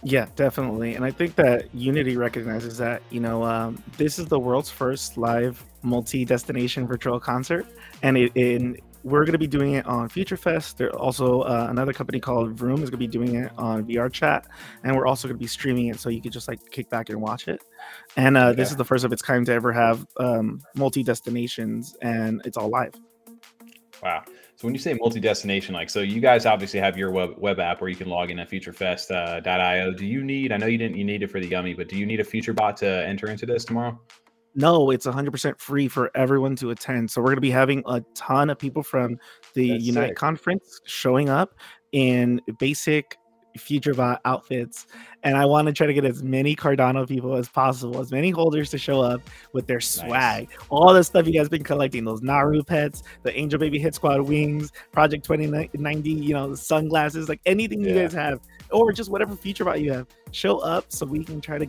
[SPEAKER 6] Yeah, definitely. And I think that Unity recognizes that, you know, um, this is the world's first live multi destination virtual concert. And it, in we're going to be doing it on Future Fest. There also uh, another company called Vroom is going to be doing it on VR chat, and we're also going to be streaming it so you could just like kick back and watch it. And uh, this is the first of its kind to ever have um, multi destinations, and it's all live.
[SPEAKER 1] Wow. So when you say multi-destination, like, so you guys obviously have your web, web app where you can log in at futurefest.io. Uh, do you need, I know you didn't, you need it for the Yummy, but do you need a future bot to enter into this tomorrow?
[SPEAKER 6] No, it's 100% free for everyone to attend. So we're going to be having a ton of people from the
[SPEAKER 3] That's
[SPEAKER 6] Unite
[SPEAKER 3] sick.
[SPEAKER 6] conference showing up in basic FutureBot outfits. And I want to try to get as many Cardano people as possible, as many holders to show up with their swag. All the stuff you guys been collecting, those Naru pets, the Angel Baby Hit Squad wings, Project 2090, you know, the sunglasses, like anything you guys have, or just whatever FutureBot you have, show up so we can try to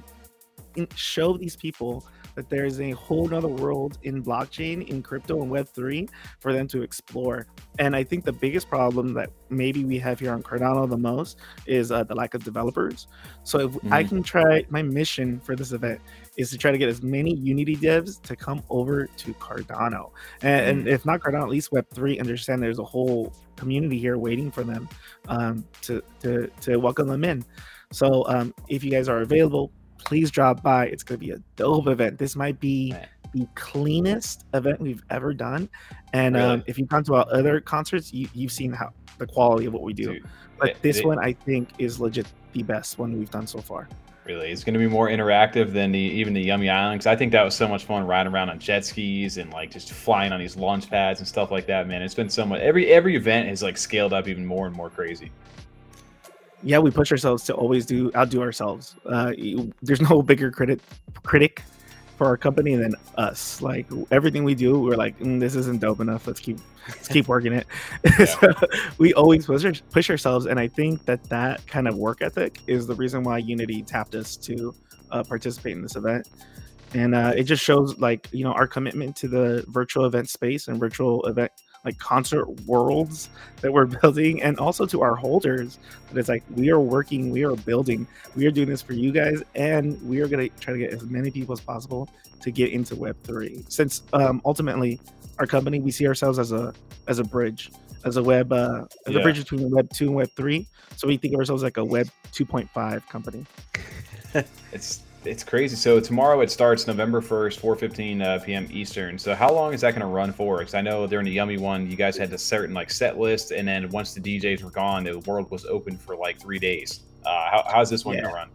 [SPEAKER 6] show these people that there's a whole nother world in blockchain, in crypto, and Web3 for them to explore. And I think the biggest problem that maybe we have here on Cardano the most is uh, the lack of developers. So if I
[SPEAKER 1] Mhm.
[SPEAKER 6] can try, my mission for this event is to try to get as many Unity devs to come over to Cardano. And, and if not Cardano, at least Web3, understand there's a whole community here waiting for them um, to, to, to welcome them in. So um, if you guys are available, please drop by. It's going to be a dope event. This might be
[SPEAKER 1] Man.
[SPEAKER 6] the cleanest event we've ever done. And um, if you've gone to our other concerts, you, you've seen how the quality of what we do.
[SPEAKER 1] Dude,
[SPEAKER 6] but
[SPEAKER 1] it-
[SPEAKER 6] this
[SPEAKER 1] it-
[SPEAKER 6] one, I think, is legit the best one we've done so far.
[SPEAKER 1] Really, it's going to be more interactive than the even the Yummy Island because I think that was so much fun riding around on jet skis and like just flying on these launch pads and stuff like that. Man, it's been so much. Every every event has like scaled up even more and more crazy.
[SPEAKER 6] Yeah, we push ourselves to always do outdo ourselves. Uh, there's no bigger critic critic for our company than us. Like everything we do, we're like, "Mm, this isn't dope enough. Let's keep let's keep working it. so we always push, push ourselves, and I think that that kind of work ethic is the reason why Unity tapped us to uh, participate in this event. And uh, it just shows like you know our commitment to the virtual event space and virtual event like concert worlds that we're building, and also to our holders that it's like we are working, we are building, we are doing this for you guys, and we are gonna try to get as many people as possible to get into Web three. Since um, ultimately, our company we see ourselves as a as a bridge, as a web uh, as a bridge between Web two and Web three. So we think of ourselves like a Web two point five company.
[SPEAKER 1] It's it's crazy. So tomorrow it starts November first, four fifteen uh, p.m. Eastern. So how long is that going to run for? Because I know during the Yummy one, you guys had a certain like set list, and then once the DJs were gone, the world was open for like three days. Uh, how, how's this one
[SPEAKER 6] Yeah.
[SPEAKER 1] going to run?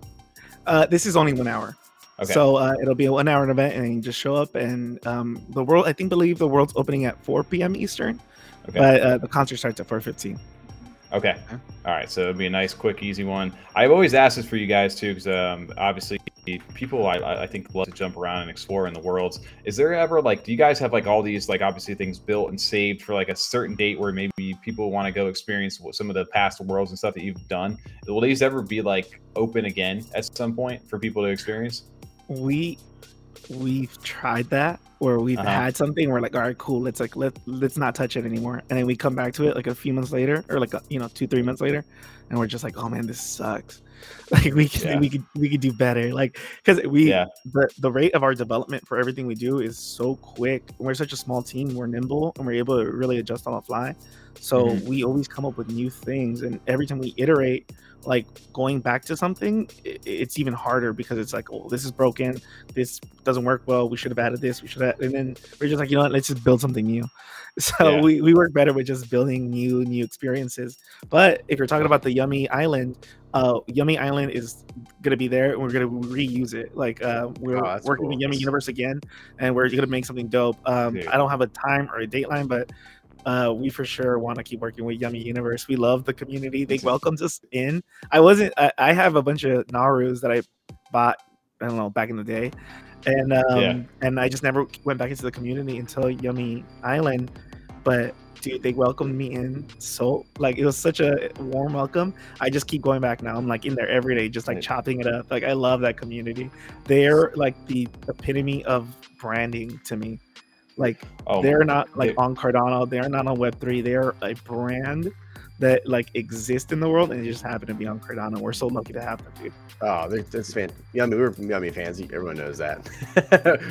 [SPEAKER 6] Uh, this is only one hour.
[SPEAKER 1] Okay.
[SPEAKER 6] So uh, it'll be a one hour event, and you just show up. And um, the world, I think, believe the world's opening at 4 p.m. Eastern,
[SPEAKER 1] Okay.
[SPEAKER 6] but uh, the concert starts at 4:15.
[SPEAKER 1] Okay. All right. So it'll be a nice, quick, easy one. I've always asked this for you guys too, because um, obviously people I, I think love to jump around and explore in the worlds. Is there ever like, do you guys have like all these like obviously things built and saved for like a certain date where maybe people want to go experience some of the past worlds and stuff that you've done? Will these ever be like open again at some point for people to experience?
[SPEAKER 6] We we've tried that where we've
[SPEAKER 1] Uh-huh.
[SPEAKER 6] had something. We're like, all right, cool. Let's like let let's not touch it anymore. And then we come back to it like a few months later, or like a, you know two three months later, and we're just like, oh man, this sucks. Like we could
[SPEAKER 1] Yeah.
[SPEAKER 6] we could we could do better. Like because we
[SPEAKER 1] Yeah.
[SPEAKER 6] the the rate of our development for everything we do is so quick. We're such a small team. We're nimble and we're able to really adjust on the fly. So
[SPEAKER 1] Mhm.
[SPEAKER 6] we always come up with new things, and every time we iterate, like going back to something, i it's even harder because it's like, oh, this is broken. This doesn't work well. We should have added this. We should have, and then we're just like, you know what? Let's just build something new. So
[SPEAKER 1] Yeah.
[SPEAKER 6] we, we work better with just building new new experiences. But if you're talking about the Yummy Island, uh, Yummy Island is gonna be there, and we're gonna reuse it. Like uh, we're
[SPEAKER 3] Oh,
[SPEAKER 6] working
[SPEAKER 3] cool.
[SPEAKER 6] with Yummy Universe again, and we're gonna make something dope. Um,
[SPEAKER 1] Dude.
[SPEAKER 6] I don't have a time or a dateline, but uh, we for sure want to keep working with Yummy Universe. We love the community; they welcomed us in. I wasn't. I, I have a bunch of Narus that I bought. I don't know back in the day, and um,
[SPEAKER 1] Yeah.
[SPEAKER 6] and I just never went back into the community until Yummy Island. But dude, they welcomed me in so like it was such a warm welcome. I just keep going back now. I'm like in there every day, just like
[SPEAKER 1] Right.
[SPEAKER 6] chopping it up. Like I love that community. They're like the epitome of branding to me. Like
[SPEAKER 1] Oh,
[SPEAKER 6] they're not like on Cardano. They're not on Web three. They're a brand that like exist in the world and they just happen to be on Cardano. We're so lucky to have them, dude.
[SPEAKER 3] Oh, they're- that's fan. Yummy, we're Yummy fans. Everyone knows that.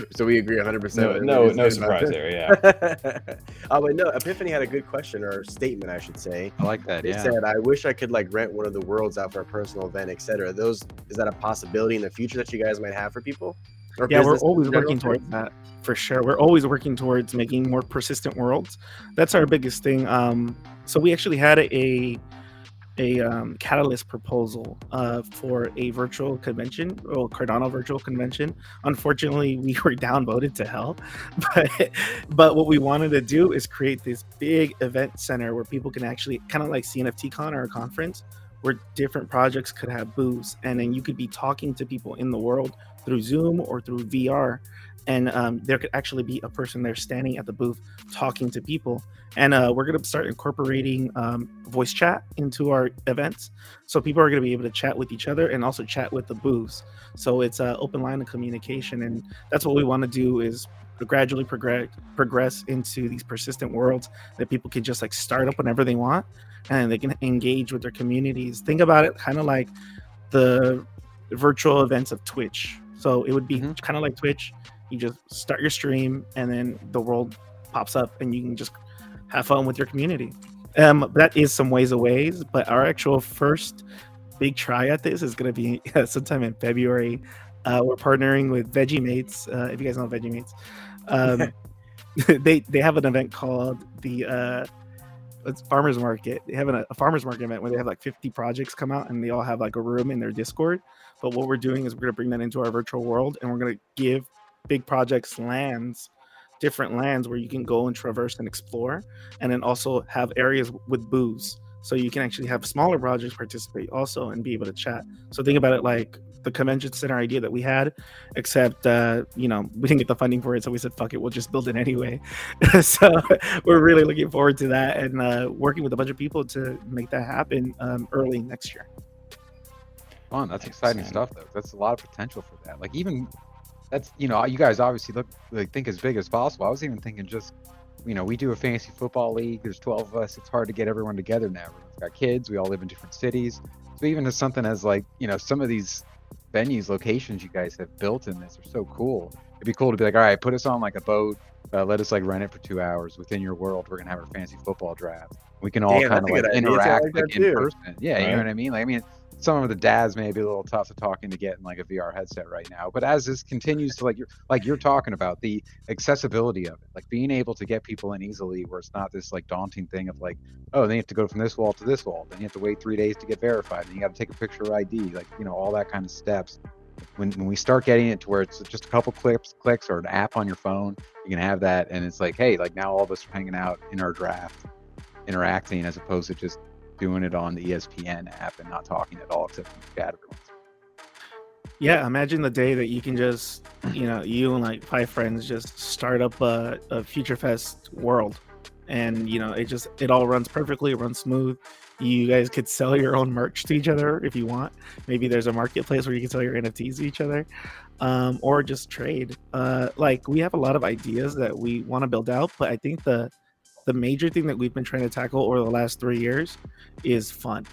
[SPEAKER 3] so we agree 100%.
[SPEAKER 1] no, no surprise there. Yeah.
[SPEAKER 3] oh, but no. Epiphany had a good question or statement, I should say.
[SPEAKER 2] I like that.
[SPEAKER 3] They
[SPEAKER 2] Yeah.
[SPEAKER 3] said, "I wish I could like rent one of the worlds out for a personal event, etc." Those is that a possibility in the future that you guys might have for people?
[SPEAKER 6] Yeah, we're always working towards that for sure. We're always working towards making more persistent worlds. That's our biggest thing. Um, so we actually had a a um, catalyst proposal uh, for a virtual convention, or Cardano virtual convention. Unfortunately, we were downvoted to hell, but but what we wanted to do is create this big event center where people can actually kind of like CNFTCon or a conference where different projects could have booths and then you could be talking to people in the world through Zoom or through VR. And um, there could actually be a person there standing at the booth talking to people. And uh, we're going to start incorporating um, voice chat into our events. So people are going to be able to chat with each other and also chat with the booths. So it's an open line of communication. And that's what we want to do is gradually progress progress into these persistent worlds that people can just like start up whenever they want and they can engage with their communities. Think about it kind of like the virtual events of Twitch. So it would be
[SPEAKER 2] Mhm.
[SPEAKER 6] kind of like Twitch. You just start your stream and then the world pops up and you can just have fun with your community. Um, that is some ways away, but our actual first big try at this is going to be sometime in February Uh, we're partnering with Veggie Uh, if you guys know Veggie um, they they have an event called the uh, it's farmers market. They have an, a farmers market event where they have like 50 projects come out and they all have like a room in their Discord. But what we're doing is we're gonna bring that into our virtual world and we're gonna give big projects lands different lands where you can go and traverse and explore and then also have areas with booths so you can actually have smaller projects participate also and be able to chat so think about it like the convention center idea that we had, except uh, you know we didn't get the funding for it, so we said fuck it, we'll just build it anyway. so we're really looking forward to that and uh, working with a bunch of people to make that happen um, early next year.
[SPEAKER 2] Fun, that's exciting stuff though. That's a lot of potential for that. Like even that's you know you guys obviously look like think as big as possible. I was even thinking just you know we do a fantasy football league. There's 12 of us. It's hard to get everyone together now. We've got kids. We all live in different cities. So even as something as like you know some of these venues, locations you guys have built in this are so cool. It'd be cool to be like, all right, put us on like a boat, uh, let us like rent it for two hours within your world. We're gonna have our fancy football draft. We can all kind of like interact like in too. person. Yeah, right. you know what I mean. Like, I mean, some of the dads may be a little tough to talking to get in like a VR headset right now. But as this continues to like you're like you're talking about the accessibility of it, like being able to get people in easily, where it's not this like daunting thing of like, oh, they have to go from this wall to this wall, then you have to wait three days to get verified, then you got to take a picture of ID, like you know all that kind of steps. When, when we start getting it to where it's just a couple clicks clicks or an app on your phone, you can have that, and it's like, hey, like now all of us are hanging out in our draft, interacting as opposed to just doing it on the ESPN app and not talking at all except for chat every once.
[SPEAKER 6] Yeah, imagine the day that you can just, you know, you and like five friends just start up a, a Future Fest world, and you know, it just it all runs perfectly, it runs smooth. You guys could sell your own merch to each other if you want. Maybe there's a marketplace where you can sell your NFTs to each other, um, or just trade. Uh, like we have a lot of ideas that we want to build out, but I think the the major thing that we've been trying to tackle over the last three years is fun.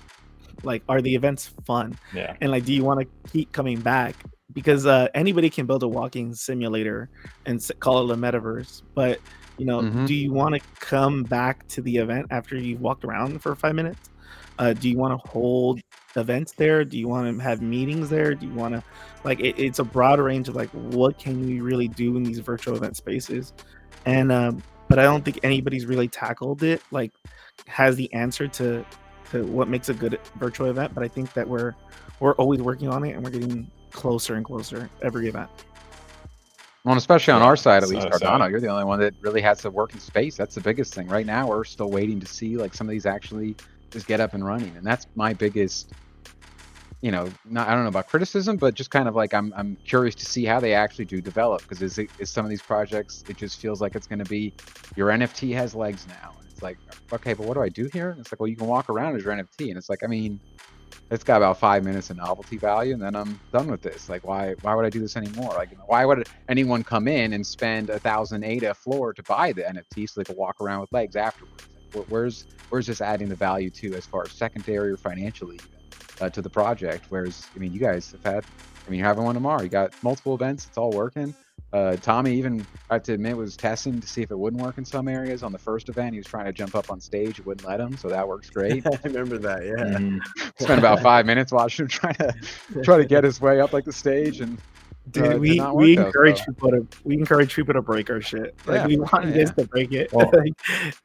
[SPEAKER 6] Like, are the events fun?
[SPEAKER 1] Yeah.
[SPEAKER 6] And like, do you want to keep coming back? Because uh, anybody can build a walking simulator and call it a metaverse, but you know, mm-hmm. do you want to come back to the event after you've walked around for five minutes? Uh, do you want to hold events there? Do you want to have meetings there? Do you want to like it, it's a broad range of like what can we really do in these virtual event spaces? And um, but I don't think anybody's really tackled it like has the answer to to what makes a good virtual event. But I think that we're we're always working on it and we're getting closer and closer every event.
[SPEAKER 2] Well, especially on our side, at least, Cardano, you're the only one that really has to work in space. That's the biggest thing. Right now, we're still waiting to see like some of these actually just get up and running, and that's my biggest you know, not I don't know about criticism, but just kind of like I'm I'm curious to see how they actually do develop because is it is some of these projects it just feels like it's going to be your NFT has legs now, and it's like okay, but what do I do here? And it's like well, you can walk around as your NFT, and it's like I mean, it's got about five minutes of novelty value, and then I'm done with this. Like why why would I do this anymore? Like why would anyone come in and spend a thousand ADA floor to buy the NFT so they can walk around with legs afterwards? Like, where's where's this adding the value to as far as secondary or financially? Uh, to the project. Whereas, I mean, you guys have had, I mean, you're having one tomorrow. You got multiple events. It's all working. Uh, Tommy even, I have to admit, was testing to see if it wouldn't work in some areas. On the first event, he was trying to jump up on stage. It wouldn't let him, so that works great.
[SPEAKER 3] I remember that. Yeah. Mm-hmm.
[SPEAKER 2] Spent about five minutes watching him try to try to get his way up like the stage, and
[SPEAKER 6] Dude, uh, we, we encourage people to we encourage people to break our shit. Like yeah, we want yeah. this to break it. Because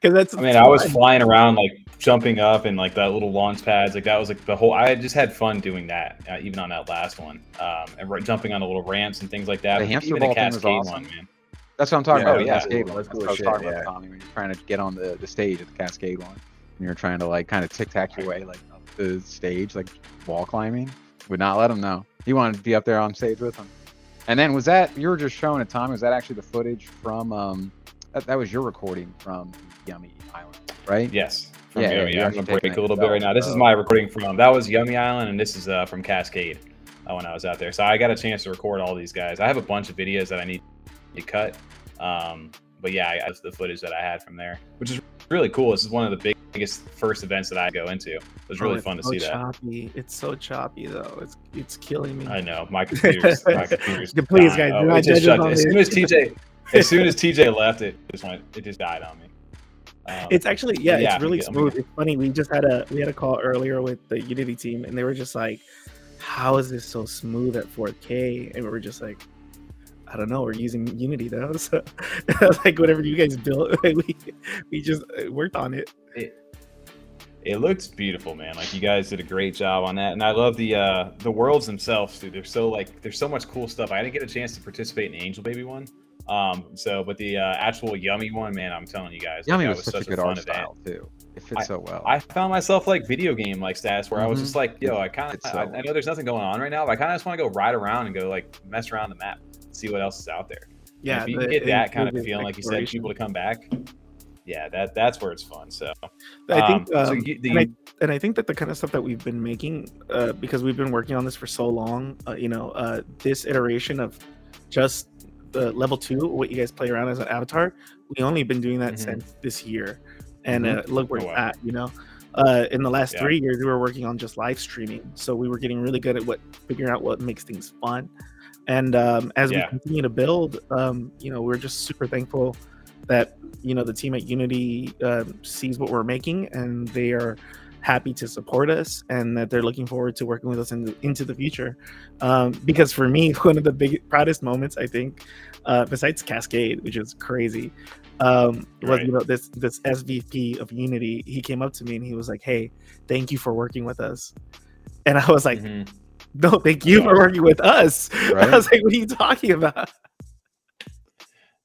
[SPEAKER 6] well, that's
[SPEAKER 1] I mean, fun. I was flying around like jumping up and like that little launch pads. Like that was like the whole I just had fun doing that, uh, even on that last one. Um and jumping on the little ramps and things like that.
[SPEAKER 2] The hamster ball Cascade awesome. one, man. That's what I'm talking
[SPEAKER 1] yeah,
[SPEAKER 2] about.
[SPEAKER 1] Yeah,
[SPEAKER 2] Cascade one. That's, what I was talking about, Tommy, when you're trying to get on the, the stage at the Cascade one. And you're trying to like kind of tic tac your way like up the stage, like wall climbing. Would not let him know. He wanted to be up there on stage with him. And then was that you were just showing it, Tom? Was that actually the footage from? Um, that, that was your recording from Yummy Island, right?
[SPEAKER 1] Yes. From yeah, Yummy. Yeah, I'm gonna break a little bit right now. This is my recording from. That was Yummy Island, and this is uh, from Cascade uh, when I was out there. So I got a chance to record all these guys. I have a bunch of videos that I need to cut. Um, but yeah, that's the footage that I had from there, which is really cool. This is one of the big, biggest first events that I go into. It was really oh, fun to
[SPEAKER 6] so
[SPEAKER 1] see
[SPEAKER 6] choppy.
[SPEAKER 1] that.
[SPEAKER 6] It's so choppy though. It's it's killing me.
[SPEAKER 1] I know my computer's my computer's.
[SPEAKER 6] Please, guys,
[SPEAKER 1] oh, it just shut, as soon as TJ, as soon as TJ left, it just went. It just died on me.
[SPEAKER 6] Um, it's actually yeah, yeah it's really smooth. It's funny. We just had a we had a call earlier with the Unity team, and they were just like, how is this so smooth at 4K? And we were just like, I don't know. We're using Unity though, so like whatever you guys built, we we just uh, worked on it.
[SPEAKER 1] It, it looks beautiful, man. Like you guys did a great job on that, and I love the uh the worlds themselves, dude. They're so like there's so much cool stuff. I didn't get a chance to participate in Angel Baby one, um. So, but the uh, actual Yummy one, man, I'm telling you guys,
[SPEAKER 2] Yummy
[SPEAKER 1] like,
[SPEAKER 2] was,
[SPEAKER 1] that
[SPEAKER 2] such a good
[SPEAKER 1] fun
[SPEAKER 2] art
[SPEAKER 1] event.
[SPEAKER 2] style too. It fits so well.
[SPEAKER 1] I found myself like video game like status where I was
[SPEAKER 2] Mhm.
[SPEAKER 1] just like, yo, I kind of,
[SPEAKER 2] It's so
[SPEAKER 1] I, I know there's nothing going on right now, but I kind of just want to go ride around and go like mess around the map, see what else is out there. And
[SPEAKER 6] Yeah,
[SPEAKER 1] if you
[SPEAKER 6] the-
[SPEAKER 1] get that kind of feeling, like you said, people to come back. Yeah, that that's where it's fun. So
[SPEAKER 6] I think,
[SPEAKER 1] um, so
[SPEAKER 6] um,
[SPEAKER 1] you, the,
[SPEAKER 6] and I and I think that the kind of stuff that we've been making, uh, because we've been working on this for so long, uh, you know, uh, this iteration of just the level two, what you guys play around as an avatar, we only been doing that
[SPEAKER 1] Mhm.
[SPEAKER 6] since this year, and
[SPEAKER 1] Mhm.
[SPEAKER 6] uh, look where
[SPEAKER 1] Oh, wow.
[SPEAKER 6] at, you know. Uh, in the last
[SPEAKER 1] Yeah.
[SPEAKER 6] three years, we were working on just live streaming, so we were getting really good at what figuring out what makes things fun. And um, as
[SPEAKER 1] Yeah.
[SPEAKER 6] we continue to build, um, you know, we're just super thankful that you know the team at Unity um, sees what we're making and they are happy to support us and that they're looking forward to working with us in the, into the future. Um, because for me, one of the big proudest moments I think, uh, besides Cascade, which is crazy, um, was
[SPEAKER 1] Right.
[SPEAKER 6] you know this this SVP of Unity. He came up to me and he was like, "Hey, thank you for working with us." And I was like,
[SPEAKER 1] Mhm.
[SPEAKER 6] "No, thank you for working with us."
[SPEAKER 2] Right.
[SPEAKER 6] I was like, "What are you talking about?"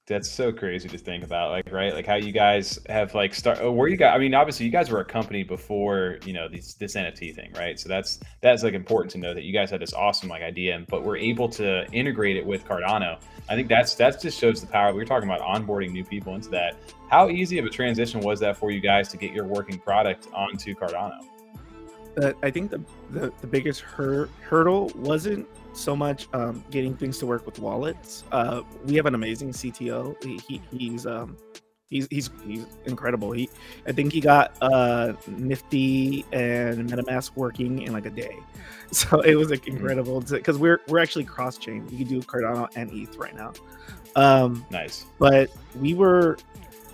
[SPEAKER 1] That's so crazy to think about, like, right? Like how you guys have like start. Oh, where you got? I mean, obviously, you guys were a company before, you know, these this NFT thing, right? So that's that's like important to know that you guys had this awesome like idea, but we're able to integrate it with Cardano. I think that's that just shows the power. We were talking about onboarding new people into that. How easy of a transition was that for you guys to get your working product onto Cardano?
[SPEAKER 6] uh, I think the, the, the biggest hur- hurdle wasn't so much um, getting things to work with wallets. Uh, we have an amazing CTO. He, he, he's um, he's he's he's incredible. He I think he got uh, Nifty and MetaMask working in like a day. So it was like incredible because we're we're actually cross chain. You can do Cardano and ETH right now. Um,
[SPEAKER 1] Nice.
[SPEAKER 6] but we were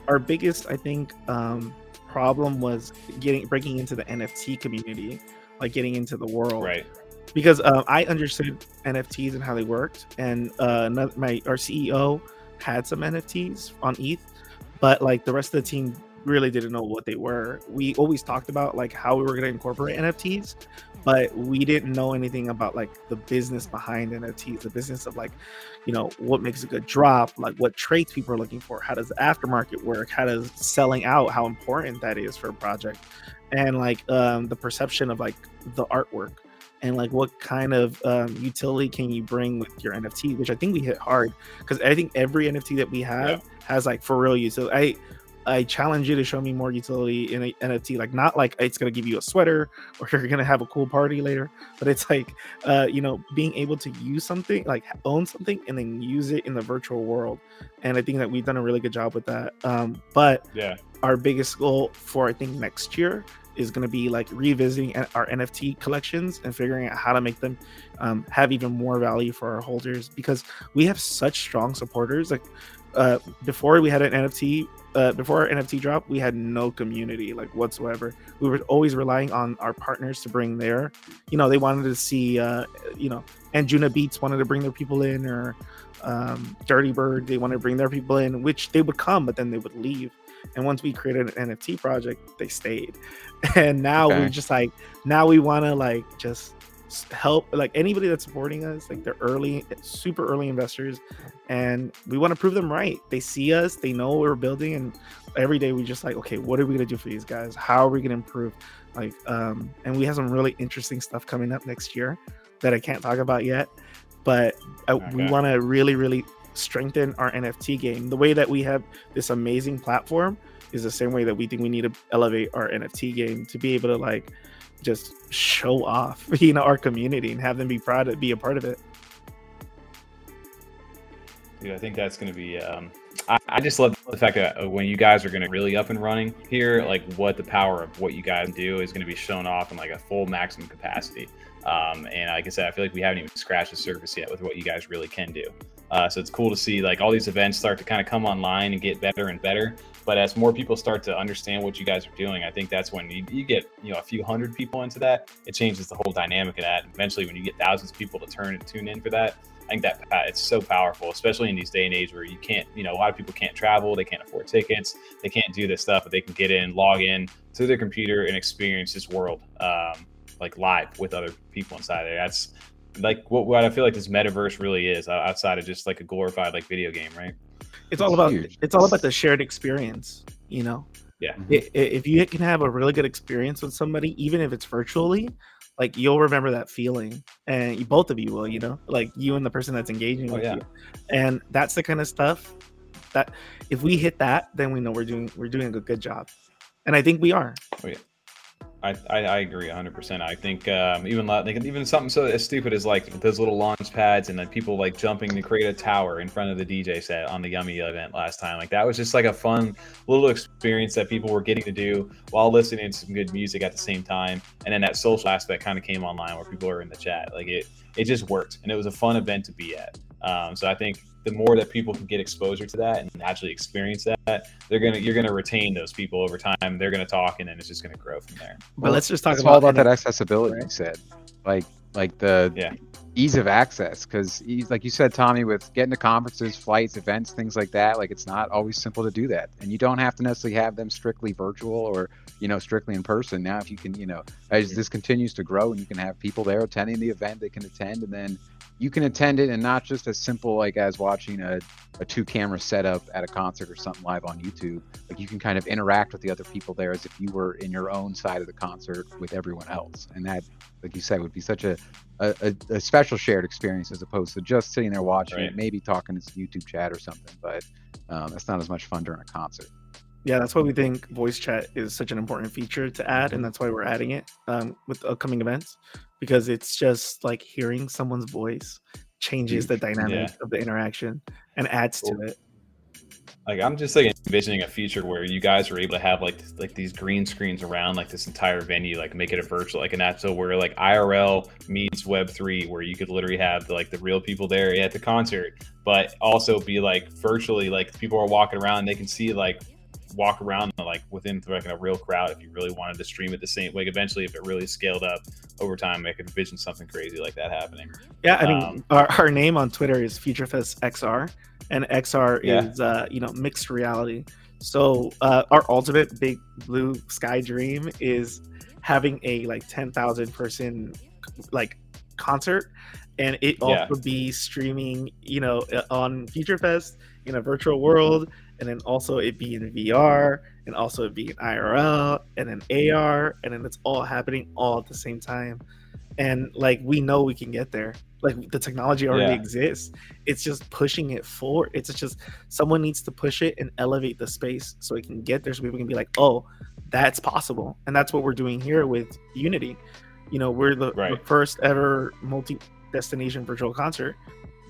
[SPEAKER 6] our biggest i think um problem was getting breaking into the nft community like getting into the world
[SPEAKER 1] Right.
[SPEAKER 6] Because um, i understood nfts and how they worked and uh my our ceo had some nfts on eth but like the rest of the team really didn't know what they were. We always talked about like how we were going to incorporate nfts but we didn't know anything about like the business behind nfts the business of like you know what makes a good drop like what traits people are looking for how does the aftermarket work how does selling out how important that is for a project and like um the perception of like the artwork and like what kind of um, utility can you bring with your nft which i think we hit hard because i think every nft that we have has like for real use so i I challenge you to show me more utility in a NFT, like not like it's gonna give you a sweater or you're gonna have a cool party later, but it's like uh, you know, being able to use something, like own something, and then use it in the virtual world. And I think that we've done a really good job with that. Um, but
[SPEAKER 1] Yeah.
[SPEAKER 6] our biggest goal for I think next year is going to be like revisiting our NFT collections and figuring out how to make them um, have even more value for our holders because we have such strong supporters. Like uh, before we had an NFT, uh, before our NFT drop, we had no community like whatsoever. We were always relying on our partners to bring their, you know, they wanted to see, uh, you know, Anjunabeats wanted to bring their people in, or um, Dirty Bird they wanted to bring their people in, which they would come, but then they would leave. And once we created an NFT project, they stayed. And now
[SPEAKER 2] Okay.
[SPEAKER 6] we're just like, now we want to like just help like anybody that's supporting us like they're early super early investors and we want to prove them right they see us they know what we're building and every day we just like okay what are we going to do for these guys how are we going to improve like um and we have some really interesting stuff coming up next year that i can't talk about yet but uh, we want to really really strengthen our nft game the way that we have this amazing platform is the same way that we think we need to elevate our nft game to be able to like just show off you know our community and have them be proud to be a part of it
[SPEAKER 1] Dude, I think that's going to be. Um, I, I just love the fact that uh, when you guys are going to really up and running here, like what the power of what you guys do is going to be shown off in like a full maximum capacity. Um, and like I said, I feel like we haven't even scratched the surface yet with what you guys really can do. Uh, so it's cool to see like all these events start to kind of come online and get better and better. But as more people start to understand what you guys are doing, I think that's when you, you get you know a few hundred people into that. It changes the whole dynamic of that. Eventually, when you get thousands of people to turn and tune in for that, I think that it's so powerful, especially in these day and age where you can't, you know, a lot of people can't travel, they can't afford tickets, they can't do this stuff, but they can get in, log in to their computer and experience this world um, like live with other people inside there. That's like what, what I feel like this metaverse really is outside of just like a glorified like video game, right?
[SPEAKER 6] It's all about
[SPEAKER 2] huge.
[SPEAKER 6] it's all about the shared experience. You know,
[SPEAKER 1] Yeah.
[SPEAKER 6] I- i- if you can have a really good experience with somebody, even if it's virtually, like you'll remember that feeling, and you, both of you will. You know, like you and the person that's engaging
[SPEAKER 1] Oh,
[SPEAKER 6] with
[SPEAKER 1] yeah.
[SPEAKER 6] you, and that's the kind of stuff that if we hit that, then we know we're doing we're doing a good job, and I think we are.
[SPEAKER 1] Oh, I, I, I agree 100%. I think um, even like even something so as stupid as like those little launch pads and then people like jumping to create a tower in front of the DJ set on the Yummy event last time. Like that was just like a fun little experience that people were getting to do while listening to some good music at the same time. And then that social aspect kind of came online where people were in the chat. Like it it just worked and it was a fun event to be at. Um, so I think the more that people can get exposure to that and actually experience that, they're gonna you're gonna retain those people over time. They're gonna talk and then it's just gonna grow from there.
[SPEAKER 6] But let's just talk about,
[SPEAKER 2] all about that
[SPEAKER 6] NF
[SPEAKER 2] accessibility you said like like the
[SPEAKER 1] Yeah.
[SPEAKER 2] ease of access because like you said tommy with getting to conferences flights events things like that like it's not always simple to do that and you don't have to necessarily have them strictly virtual or you know strictly in person now if you can you know as this continues to grow and you can have people there attending the event they can attend and then you can attend it and not just as simple like as watching a, a two camera setup at a concert or something live on youtube. Like you can kind of interact with the other people there as if you were in your own side of the concert with everyone else. And that like you said would be such a a, a, a special shared experience as opposed to just sitting there watching
[SPEAKER 1] Right.
[SPEAKER 2] it maybe talking to youtube chat or something but um, that's not as much fun during a concert.
[SPEAKER 6] Yeah, that's why we think voice chat is such an important feature to add, and that's why we're adding it um, with upcoming events because it's just like hearing someone's voice changes the mm, dynamic of the interaction and adds to it.
[SPEAKER 1] Like I'm just like envisioning a future where you guys are able to have like like these green screens around like this entire venue, like make it a virtual like an app. So where like IRL meets Web three, where you could literally have like the real people there at the concert, but also be like virtually like people are walking around, they can see like walk around like within like a real crowd if you really wanted to stream it the same like eventually if it really scaled up over time I could envision something crazy like that happening.
[SPEAKER 6] Yeah, I mean,
[SPEAKER 1] Um,
[SPEAKER 6] our, our name on Twitter is FutureFest XR, and XR
[SPEAKER 1] Yeah.
[SPEAKER 6] is uh, you know mixed reality. So uh, our ultimate big blue sky dream is having a like ten thousand person like concert, and it
[SPEAKER 1] Yeah.
[SPEAKER 6] also be streaming, you know, on FutureFest in a virtual world, and then also it be in VR, and also it be in IRL, and then AR, and then it's all happening all at the same time. And like we know we can get there. Like the technology already
[SPEAKER 1] Yeah.
[SPEAKER 6] exists. It's just pushing it forward. It's just someone needs to push it and elevate the space so it can get there so people can be like, oh, that's possible. And that's what we're doing here with Unity. You know, we're the, the first ever multi destination virtual concert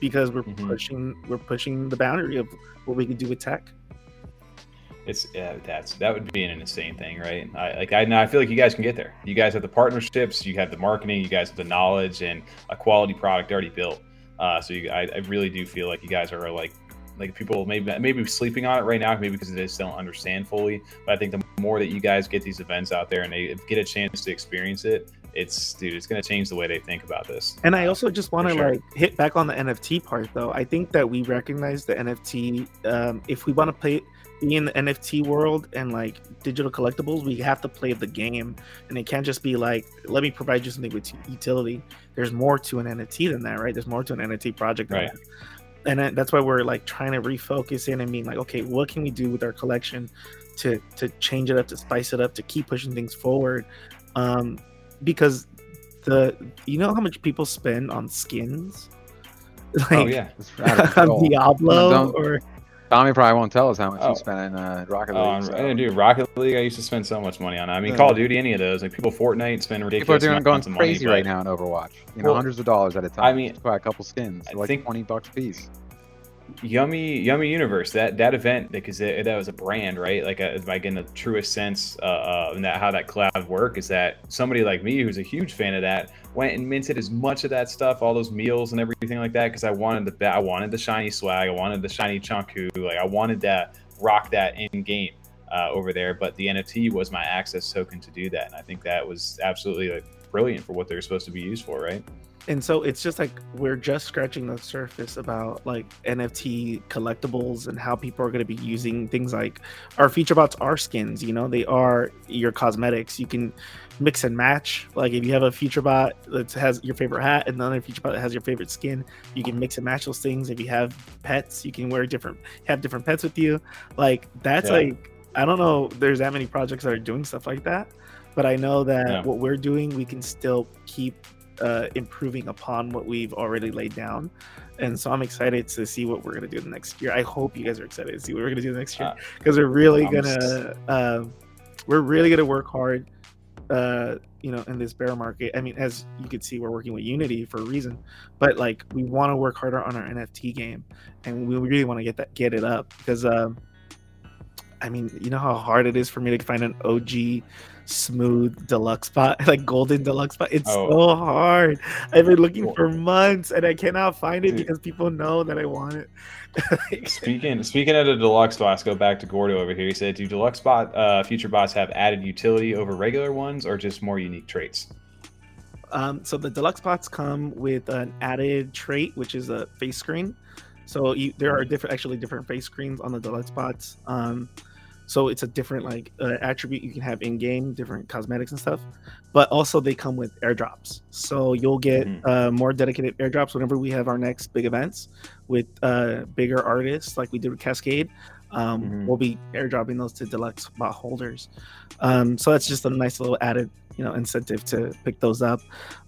[SPEAKER 6] because we're
[SPEAKER 1] Mhm.
[SPEAKER 6] pushing we're pushing the boundary of what we can do with tech.
[SPEAKER 1] It's yeah, that's that would be an insane thing, right? I like I know I feel like you guys can get there. You guys have the partnerships, you have the marketing, you guys have the knowledge and a quality product already built. Uh, so you, I, I really do feel like you guys are like like people maybe maybe sleeping on it right now, maybe because they just don't understand fully. But I think the more that you guys get these events out there and they get a chance to experience it, it's dude, it's gonna change the way they think about this.
[SPEAKER 6] And I also just want to
[SPEAKER 1] sure.
[SPEAKER 6] like hit back on the NFT part though. I think that we recognize the NFT. Um, if we want to play be in the NFT world and like digital collectibles, we have to play the game, and it can't just be like, let me provide you something with utility. There's more to an NFT than that, right? There's more to an NFT project, than
[SPEAKER 1] Right.
[SPEAKER 6] that. And that's why we're like trying to refocus in and being like, okay, what can we do with our collection to to change it up, to spice it up, to keep pushing things forward? Um, because the you know how much people spend on skins like
[SPEAKER 1] oh yeah.
[SPEAKER 2] It's out of
[SPEAKER 6] on diablo
[SPEAKER 2] Don't-
[SPEAKER 6] or
[SPEAKER 2] tommy probably won't tell us how much
[SPEAKER 1] Oh.
[SPEAKER 2] he spent in uh, rocket
[SPEAKER 1] Oh,
[SPEAKER 2] league
[SPEAKER 1] and-
[SPEAKER 2] so.
[SPEAKER 1] and dude, Rocket League, I used to spend so much money on. it. I mean,
[SPEAKER 2] Yeah.
[SPEAKER 1] Call of Duty, any of those, like people Fortnite spend ridiculous
[SPEAKER 2] people are doing
[SPEAKER 1] amounts
[SPEAKER 2] going
[SPEAKER 1] of money,
[SPEAKER 2] crazy
[SPEAKER 1] but-
[SPEAKER 2] right now in overwatch you know
[SPEAKER 1] Well,
[SPEAKER 2] hundreds of dollars at a time
[SPEAKER 1] I mean,
[SPEAKER 2] Just buy a couple skins
[SPEAKER 1] I
[SPEAKER 2] like
[SPEAKER 1] think-
[SPEAKER 2] 20 bucks a piece
[SPEAKER 1] Yummy, Yummy Universe. That that event because it, that was a brand, right? Like, a, like in the truest sense, uh, uh, that how that collab work is that somebody like me, who's a huge fan of that, went and minted as much of that stuff, all those meals and everything like that, because I wanted the I wanted the shiny swag, I wanted the shiny chunku, like I wanted to rock that in game. uh, over there. But the NFT was my access token to do that, and I think that was absolutely like brilliant for what they're supposed to be used for, right?
[SPEAKER 6] And so it's just like we're just scratching the surface about like NFT collectibles and how people are going to be using things like our future bots are skins. You know, they are your cosmetics. You can mix and match. Like if you have a future bot that has your favorite hat and another future bot that has your favorite skin, you can mix and match those things. If you have pets, you can wear different have different pets with you. Like that's
[SPEAKER 1] Yeah.
[SPEAKER 6] like I don't know. There's that many projects that are doing stuff like that. But I know that
[SPEAKER 1] Yeah.
[SPEAKER 6] what we're doing, we can still keep uh, improving upon what we've already laid down. And so I'm excited to see what we're gonna do the next year. I hope you guys are excited to see what we're gonna do the next year
[SPEAKER 1] Uh,
[SPEAKER 6] because we're really gonna uh, we're really gonna work hard. Uh, you know, in this bear market. I mean, as you can see, we're working with Unity for a reason, but like we want to work harder on our NFT game, and we really want to get that get it up because. Um, I mean, you know how hard it is for me to find an OG smooth deluxe spot, like golden deluxe spot. It's
[SPEAKER 1] Oh.
[SPEAKER 6] so hard. I've been looking for months and I cannot find it
[SPEAKER 1] Dude.
[SPEAKER 6] because people know that I want it.
[SPEAKER 1] Speaking speaking of the deluxe bots, go back to Gordo over here. He said, "Do deluxe bot uh, future bots have added utility over regular ones, or just more unique traits?"
[SPEAKER 6] Um, so the deluxe bots come with an added trait, which is a face screen. So you, there are different, actually different face screens on the deluxe bots. Um, so it's a different like uh, attribute you can have in game, different cosmetics and stuff. But also they come with airdrops. So you'll get
[SPEAKER 1] Mhm.
[SPEAKER 6] uh, more dedicated airdrops whenever we have our next big events with uh, bigger artists, like we did with Cascade. Um,
[SPEAKER 1] Mhm.
[SPEAKER 6] We'll be airdropping those to deluxe bot holders. Um, so that's just a nice little added, you know, incentive to pick those up.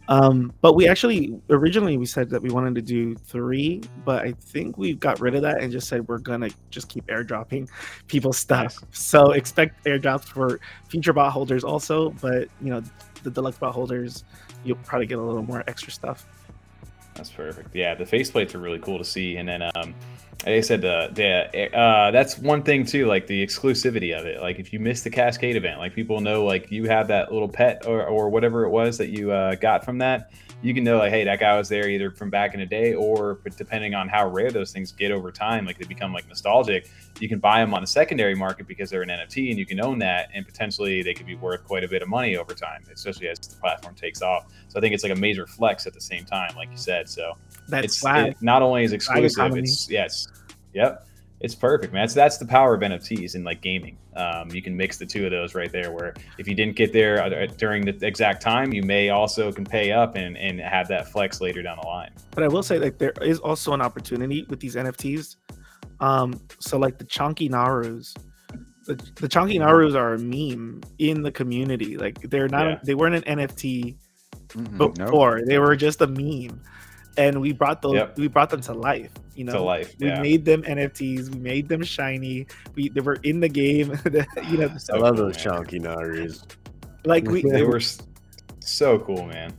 [SPEAKER 6] Um, but we actually originally we said that we wanted to do three, but I think we got rid of that and just said we're gonna just keep airdropping people stuff. So expect airdrops for future bot holders also, but you know, the deluxe bot holders, you'll probably get a little more extra stuff.
[SPEAKER 1] That's perfect. Yeah, the faceplates are really cool to see, and then um, I said, the the uh, that's one thing too, like the exclusivity of it. Like if you miss the Cascade event, like people know, like you have that little pet or or whatever it was that you uh, got from that, you can know like, hey, that guy was there either from back in the day, or depending on how rare those things get over time, like they become like nostalgic. You can buy them on the secondary market because they're an NFT, and you can own that, and potentially they could be worth quite a bit of money over time, especially as the platform takes off. So I think it's like a major flex at the same time, like you said. So
[SPEAKER 6] That's
[SPEAKER 1] it's
[SPEAKER 6] flag.
[SPEAKER 1] it not only is exclusive, it's yes, yep, it's perfect, man. That's that's the power of NFTs in like gaming. Um, you can mix the two of those right there. Where if you didn't get there uh, during the exact time, you may also can pay up and and have that flex later down the line.
[SPEAKER 6] But I will say like there is also an opportunity with these NFTs. Um, so like the chunky Narus, the, the chunky Narus are a meme in the community. Like they're not
[SPEAKER 1] Yeah.
[SPEAKER 6] they weren't an NFT
[SPEAKER 2] Mhm, nope.
[SPEAKER 6] before. They were just a meme. And we brought those
[SPEAKER 1] Yep.
[SPEAKER 6] we brought them to life. You know,
[SPEAKER 1] to life,
[SPEAKER 6] we
[SPEAKER 1] yeah.
[SPEAKER 6] made them NFTs, we made them shiny. We they were in the game. you know,
[SPEAKER 1] So
[SPEAKER 3] I love
[SPEAKER 1] cool,
[SPEAKER 3] those
[SPEAKER 1] man.
[SPEAKER 3] chunky Naris.
[SPEAKER 6] like we
[SPEAKER 1] They were so cool, man.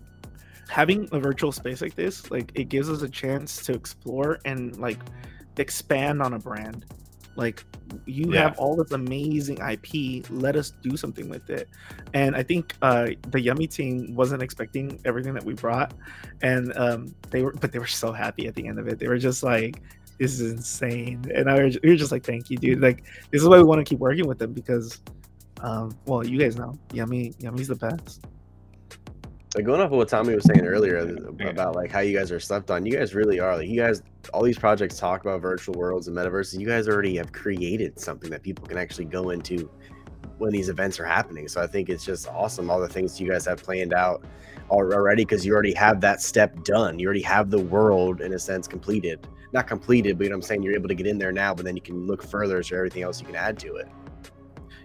[SPEAKER 6] having a virtual space like this, like it gives us a chance to explore and like expand on a brand. Like you
[SPEAKER 1] Yeah.
[SPEAKER 6] have all this amazing IP, let us do something with it. And I think uh the Yummy team wasn't expecting everything that we brought, and um they were, but they were so happy at the end of it. They were just like, "This is insane," and I was, we were just like, "Thank you, dude." Like this is why we want to keep working with them because, um, well, you guys know, Yummy, Yummy's the best.
[SPEAKER 3] Like going off of what Tommy was saying earlier about like how you guys are slept on, you guys really are. Like you guys, all these projects talk about virtual worlds and metaverses. You guys already have created something that people can actually go into when these events are happening. So I think it's just awesome all the things you guys have planned out already because you already have that step done. You already have the world in a sense completed. Not completed, but you know what I'm saying? You're able to get in there now, but then you can look further to everything else you can add to it.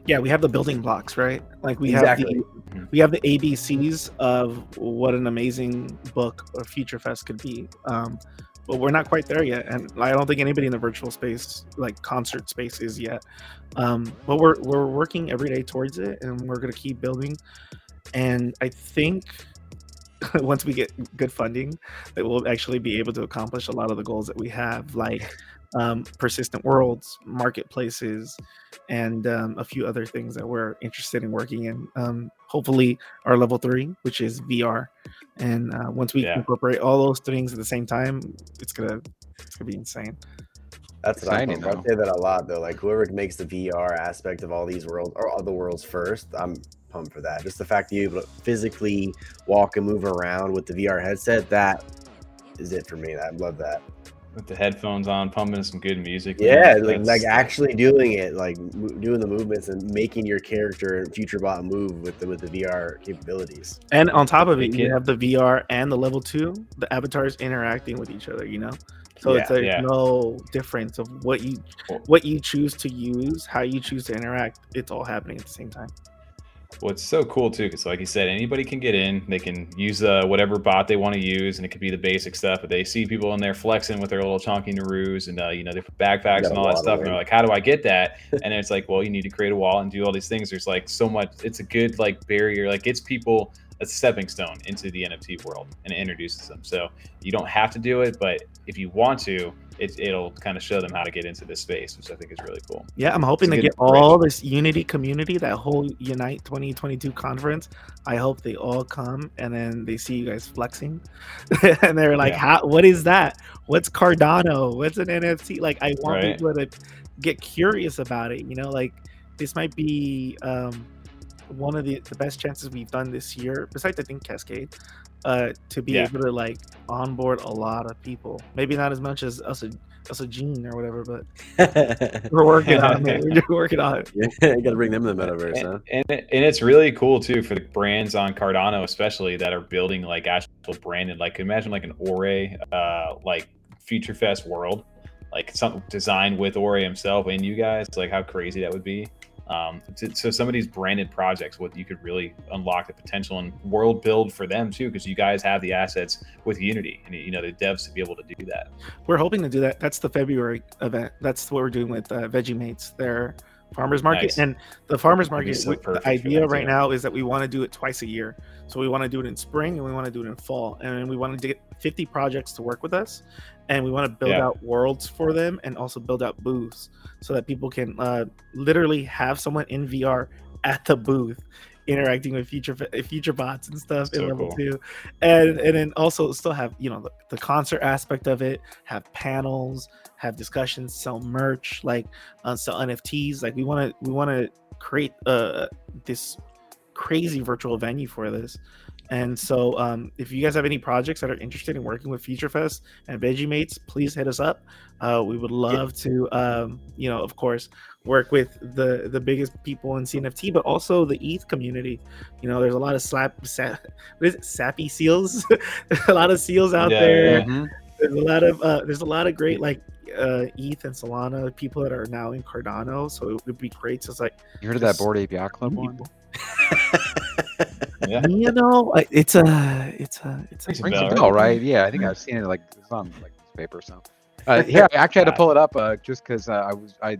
[SPEAKER 6] Yeah we have the building blocks right? Like we
[SPEAKER 3] Exactly.
[SPEAKER 6] have the we have the abcs of what an amazing book or future fest could be. Um but we're not quite there yet and i don't think anybody in the virtual space like concert space is yet. Um but we're we're working every day towards it and we're going to keep building. And i think once we get good funding that we'll actually be able to accomplish a lot of the goals that we have like um, persistent worlds marketplaces and um, a few other things that we're interested in working in. Um, hopefully, our level three, which is VR, and uh, once we
[SPEAKER 1] Yeah.
[SPEAKER 6] incorporate all those things at the same time, it's gonna it's gonna be insane.
[SPEAKER 3] That's what I'm
[SPEAKER 2] Exciting.
[SPEAKER 3] I say that a lot though. Like whoever makes the VR aspect of all these worlds or all the worlds first, I'm pumped for that. Just the fact that you're able to physically walk and move around with the VR headset, that is it for me. I love that.
[SPEAKER 1] With the headphones on, pumping some good music.
[SPEAKER 3] Yeah,
[SPEAKER 1] man,
[SPEAKER 3] like, like actually doing it, like doing the movements and making your character and FutureBot move with the with the VR capabilities.
[SPEAKER 6] And on top of it, you have the VR and the level two. The avatars interacting with each other. You know, so it's
[SPEAKER 3] Yeah,
[SPEAKER 6] there's
[SPEAKER 1] yeah.
[SPEAKER 6] no difference of what you what you choose to use, how you choose to interact. It's all happening at the same time.
[SPEAKER 1] What's so cool too, because like you said, anybody can get in. They can use uh, whatever bot they want to use, and it could be the basic stuff. But they see people in there flexing with their little chunky Naroos and uh, you know different backpacks
[SPEAKER 3] Got
[SPEAKER 1] and all that stuff. And they're like, "How do I get that?" and then it's like, "Well, you need to create a wall and do all these things." There's like so much. It's a good like barrier. Like gets people a stepping stone into the NFT world and it introduces them. So you don't have to do it, but if you want to, it, it'll kind of show them how to get into this space, which I think is really cool.
[SPEAKER 6] Yeah, I'm hoping
[SPEAKER 1] It's
[SPEAKER 6] to get all this Unity community, that whole Unite 2022 conference. I hope they all come and then they see you guys flexing, and they're like,
[SPEAKER 1] Yeah.
[SPEAKER 6] "How? What is that? What's Cardano? What's an NFT?" Like, I want
[SPEAKER 1] Right.
[SPEAKER 6] people to get curious about it. You know, like this might be um, one of the, the best chances we've done this year, besides I think Cascade, uh, to be
[SPEAKER 1] Yeah.
[SPEAKER 6] able to like onboard a lot of people. Maybe not as much as us a Elsa Jean or whatever, but we're working on it. We're working on it.
[SPEAKER 3] yeah, you got to bring them in the metaverse, huh?
[SPEAKER 1] and, and, and it's really cool too for the brands on Cardano, especially that are building like actual branded. Like imagine like an Ore, uh, like Future Fest world, like something designed with Ore himself and you guys. Like how crazy that would be. Um, to, so some of these branded projects, what you could really unlock the potential and world build for them too, because you guys have the assets with Unity and you know the devs to be able to do that.
[SPEAKER 6] We're hoping to do that. That's the February event. That's what we're doing with uh, Veggie Mates, their farmers market.
[SPEAKER 1] Nice.
[SPEAKER 6] And the farmers market,
[SPEAKER 1] so
[SPEAKER 6] the idea right now is that we want to do it twice a year. So we want to do it in spring and we want to do it in fall. And we want to get 50 projects to work with us. And we want to build
[SPEAKER 1] Yeah.
[SPEAKER 6] out worlds for them and also build out booths so that people can uh, literally have someone in VR at the booth interacting with future future bots and stuff
[SPEAKER 1] So
[SPEAKER 6] in level
[SPEAKER 1] cool.
[SPEAKER 6] two. And and then also still have you know the, the concert aspect of it have panels have discussions sell merch like uh, sell nfts like we want to we want to create uh this crazy virtual venue for this and so um, if you guys have any projects that are interested in working with future fest and veggie mates please hit us up. Uh, we would love to um, you know of course work with the the biggest people in cnft but also the eth community. You know there's a lot of slap sa- what is it? Sappy seals? A lot of seals out
[SPEAKER 1] Yeah,
[SPEAKER 6] there.
[SPEAKER 1] yeah.
[SPEAKER 2] Mhm.
[SPEAKER 6] there's a lot of uh, there's a lot of great like uh ETH and Solana people that are now in Cardano, so it would be great to like
[SPEAKER 2] You heard of that board API club one?
[SPEAKER 6] people.
[SPEAKER 1] Yeah.
[SPEAKER 6] you know it's a it's a it's a
[SPEAKER 1] Rings a
[SPEAKER 2] Rings a
[SPEAKER 1] bell,
[SPEAKER 2] bell, right? Yeah, I think I've seen it like it's on like newspaper or something. Uh, yeah, I actually had to pull it up uh, just because uh, I was I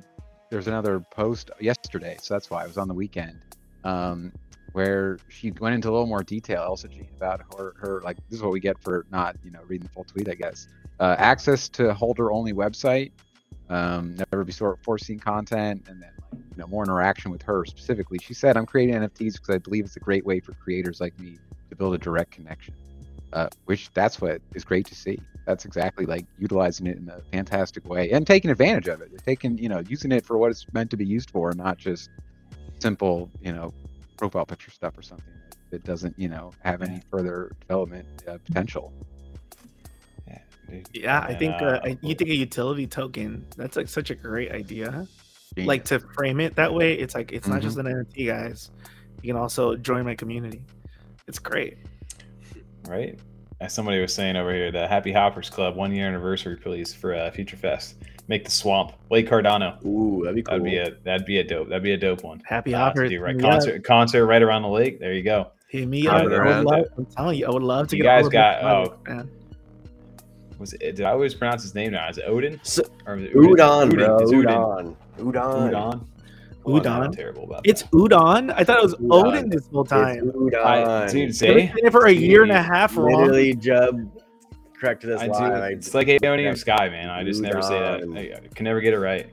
[SPEAKER 2] there's another post yesterday, so that's why I was on the weekend, um, where she went into a little more detail, Elsa Jean, about her her like this is what we get for not you know reading the full tweet, I guess. Uh, access to holder only website, um, never before foreseen content, and then like, you know more interaction with her specifically. She said, "I'm creating NFTs because I believe it's a great way for creators like me to build a direct connection." Uh, which that's what is great to see. That's exactly like utilizing it in a fantastic way and taking advantage of it. Taking you know using it for what it's meant to be used for, not just simple you know profile picture stuff or something that doesn't you know have any further development uh, potential.
[SPEAKER 1] Yeah, dude.
[SPEAKER 6] I think uh,
[SPEAKER 1] uh,
[SPEAKER 6] you think a utility token that's like such a great idea like to frame it that way it's like it's not just an NFT guys you can also join my community it's great
[SPEAKER 1] right? As somebody was saying over here, the Happy Hoppers Club one year anniversary, please, for uh, Future Fest. Make the swamp Lake Cardano.
[SPEAKER 3] Ooh, that'd be cool.
[SPEAKER 1] That'd be a that'd be a dope. That'd be a dope one.
[SPEAKER 6] happy
[SPEAKER 1] Uh,
[SPEAKER 6] hoppers
[SPEAKER 1] do, right?
[SPEAKER 6] hit me up.
[SPEAKER 1] Concert concert right around the lake. There you go.
[SPEAKER 6] hit me up. I
[SPEAKER 1] they're
[SPEAKER 6] would
[SPEAKER 3] around
[SPEAKER 6] love, I'm telling you I would love to
[SPEAKER 1] You
[SPEAKER 6] get all
[SPEAKER 1] guys
[SPEAKER 6] of
[SPEAKER 1] got-
[SPEAKER 6] those
[SPEAKER 1] oh.
[SPEAKER 6] man.
[SPEAKER 1] Was it, did I always pronounce his name now? Is it Odin?
[SPEAKER 3] So-
[SPEAKER 1] Or is it
[SPEAKER 3] Udon, bro.
[SPEAKER 1] Udon.
[SPEAKER 3] Udon. Udon.
[SPEAKER 1] Udon. Well, I'm
[SPEAKER 6] Udon?
[SPEAKER 1] terrible about
[SPEAKER 6] it's
[SPEAKER 1] that.
[SPEAKER 6] udon I thought it was
[SPEAKER 3] Udon.
[SPEAKER 6] Odin this whole time
[SPEAKER 3] It's Udon.
[SPEAKER 1] I, dude,
[SPEAKER 6] I've
[SPEAKER 1] say
[SPEAKER 6] it for a year and a half wrong.
[SPEAKER 3] Literally, Jub corrected us
[SPEAKER 1] I do.
[SPEAKER 3] live. I-
[SPEAKER 1] It's like Aeonium Sky, man. I just never say that. I, I can never get it right.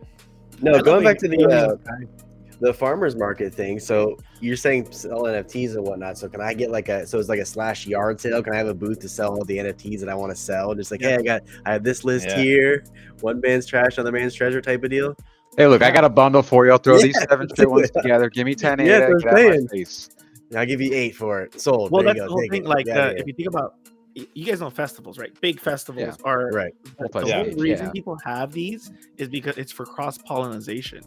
[SPEAKER 3] no, going back to the
[SPEAKER 6] Udon.
[SPEAKER 3] uh, the farmers market thing. So you're saying sell NFTs and whatnot. So can I get like a so it's like a slash yard sale? Can I have a booth to sell all the NFTs that I want to sell? Just like, hey, I got I have this list
[SPEAKER 1] Yeah.
[SPEAKER 3] here, one man's trash, another man's treasure type of deal.
[SPEAKER 2] Hey, look, I got a bundle for you. I'll throw these seven
[SPEAKER 3] let's
[SPEAKER 2] straight ones together. Give me 10
[SPEAKER 3] Yeah,
[SPEAKER 2] eight,
[SPEAKER 3] that's
[SPEAKER 2] get
[SPEAKER 3] what
[SPEAKER 2] out
[SPEAKER 3] I'm
[SPEAKER 2] of my
[SPEAKER 3] saying.
[SPEAKER 2] face.
[SPEAKER 3] I'll give you eight for it. Sold.
[SPEAKER 6] Well,
[SPEAKER 3] there
[SPEAKER 6] that's
[SPEAKER 3] you
[SPEAKER 6] the whole
[SPEAKER 3] Take
[SPEAKER 6] thing.
[SPEAKER 3] it.
[SPEAKER 6] Like,
[SPEAKER 3] Get
[SPEAKER 6] uh, if you think about, you guys know festivals, right? Big festivals are
[SPEAKER 3] right.
[SPEAKER 6] The, the
[SPEAKER 2] Multi-
[SPEAKER 6] whole reason
[SPEAKER 2] Yeah.
[SPEAKER 6] people have these is because it's for cross pollination.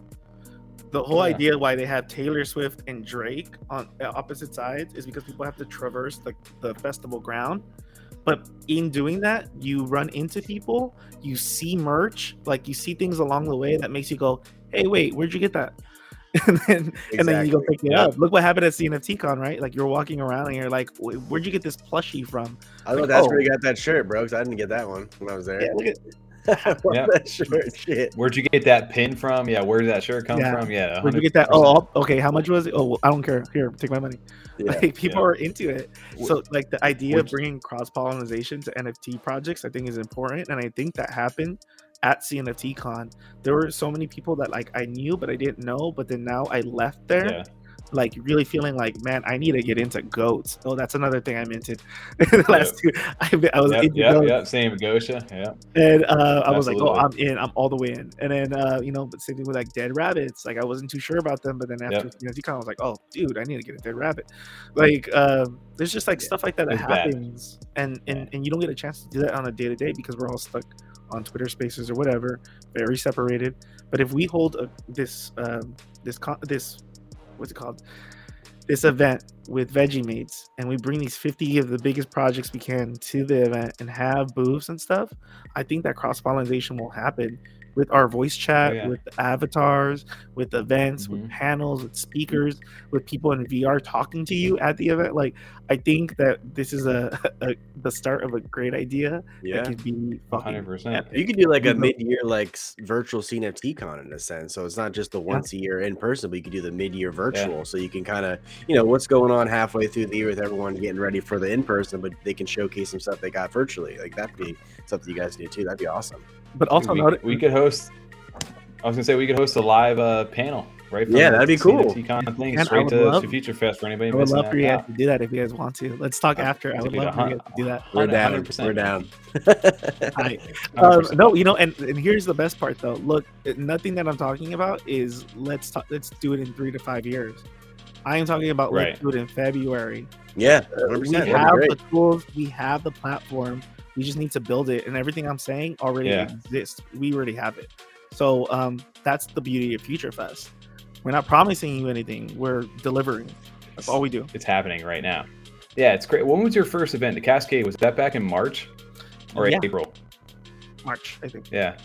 [SPEAKER 6] The whole
[SPEAKER 1] Yeah.
[SPEAKER 6] idea why they have Taylor Swift and Drake on uh, opposite sides is because people have to traverse the, the festival ground. But in doing that, you run into people, you see merch, like you see things along the way that makes you go, "Hey, wait, where'd you get that?" and then and then you go pick it
[SPEAKER 1] Yeah.
[SPEAKER 6] up. Look what happened at CNFT Con, right? Like you're walking around and you're like, "Where'd you get this plushie from?"
[SPEAKER 3] I know
[SPEAKER 6] like,
[SPEAKER 3] that's
[SPEAKER 6] oh.
[SPEAKER 3] where you got that shirt, bro. Because I didn't get that one when I was there.
[SPEAKER 6] Yeah, look at
[SPEAKER 3] I
[SPEAKER 1] Yeah.
[SPEAKER 3] that shirt. Shit.
[SPEAKER 1] Where'd you get that pin from? Yeah, where did that shirt come
[SPEAKER 6] Yeah.
[SPEAKER 1] from? Yeah,
[SPEAKER 6] Where'd you get that? Oh, okay. How much was it? Oh, well, I don't care. Here, take my money.
[SPEAKER 3] Yeah.
[SPEAKER 6] Like people
[SPEAKER 1] Yeah.
[SPEAKER 6] are into it. So like the idea of bringing cross pollination to NFT projects, I think is important, and I think that happened at CNFT Con. There were so many people that like I knew but I didn't know, but then now I left there.
[SPEAKER 1] Yeah.
[SPEAKER 6] Like really feeling like, man, I need to get into goats. Oh, that's another thing I minted. the last two, I, I was
[SPEAKER 1] Yep,
[SPEAKER 6] into
[SPEAKER 1] yep,
[SPEAKER 6] goats.
[SPEAKER 1] yep. Same Gosha. Yeah.
[SPEAKER 6] And uh, I was like, oh, I'm in. I'm all the way in. And then, uh, you know, but same thing with like dead rabbits. Like I wasn't too sure about them, but then after
[SPEAKER 1] Yep.
[SPEAKER 6] you know, I was like, oh, dude, I need to get a dead rabbit. Like, um, there's just like stuff like that that
[SPEAKER 1] It's bad.
[SPEAKER 6] happens, and and and you don't get a chance to do that on a day to day because we're all stuck on Twitter Spaces or whatever, very separated. But if we hold a, this um, this this what's it called? This event with Veggie Mates, and we bring these 50 of the biggest projects we can to the event and have booths and stuff. I think that cross pollination will happen with our voice chat,
[SPEAKER 1] yeah.
[SPEAKER 6] with avatars, with events, with
[SPEAKER 1] Mhm.
[SPEAKER 6] panels, with speakers, with people in VR talking to you at the event. Like, I think that this is a, a the start of a great idea
[SPEAKER 3] Yeah.
[SPEAKER 6] that can be fucking
[SPEAKER 1] hundred percent.
[SPEAKER 6] epic.
[SPEAKER 3] You could do like a mid-year like s- virtual CNFT con in a sense. So it's not just the once a year in person, but you could do the mid-year virtual. So you can kind of, you know, what's going on halfway through the year with everyone getting ready for the in person, but they can showcase some stuff they got virtually. Like that'd be something you guys do too. That'd be awesome.
[SPEAKER 6] But also,
[SPEAKER 1] we,
[SPEAKER 6] note-
[SPEAKER 1] we could host. I was gonna say we could host a live uh, panel, right?
[SPEAKER 3] Yeah, that'd be cool.
[SPEAKER 1] Con thing
[SPEAKER 6] Man, I
[SPEAKER 1] straight
[SPEAKER 6] would
[SPEAKER 1] to,
[SPEAKER 6] love-
[SPEAKER 1] to Future Fest for anybody
[SPEAKER 6] I would
[SPEAKER 1] missing
[SPEAKER 6] love
[SPEAKER 1] that
[SPEAKER 6] for you guys to do that if you guys want to. Let's talk after. I would love for you guys to do that.
[SPEAKER 3] We're down.
[SPEAKER 1] 100%.
[SPEAKER 3] We're down.
[SPEAKER 6] Hi. Um, no, you know, and, and here's the best part though. Look, nothing that I'm talking about is let's talk, let's do it in three to five years. I am talking about let's do it in February.
[SPEAKER 3] yeah,
[SPEAKER 6] Uh,
[SPEAKER 3] 100%.
[SPEAKER 6] we have the tools, we have the platform. We just need to build it, and everything I'm saying already
[SPEAKER 1] Yeah.
[SPEAKER 6] exists. We already have it. So um, that's the beauty of Future Fest. We're not promising you anything. We're delivering. That's all we do.
[SPEAKER 1] It's happening right now. Yeah, it's great. When was your first event? The Cascade was that back in March or
[SPEAKER 6] Yeah.
[SPEAKER 1] April?
[SPEAKER 6] March, I think.
[SPEAKER 1] Yeah,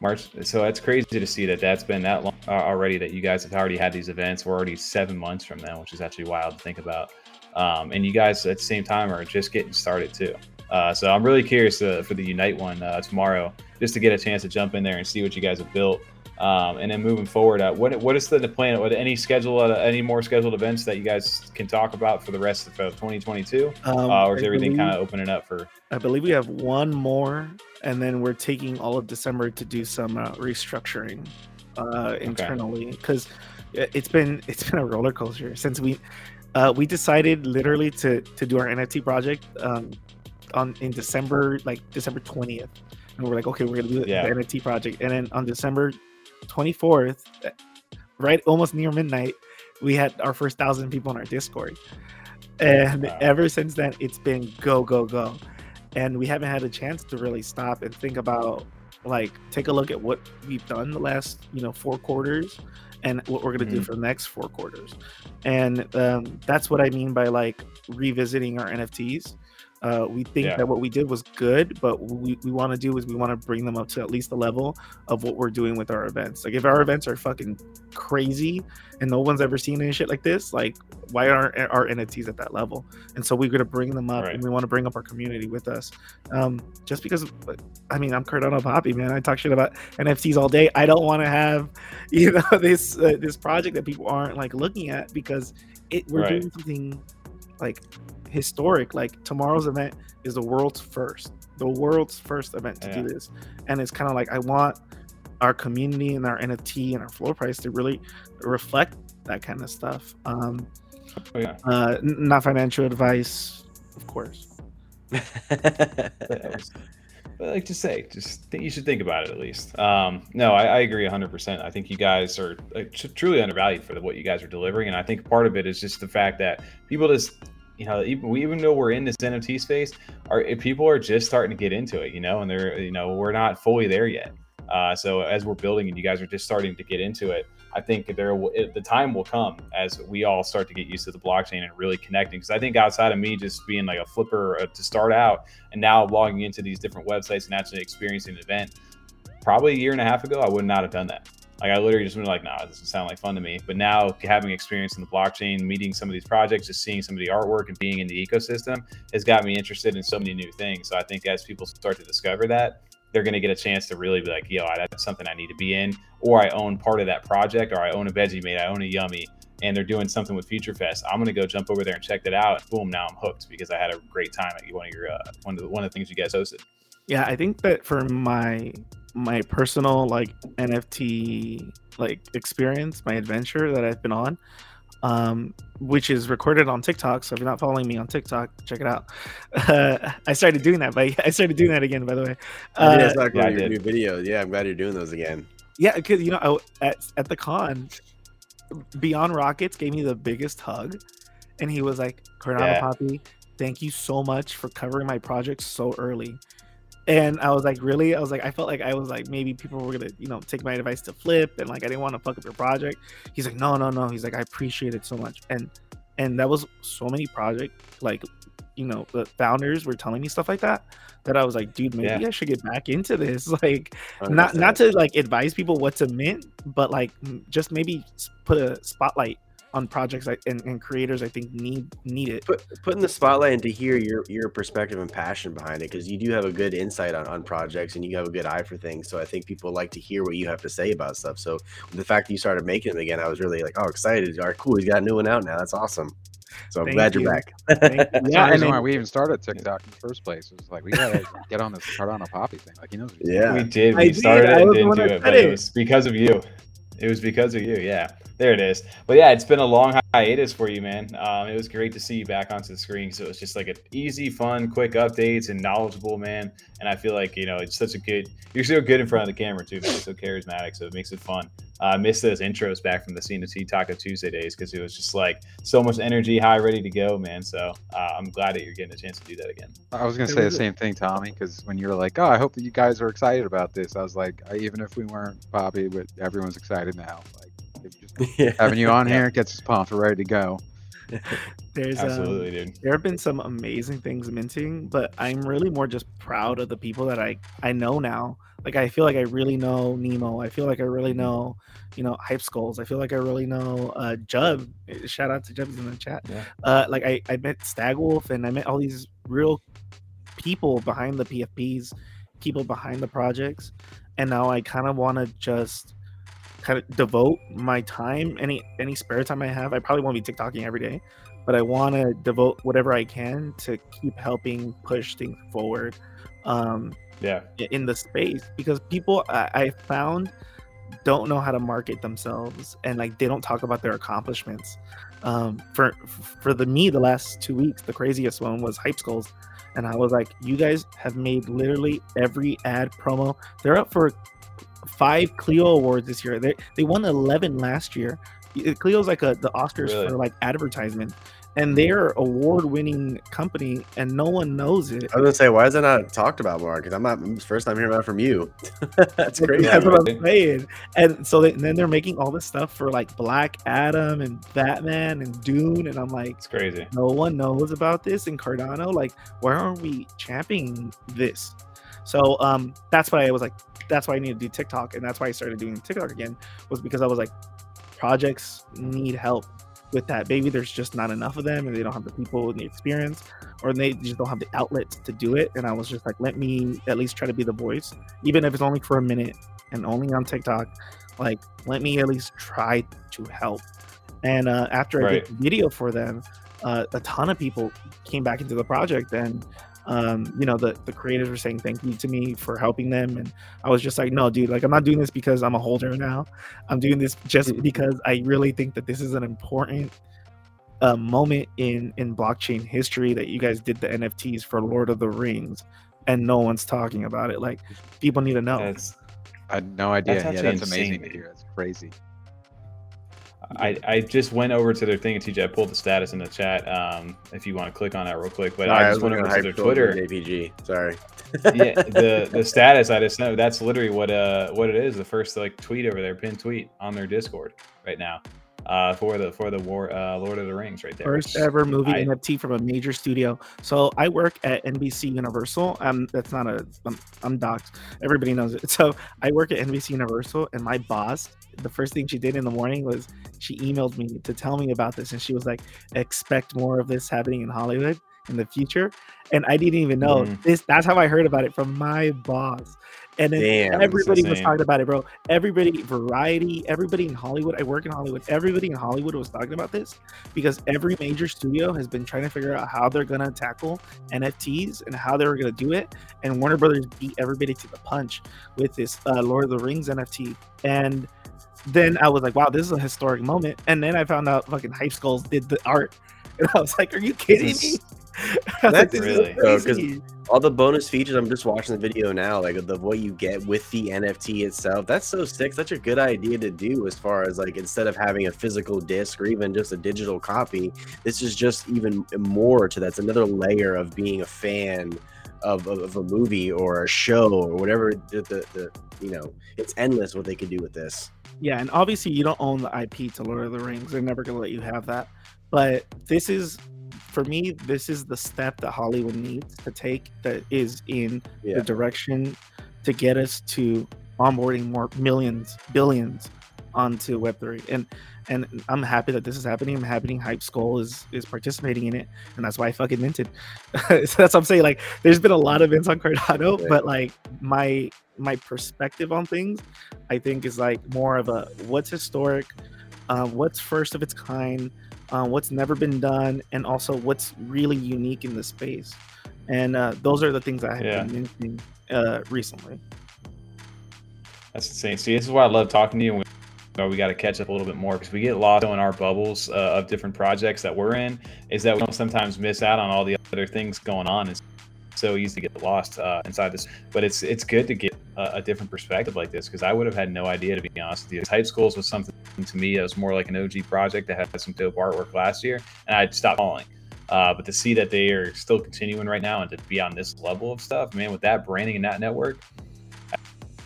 [SPEAKER 1] March. So that's crazy to see that that's been that long uh, already. That you guys have already had these events. We're already seven months from now, which is actually wild to think about. Um, and you guys at the same time are just getting started too. Uh, so I'm really curious uh, for the Unite one uh, tomorrow, just to get a chance to jump in there and see what you guys have built. Um, and then moving forward, uh, what what is the, the plan? What any schedule? Uh, any more scheduled events that you guys can talk about for the rest of uh, 2022?
[SPEAKER 6] Um,
[SPEAKER 1] uh, or is
[SPEAKER 6] I
[SPEAKER 1] everything kind of opening up for?
[SPEAKER 6] I believe we have one more, and then we're taking all of December to do some uh, restructuring uh, internally because it's been it's been a roller coaster since we uh, we decided literally to to do our NFT project um, on in December like December twentieth, and we're like, okay, we're gonna do the,
[SPEAKER 1] Yeah.
[SPEAKER 6] the NFT project, and then on December twenty fourth, right almost near midnight, we had our first thousand people in our Discord. And
[SPEAKER 1] Wow.
[SPEAKER 6] ever since then, it's been go, go, go and we haven't had a chance to really stop and think about like take a look at what we've done the last you know four quarters and what we're going to do
[SPEAKER 1] Mhm.
[SPEAKER 6] for the next four quarters and um, that's what i mean by like revisiting our nfts uh, we think
[SPEAKER 1] Yeah.
[SPEAKER 6] that what we did was good but what we, we want to do is we want to bring them up to at least the level of what we're doing with our events like if our events are fucking crazy and no one's ever seen any shit like this like why aren't our nfts at that level and so we're going to bring them up
[SPEAKER 1] Right.
[SPEAKER 6] and we want to bring up our community with us um just because i mean i'm Cardano Papi man i talk shit about nfts all day i don't want to have you know this uh, this project that people aren't like looking at because it we're
[SPEAKER 1] Right.
[SPEAKER 6] doing something like historic like tomorrow's event is the world's first the world's first event to
[SPEAKER 1] Yeah.
[SPEAKER 6] do this and it's kind of like i want our community and our NFT and our floor price to really reflect that kind of stuff. Um,
[SPEAKER 1] Oh, yeah.
[SPEAKER 6] uh, n- not financial advice, of course.
[SPEAKER 1] But like to say, just think you should think about it at least. Um, no, I, I agree 100%. I think you guys are tr- truly undervalued for the, what you guys are delivering, and I think part of it is just the fact that people just, you know, even we even though we're in this NFT space, are people are just starting to get into it, you know, and they're, you know, we're not fully there yet. Uh, so as we're building and you guys are just starting to get into it, I think there it, the time will come as we all start to get used to the blockchain and really connecting. Because I think outside of me just being like a flipper to start out, and now logging into these different websites and actually experiencing an event, probably a year and a half ago, I would not have done that. Like I literally just been like, nah, this doesn't sound like fun to me. But now having experience in the blockchain, meeting some of these projects, just seeing some of the artwork and being in the ecosystem has got me interested in so many new things. So I think as people start to discover that, they're going to get a chance to really be like, yo, that's something I need to be in, or I own part of that project, or I own a Veggie Mate, I own a Yummy, and they're doing something with Future Fest. I'm going to go jump over there and check that out. Boom, now I'm hooked because I had a great time at one of your uh, one of the, one of the things you guys hosted.
[SPEAKER 6] Yeah, I think that for my my personal like NFT like experience, my adventure that I've been on, um, which is recorded on TikTok. So if you're not following me on TikTok, check it out. Uh, I started doing that, but I started doing that again. By the way,
[SPEAKER 3] I did
[SPEAKER 6] uh,
[SPEAKER 3] I saw a
[SPEAKER 1] yeah, I
[SPEAKER 3] of your
[SPEAKER 1] did.
[SPEAKER 3] new videos. Yeah, I'm glad you're doing those again.
[SPEAKER 6] yeah, because you know I, at at the con, Beyond Rockets gave me the biggest hug, and he was like, "Cardano
[SPEAKER 1] Yeah.
[SPEAKER 6] Papi, thank you so much for covering my project so early." And I was like, really? I was like, I felt like I was like, maybe people were gonna, you know, take my advice to flip, and like, I didn't want to fuck up your project. He's like, no, no, no. He's like, I appreciate it so much, and and that was so many project, like, you know, the founders were telling me stuff like that, that I was like, dude, maybe
[SPEAKER 1] Yeah.
[SPEAKER 6] I should get back into this, like, not not to like advise people what to mint, but like just maybe put a spotlight on projects and, and creators I think need need it.
[SPEAKER 3] put putting the spotlight and to hear your your perspective and passion behind it because you do have a good insight on, on projects and you have a good eye for things so i think people like to hear what you have to say about stuff so the fact that you started making them again i was really like oh excited all right cool he's got a new one out now that's awesome so i'm
[SPEAKER 6] Thank
[SPEAKER 3] glad
[SPEAKER 6] you.
[SPEAKER 3] you're back
[SPEAKER 6] Thank you.
[SPEAKER 2] That's
[SPEAKER 6] yeah,
[SPEAKER 2] the
[SPEAKER 6] and
[SPEAKER 2] why we even started TikTok in the first place. It was like we gotta get on this Cardano Papi thing. Like he knows.
[SPEAKER 3] Yeah.
[SPEAKER 1] We did. We
[SPEAKER 6] did,
[SPEAKER 1] started
[SPEAKER 6] I
[SPEAKER 1] it and
[SPEAKER 6] was
[SPEAKER 1] didn't do
[SPEAKER 6] that
[SPEAKER 1] it, but it
[SPEAKER 6] it.
[SPEAKER 1] was because of you. It was because of you. Yeah, there it is. But yeah, it's been a long hiatus for you, man. Um, it was great to see you back onto the screen. So it was just like an easy, fun, quick updates and knowledgeable, man. And I feel like you know it's such a good. You're so good in front of the camera too, man. You're so charismatic, so it makes it fun. Uh, I missed those intros back from the CNC Taco Tuesday days because it was just like so much energy, high, ready to go, man. So uh, I'm glad that you're getting a chance to do that again.
[SPEAKER 2] I was gonna say the
[SPEAKER 6] was
[SPEAKER 2] same thing, Tommy, because when you were like, "Oh, I hope that you guys are excited about this," I was like, I, "Even if we weren't Bobby, but everyone's excited now." Like just
[SPEAKER 3] yeah
[SPEAKER 2] having you on
[SPEAKER 1] Yeah.
[SPEAKER 2] here gets us pumped, we're ready to go.
[SPEAKER 6] there's um,
[SPEAKER 1] Absolutely, dude.
[SPEAKER 6] there have been some amazing things minting, but I'm really more just proud of the people that I I know now. Like I feel like I really know Nemo. I feel like I really know, you know, Hype Skulls. I feel like I really know uh Jub. Shout out to Jub in the chat.
[SPEAKER 1] Yeah.
[SPEAKER 6] Uh like I, I met Stagwolf and I met all these real people behind the PFPs, people behind the projects. And now I kind of want to just kind of devote my time, any any spare time I have. I probably won't be TikToking every day, but I want to devote whatever I can to keep helping push things forward um,
[SPEAKER 1] Yeah.
[SPEAKER 6] in the space because people I, I found don't know how to market themselves and like they don't talk about their accomplishments. Um, for for the me, the last two weeks, the craziest one was Hype Skulls, and I was like, you guys have made literally every ad promo. They're up for five Clio awards this year. They they won eleven last year. Clio's like a the Oscars
[SPEAKER 1] Really?
[SPEAKER 6] for like advertisement, and they're award winning company, and no one knows it.
[SPEAKER 3] i was gonna say why is that not talked about more because i'm not first time hearing about it from you that's crazy
[SPEAKER 6] That's what? I'm saying. And so they, and then they're making all this stuff for like Black Adam and Batman and Dune, and I'm like,
[SPEAKER 1] It's crazy.
[SPEAKER 6] no one knows about this in Cardano. Like, why aren't we championing this? So um, that's why I was like, that's why I need to do TikTok, and that's why I started doing TikTok again, was because I was like, projects need help with that. Maybe there's just not enough of them, and they don't have the people and the experience, or they just don't have the outlets to do it. And I was just like, let me at least try to be the voice, even if it's only for a minute and only on TikTok. Like, let me at least try to help. And uh, after I did the video for them, uh, a ton of people came back into the project and um, you know, the the creators were saying thank you to me for helping them, and I was just like, no, dude, like I'm not doing this because I'm a holder now. I'm doing this just because I really think that this is an important uh, moment in in blockchain history that you guys did the NFTs for Lord of the Rings, and no one's talking about it. Like people need to know.
[SPEAKER 1] That's
[SPEAKER 2] I had no idea.
[SPEAKER 1] That's
[SPEAKER 2] yeah, that's amazing
[SPEAKER 1] insane,
[SPEAKER 2] to hear. That's crazy.
[SPEAKER 1] I, I just went over to their thing at TJ. I pulled the status in the chat. Um, if you want to click on that real quick, but I just
[SPEAKER 3] was
[SPEAKER 1] went over to their
[SPEAKER 3] Hype Skull for
[SPEAKER 1] Twitter.
[SPEAKER 3] JPG. Sorry.
[SPEAKER 1] yeah, the the status. I just know that's literally what uh what it is. The first like tweet over there, pinned tweet on their Discord right now, uh for the for the war uh Lord of the Rings right there.
[SPEAKER 6] First ever movie
[SPEAKER 1] I-
[SPEAKER 6] NFT from a major studio. So I work at NBC Universal. Um, that's not a. I'm, I'm doxxed. Everybody knows it. So I work at NBC Universal, and my boss, the first thing she did in the morning was she emailed me to tell me about this, and she was like, "Expect more of this happening in Hollywood in the future." And I didn't even know
[SPEAKER 1] Mhm.
[SPEAKER 6] this. That's how I heard about it from my boss. And then
[SPEAKER 3] Damn,
[SPEAKER 6] everybody was talking about it, bro. Everybody, Variety, everybody in Hollywood. I work in Hollywood. Everybody in Hollywood was talking about this because every major studio has been trying to figure out how they're gonna tackle NFTs and how they were gonna do it. And Warner Brothers beat everybody to the punch with this uh, Lord of the Rings NFT. And then I was like, wow, this is a historic moment. And then I found out fucking Hype Skulls did the art, and I was like, are you kidding me?
[SPEAKER 1] Is-
[SPEAKER 6] I was like,
[SPEAKER 3] That's
[SPEAKER 6] this
[SPEAKER 1] really-
[SPEAKER 6] is
[SPEAKER 3] Oh, 'cause- All the bonus features. I'm just watching the video now, like the what you get with the NFT itself. That's so sick. Such a good idea to do as far as like instead of having a physical disc or even just a digital copy, this is just even more to that's another layer of being a fan of, of, of a movie or a show or whatever the, the, the you know it's endless what they could do with this.
[SPEAKER 6] Yeah, and obviously you don't own the IP to Lord of the Rings. They're never gonna let you have that. But this is, for me, this is the step that Hollywood needs to take. That is in
[SPEAKER 3] Yeah.
[SPEAKER 6] the direction to get us to onboarding more millions, billions onto Web three. And and I'm happy that this is happening. I'm happy Hype Skull is is participating in it, and that's why I fucking minted. so that's what I'm saying. Like, there's been a lot of events on Cardano,
[SPEAKER 3] Yeah.
[SPEAKER 6] but like my my perspective on things I think is like more of a what's historic, uh, what's first of its kind, uh, what's never been done, and also what's really unique in the space. And uh, those are the things I have
[SPEAKER 1] Yeah.
[SPEAKER 6] been mentioning uh, recently.
[SPEAKER 1] That's insane. See, this is why I love talking to you. We, we got to catch up a little bit more because we get lost in our bubbles uh, of different projects that we're in. Is that we don't sometimes miss out on all the other things going on. It's so easy to get lost uh, inside this, but it's it's good to get a, a different perspective like this because I would have had no idea to be honest with you. Hype Skulls was something to me that was more like an OG project that had some dope artwork last year, and I'd stopped following. Uh, but to see that they are still continuing right now and to be on this level of stuff, man, with that branding and that network,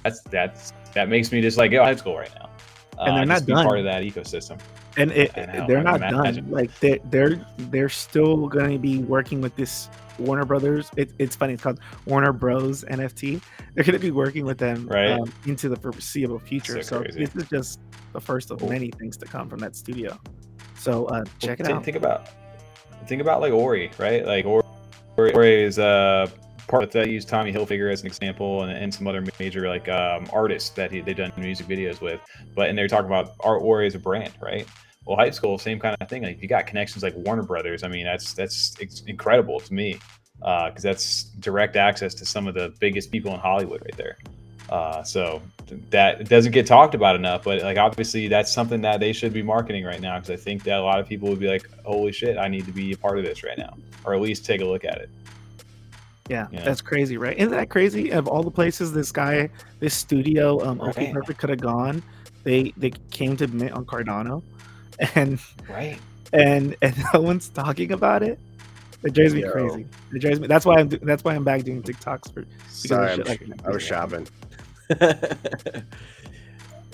[SPEAKER 1] that's that's that makes me just like yo, Hype Skull right now. Uh,
[SPEAKER 6] And they're not
[SPEAKER 1] just be
[SPEAKER 6] done.
[SPEAKER 1] part of that ecosystem.
[SPEAKER 6] And it,
[SPEAKER 1] know,
[SPEAKER 6] they're not
[SPEAKER 1] can
[SPEAKER 6] done. Like they, they're they're still going to be working with this Warner Brothers. It, it's funny. It's called Warner Bros NFT. They're going to be working with them
[SPEAKER 1] Right.
[SPEAKER 6] um, into the foreseeable future.
[SPEAKER 1] So
[SPEAKER 6] So, this is just the first of
[SPEAKER 1] Cool.
[SPEAKER 6] many things to come from that studio. So uh, check it
[SPEAKER 1] think,
[SPEAKER 6] out.
[SPEAKER 1] Think about think about like Ori, right? Like Ori, Ori is uh part of that. Use Tommy Hilfiger as an example, and, and some other major like um, artists that he, they've done music videos with. But and they're talking about art Ori as a brand, right? Well, Hype Skull, same kind of thing. Like you got connections like Warner Brothers, I mean, that's that's incredible to me because that's direct access to some of the biggest people in Hollywood right there. Uh, so that doesn't get talked about enough, but like obviously that's something that they should be marketing right now because I think that a lot of people would be like, "Holy shit, I need to be a part of this right now," or at least take a look at it.
[SPEAKER 6] Yeah,
[SPEAKER 1] Yeah.
[SPEAKER 6] that's crazy, right? Isn't that crazy? Of all the places this guy, this studio, um, OK
[SPEAKER 1] Right.
[SPEAKER 6] Perfect could have gone, they they came to mint on Cardano, and
[SPEAKER 1] Right.
[SPEAKER 6] and and no one's talking about it. It drives me
[SPEAKER 3] Yo.
[SPEAKER 6] crazy. It drives me. That's why I'm. That's why I'm back doing TikToks for.
[SPEAKER 3] Sorry, I'm
[SPEAKER 6] like.
[SPEAKER 3] I was shopping.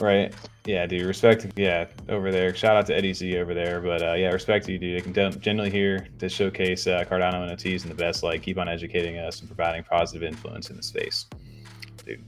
[SPEAKER 1] Right. Yeah, dude. Respect. Yeah, over there. Shout out to Eddie Z over there. But uh, yeah, respect to you, dude. I can generally here to showcase uh, Cardano NFTs in the best light. Keep on educating us and providing positive influence in the space, dude.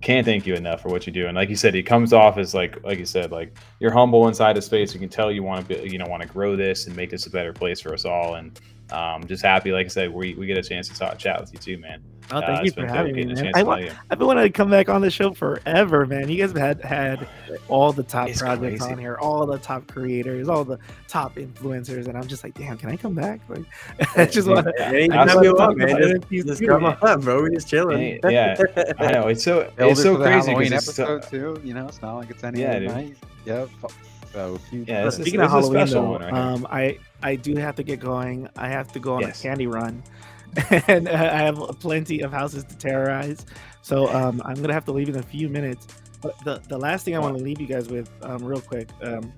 [SPEAKER 1] Can't thank you enough for what you do. And like you said, it comes off as like, like you said, like you're humble inside the space. You can tell you want to, you know, want to grow this and make this a better place for us all. And Um, just happy, like I said, we, we get a chance to talk chat with you too, man.
[SPEAKER 6] Oh, thank
[SPEAKER 1] Uh,
[SPEAKER 6] you
[SPEAKER 1] it's
[SPEAKER 6] for having me, man. I,
[SPEAKER 1] to
[SPEAKER 6] wa-
[SPEAKER 1] know.
[SPEAKER 6] I've been wanting to come back on the show forever, man. You guys have had had all the top
[SPEAKER 1] It's
[SPEAKER 6] projects
[SPEAKER 1] crazy.
[SPEAKER 6] on here, all the top creators, all the top influencers, and I'm just like, damn, can I come back? Like, I just want to.
[SPEAKER 3] Anytime you want, man. Just,
[SPEAKER 6] NFTs
[SPEAKER 3] just come
[SPEAKER 6] man.
[SPEAKER 3] on, bro. We're just chilling.
[SPEAKER 1] Hey, yeah, I know it's so it's so crazy
[SPEAKER 2] Halloween
[SPEAKER 1] because it's so,
[SPEAKER 2] too. You know, it's not like it's any
[SPEAKER 1] Yeah,
[SPEAKER 2] other night. Yep. So you
[SPEAKER 1] Yeah, this
[SPEAKER 6] Speaking of
[SPEAKER 1] this is a
[SPEAKER 6] Halloween, though,
[SPEAKER 1] one right
[SPEAKER 6] um, I I do have to get going. I have to go on
[SPEAKER 1] Yes.
[SPEAKER 6] a candy run, and uh, I have plenty of houses to terrorize. So um, I'm gonna have to leave in a few minutes. But the the last thing I want to leave you guys with, um, real quick, um,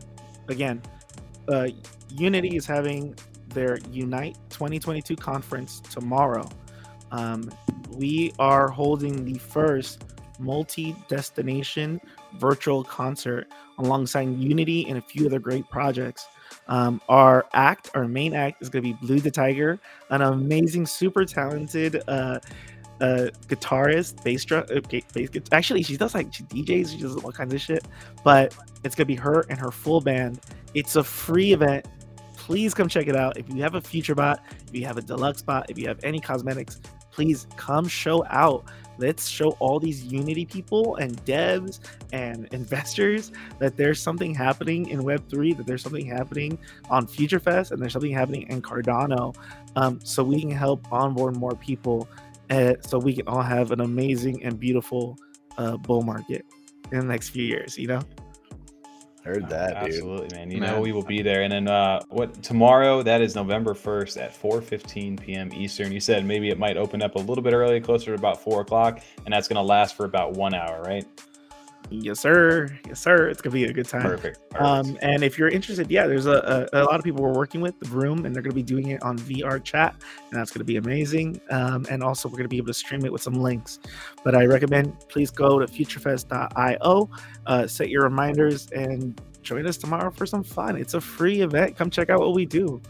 [SPEAKER 6] again, uh, Unity is having their Unite 2022 conference tomorrow. Um, we are holding the first multi-destination virtual concert alongside Unity and a few other great projects. Um, our act, our main act, is going to be Blue the Tiger, an amazing, super talented uh, uh, guitarist, bass drum. Okay, bass, actually, she does like she DJs, she does all kinds of shit. But it's gonna be her and her full band. It's a free event. Please come check it out. If you have a future bot, if you have a deluxe bot, if you have any cosmetics, please come show out. Let's show all these Unity people and devs and investors that there's something happening in Web3, that there's something happening on FutureFest, and there's something happening in Cardano, um, so we can help onboard more people, uh, so we can all have an amazing and beautiful uh, bull market in the next few years. You know,
[SPEAKER 3] Heard that, dude.
[SPEAKER 1] Absolutely, man. You
[SPEAKER 2] Man.
[SPEAKER 1] know we will be there. And then uh, what tomorrow? That is November first at 4:15 p.m. Eastern. You said maybe it might open up a little bit early, closer to about four o'clock, and that's going to last for about one hour, right?
[SPEAKER 6] Yes, sir, yes, sir. It's gonna be a good time.
[SPEAKER 1] Perfect. perfect.
[SPEAKER 6] Um, and if you're interested, yeah, there's a, a, a lot of people we're working with the room, and they're going to be doing it on VR chat, and that's going to be amazing. Um, and also, we're going to be able to stream it with some links. But I recommend please go to futurefest.io, uh, set your reminders, and join us tomorrow for some fun. It's a free event. Come check out what we do.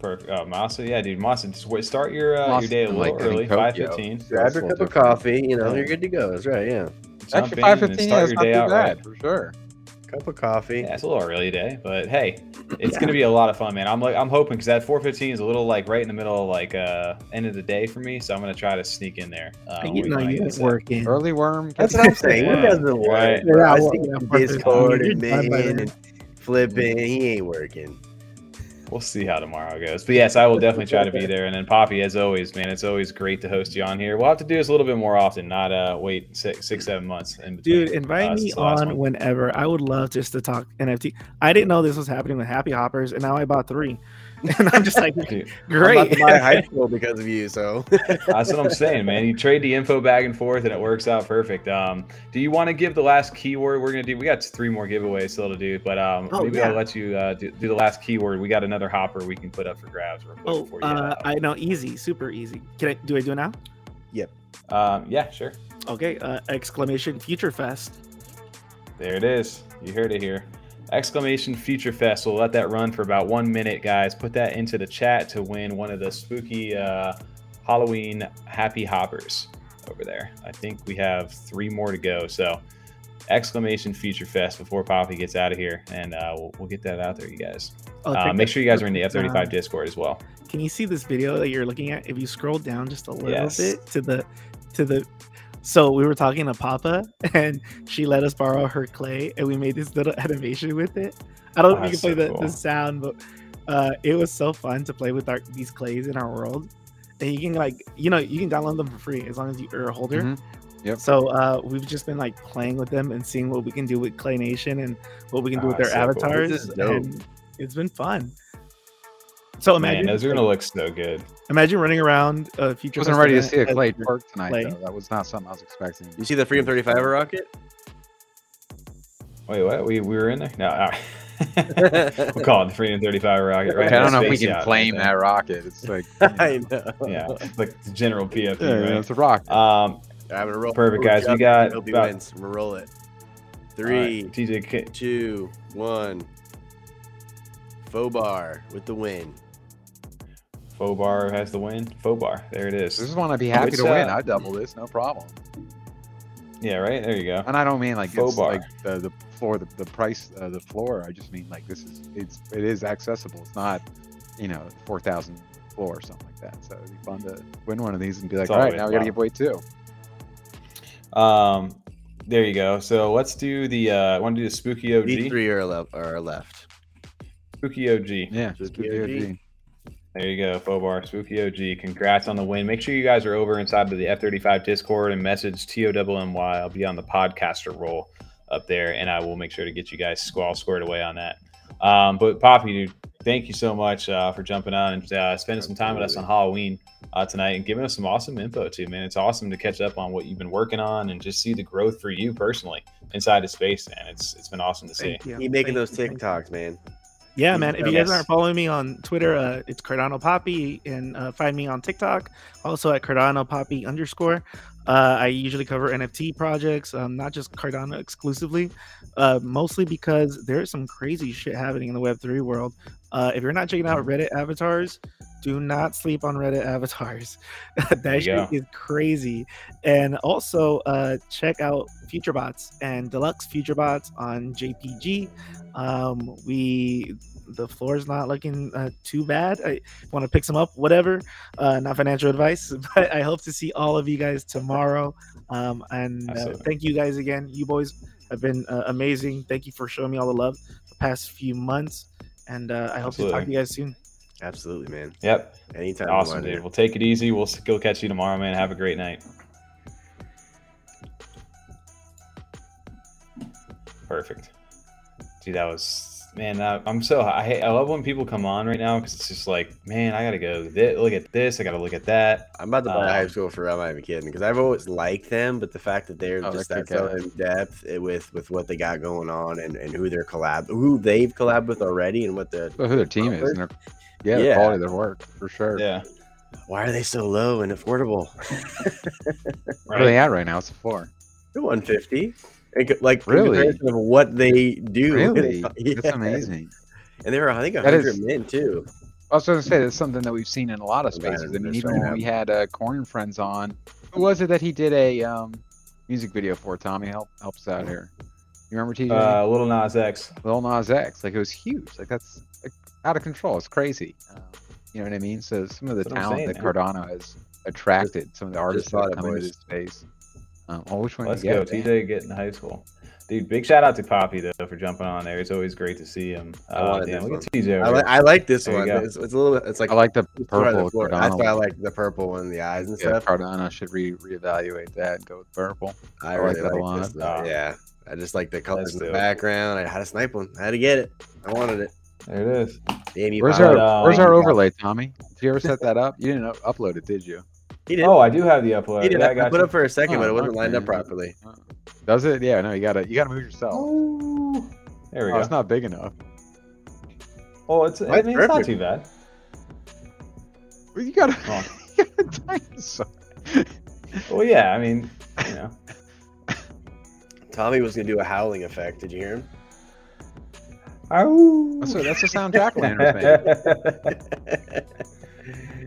[SPEAKER 1] Perfect. Oh, Masa, yeah, dude. Masa, just wait, start your uh,
[SPEAKER 2] Masa
[SPEAKER 1] your day a little
[SPEAKER 2] like,
[SPEAKER 1] early,
[SPEAKER 2] Tokyo.
[SPEAKER 1] 5:15.
[SPEAKER 3] Grab your cup
[SPEAKER 2] a
[SPEAKER 3] of coffee. You know,
[SPEAKER 1] Yeah.
[SPEAKER 3] you're good to go. That's right. Yeah.
[SPEAKER 1] Jump
[SPEAKER 2] Actually,
[SPEAKER 1] in
[SPEAKER 2] five
[SPEAKER 1] and
[SPEAKER 2] fifteen.
[SPEAKER 1] start
[SPEAKER 2] That's
[SPEAKER 1] your
[SPEAKER 2] not
[SPEAKER 1] day
[SPEAKER 2] too
[SPEAKER 1] out
[SPEAKER 2] bad
[SPEAKER 1] right.
[SPEAKER 2] for sure.
[SPEAKER 3] Cup of coffee.
[SPEAKER 1] Yeah, it's a little early day, but hey, it's
[SPEAKER 6] Yeah.
[SPEAKER 1] gonna be a lot of fun, man. I'm like, I'm hoping because that 4:15 is a little like right in the middle, of like uh end of the day for me, so I'm gonna try to sneak in there. Uh, when
[SPEAKER 6] you
[SPEAKER 1] we
[SPEAKER 6] know, you
[SPEAKER 1] get
[SPEAKER 6] ain't working.
[SPEAKER 2] Early worm.
[SPEAKER 3] That's what I'm saying.
[SPEAKER 1] Yeah.
[SPEAKER 3] He doesn't work.
[SPEAKER 1] Right.
[SPEAKER 3] bro. I
[SPEAKER 6] Yeah,
[SPEAKER 3] see
[SPEAKER 6] well,
[SPEAKER 3] him Discord and man and flipping. He ain't working.
[SPEAKER 1] We'll see how tomorrow goes. But yes, I will definitely try to be there. And then Papi, as always, man, it's always great to host you on here. We'll have to do this a little bit more often, not uh wait six, six, seven months in between.
[SPEAKER 6] Dude, invite
[SPEAKER 1] Uh,
[SPEAKER 6] me
[SPEAKER 1] since the last
[SPEAKER 6] on whenever. I would love just to talk NFT. I didn't know this was happening with Happy Hoppers, and now I bought three. And I'm just like,
[SPEAKER 1] Dude,
[SPEAKER 3] I'm about
[SPEAKER 6] great.
[SPEAKER 3] to buy Hype Skull because of you. So
[SPEAKER 1] that's what I'm saying, man. You trade the info back and forth, and it works out perfect. Um, do you want to give the last keyword? We're gonna do. We got three more giveaways still to do, but um,
[SPEAKER 6] Oh,
[SPEAKER 1] maybe
[SPEAKER 6] yeah.
[SPEAKER 1] I'll let you uh, do, do the last keyword. We got another hopper we can put up for grabs. Real quick
[SPEAKER 6] Oh,
[SPEAKER 1] before you
[SPEAKER 6] uh. I know, easy, super easy. Can I do I do it now? Yep.
[SPEAKER 1] Um, yeah, sure.
[SPEAKER 6] Okay, uh, exclamation Future Fest.
[SPEAKER 1] There it is. You heard it here. Exclamation Future Fest. We'll let that run for about one minute, guys. Put that into the chat to win one of the spooky uh, Halloween Happy Hoppers over there. I think we have three more to go. So, exclamation Future Fest before Papi gets out of here, and uh, we'll, we'll get that out there, you guys.
[SPEAKER 6] Oh,
[SPEAKER 1] Uh, make sure you guys are in the
[SPEAKER 6] uh,
[SPEAKER 1] F35 Discord as well.
[SPEAKER 6] Can you see this video that you're looking at? If you scroll down just a little
[SPEAKER 1] Yes.
[SPEAKER 6] bit to the to the so we were talking to Papa and she let us borrow her clay and we made this little animation with it. I don't know if you can play
[SPEAKER 1] so
[SPEAKER 6] the,
[SPEAKER 1] cool.
[SPEAKER 6] the sound, but uh, it was so fun to play with our, these clays in our world. And you can like you know you can download them for free as long as you're a holder.
[SPEAKER 2] Mhm. Yep.
[SPEAKER 6] So uh, we've just been like playing with them and seeing what we can do with Clay Nation and what we can do with their
[SPEAKER 1] so
[SPEAKER 6] avatars.
[SPEAKER 3] dope.
[SPEAKER 6] And it's been fun. So imagine
[SPEAKER 1] Man, those are gonna look so good.
[SPEAKER 6] Imagine running around a future.
[SPEAKER 2] wasn't ready to see a
[SPEAKER 6] as
[SPEAKER 2] clay
[SPEAKER 6] your-
[SPEAKER 2] twerk tonight.
[SPEAKER 6] clay.
[SPEAKER 2] Though. That was not something I was expecting.
[SPEAKER 3] you see the Freedom 35 rocket?
[SPEAKER 1] Wait, what? We, we were in there? No. all right. we'll call it the Freedom 35 rocket, right?
[SPEAKER 2] I don't know if we can claim that rocket. It's like
[SPEAKER 3] I know.
[SPEAKER 1] Yeah, it's like the general PFP,
[SPEAKER 2] yeah,
[SPEAKER 1] right?
[SPEAKER 2] it's a rocket.
[SPEAKER 1] Um,
[SPEAKER 3] I'm gonna roll.
[SPEAKER 1] Perfect, guys. We got
[SPEAKER 3] Hope he
[SPEAKER 1] about-
[SPEAKER 3] wins. I'm gonna roll it.
[SPEAKER 1] all right,
[SPEAKER 3] Three,
[SPEAKER 1] TJ,
[SPEAKER 3] two, one. Faux bar with the win.
[SPEAKER 1] Fobar has the win. Fobar, there it is.
[SPEAKER 2] This is one I'd be happy
[SPEAKER 1] it's,
[SPEAKER 2] to win.
[SPEAKER 1] uh,
[SPEAKER 2] I'd double this, no problem.
[SPEAKER 1] Yeah, right. There you go.
[SPEAKER 2] And I don't mean like
[SPEAKER 1] Faux
[SPEAKER 2] it's
[SPEAKER 1] bar.
[SPEAKER 2] like the, the floor, the, the price, uh, the floor. I just mean like this is it's it is accessible. It's not you know, four thousand floor or something like that. So it'd be fun to win one of these and be like,
[SPEAKER 1] It's
[SPEAKER 2] all right, now we got to give away two.
[SPEAKER 1] Um, there you go. So let's do the. uh Want to do the spooky OG?
[SPEAKER 3] These three are left. Are left.
[SPEAKER 1] Spooky OG.
[SPEAKER 2] Yeah,
[SPEAKER 3] Spooky
[SPEAKER 2] spooky
[SPEAKER 3] OG.
[SPEAKER 2] OG.
[SPEAKER 1] There you go, Fobar, Spooky OG. Congrats on the win. Make sure you guys are over inside of the F35 Discord and message TOMMY. I'll be on the podcaster role up there, and I will make sure to get you guys squall squared away on that. Um, but Papi, dude, thank you so much uh, for jumping on and uh, spending some time with us on Halloween uh, tonight and giving us some awesome info too, man. It's awesome to catch up on what you've been working on and just see the growth for you personally inside of space, man. It's it's been awesome to see.
[SPEAKER 6] You.
[SPEAKER 3] Keep making
[SPEAKER 6] Thank
[SPEAKER 3] those
[SPEAKER 6] you, thank you.
[SPEAKER 3] TikToks, man.
[SPEAKER 6] Yeah, man. If you guys aren't following me on Twitter, uh, it's Cardano Papi, and uh, find me on TikTok, also at Cardano Papi underscore. Uh, I usually cover NFT projects, um, not just Cardano exclusively, uh, mostly because there's some crazy shit happening in the Web3 world. Uh, if you're not checking out Reddit avatars, do not sleep on Reddit avatars. that shit is crazy. And also uh, check out FutureBots and Deluxe FutureBots on JPG. Um, we the floor is not looking uh, too bad. I want to pick some up, whatever. Uh, not financial advice, but I hope to see all of you guys tomorrow. Um, and uh, thank you guys again. You boys have been uh, amazing. Thank you for showing me all the love the past few months. And uh, I hope to talk to you guys soon.
[SPEAKER 3] Absolutely, man.
[SPEAKER 1] Yep.
[SPEAKER 3] Anytime.
[SPEAKER 1] Awesome, dude.
[SPEAKER 3] to.
[SPEAKER 1] We'll take it easy. We'll go catch you tomorrow, man. Have a great night. Perfect. Dude, that was man. I, I'm so I I love when people come on right now because it's just like, man, I gotta go. Thi- look at this. I gotta look at that.
[SPEAKER 3] I'm about to buy a Hype
[SPEAKER 1] Um,
[SPEAKER 3] Skull for real. I'm not even kidding because I've always liked them, but the fact that they're
[SPEAKER 2] Oh,
[SPEAKER 3] just that so in depth eh, with with what they got going on and, and who they're collab, who they've collabed with already, and what the
[SPEAKER 2] Well, who their team is, and their, yeah, the quality of their work for sure.
[SPEAKER 1] Yeah.
[SPEAKER 3] why are they so low and affordable?
[SPEAKER 2] Where are they at right now? It's a four.
[SPEAKER 3] They're 150. Like
[SPEAKER 2] Really?
[SPEAKER 3] of what they do.
[SPEAKER 2] Really?
[SPEAKER 3] Yeah.
[SPEAKER 2] That's amazing.
[SPEAKER 3] And they were, I think,
[SPEAKER 2] That
[SPEAKER 3] 100
[SPEAKER 2] is-
[SPEAKER 3] men too.
[SPEAKER 2] I was going to say that's something that we've seen in a lot of spaces. I mean, even when we had uh, Corn Friends on, who was it that he did a um, music video for? Tommy, help help us out here. You remember TJ?
[SPEAKER 1] Uh, Little Nas X.
[SPEAKER 2] Lil Nas X. Like it was huge. Like that's like, out of control. It's crazy. Um, you know what I mean? So some of the
[SPEAKER 1] That's
[SPEAKER 2] talent
[SPEAKER 1] saying,
[SPEAKER 2] that
[SPEAKER 1] man.
[SPEAKER 2] Cardano has attracted, some of the artists that
[SPEAKER 3] thought
[SPEAKER 2] have
[SPEAKER 3] it,
[SPEAKER 2] come into this space. Um, oh, which one?
[SPEAKER 1] Let's go.
[SPEAKER 2] get?
[SPEAKER 1] TJ getting Hype Skull. Dude, big shout out to Papi though for jumping on there. It's always great to see him.
[SPEAKER 3] I
[SPEAKER 1] Uh, damn, look at TJ. over
[SPEAKER 3] I,
[SPEAKER 1] here.
[SPEAKER 3] like I like this
[SPEAKER 1] There
[SPEAKER 3] one. It's, it's a little. bit. It's like
[SPEAKER 2] I like the
[SPEAKER 3] it's right on the
[SPEAKER 2] purple
[SPEAKER 3] That's why I like the purple one in the eyes and
[SPEAKER 2] Yeah,
[SPEAKER 3] stuff.
[SPEAKER 2] Cardano should re reevaluate that and go with purple.
[SPEAKER 3] I
[SPEAKER 2] I like
[SPEAKER 3] really
[SPEAKER 2] that a
[SPEAKER 3] like,
[SPEAKER 2] lot.
[SPEAKER 3] this. Though.
[SPEAKER 1] Ah.
[SPEAKER 3] yeah, I just like the colors
[SPEAKER 1] That's
[SPEAKER 3] in the
[SPEAKER 1] dope.
[SPEAKER 3] background. I had to snipe one. I had to get it. I wanted it.
[SPEAKER 1] There it is.
[SPEAKER 3] Damn!
[SPEAKER 2] Where's
[SPEAKER 3] Pop.
[SPEAKER 2] our
[SPEAKER 1] um,
[SPEAKER 2] Where's our overlay, Tommy? Did you ever set that up? You didn't up- upload it, did you?
[SPEAKER 3] He did.
[SPEAKER 1] Oh, I do have the upload.
[SPEAKER 3] he did.
[SPEAKER 1] Yeah, I
[SPEAKER 3] I,
[SPEAKER 1] got
[SPEAKER 3] put
[SPEAKER 1] you.
[SPEAKER 3] up for a second, but
[SPEAKER 2] Oh,
[SPEAKER 3] it wasn't lined up properly.
[SPEAKER 2] Oh. Does it? Yeah. No, you gotta you gotta move yourself.
[SPEAKER 1] Oh, there we
[SPEAKER 2] Oh,
[SPEAKER 1] go.
[SPEAKER 2] it's not big enough.
[SPEAKER 1] Oh, it's, I mean, it's not too bad.
[SPEAKER 2] Well, You gotta.
[SPEAKER 1] Oh.
[SPEAKER 2] you gotta dinosaur.
[SPEAKER 1] Well, yeah, I mean, you know.
[SPEAKER 3] Tommy was gonna do a howling effect. Did you hear him?
[SPEAKER 2] That's what, that's the sound jack o' make.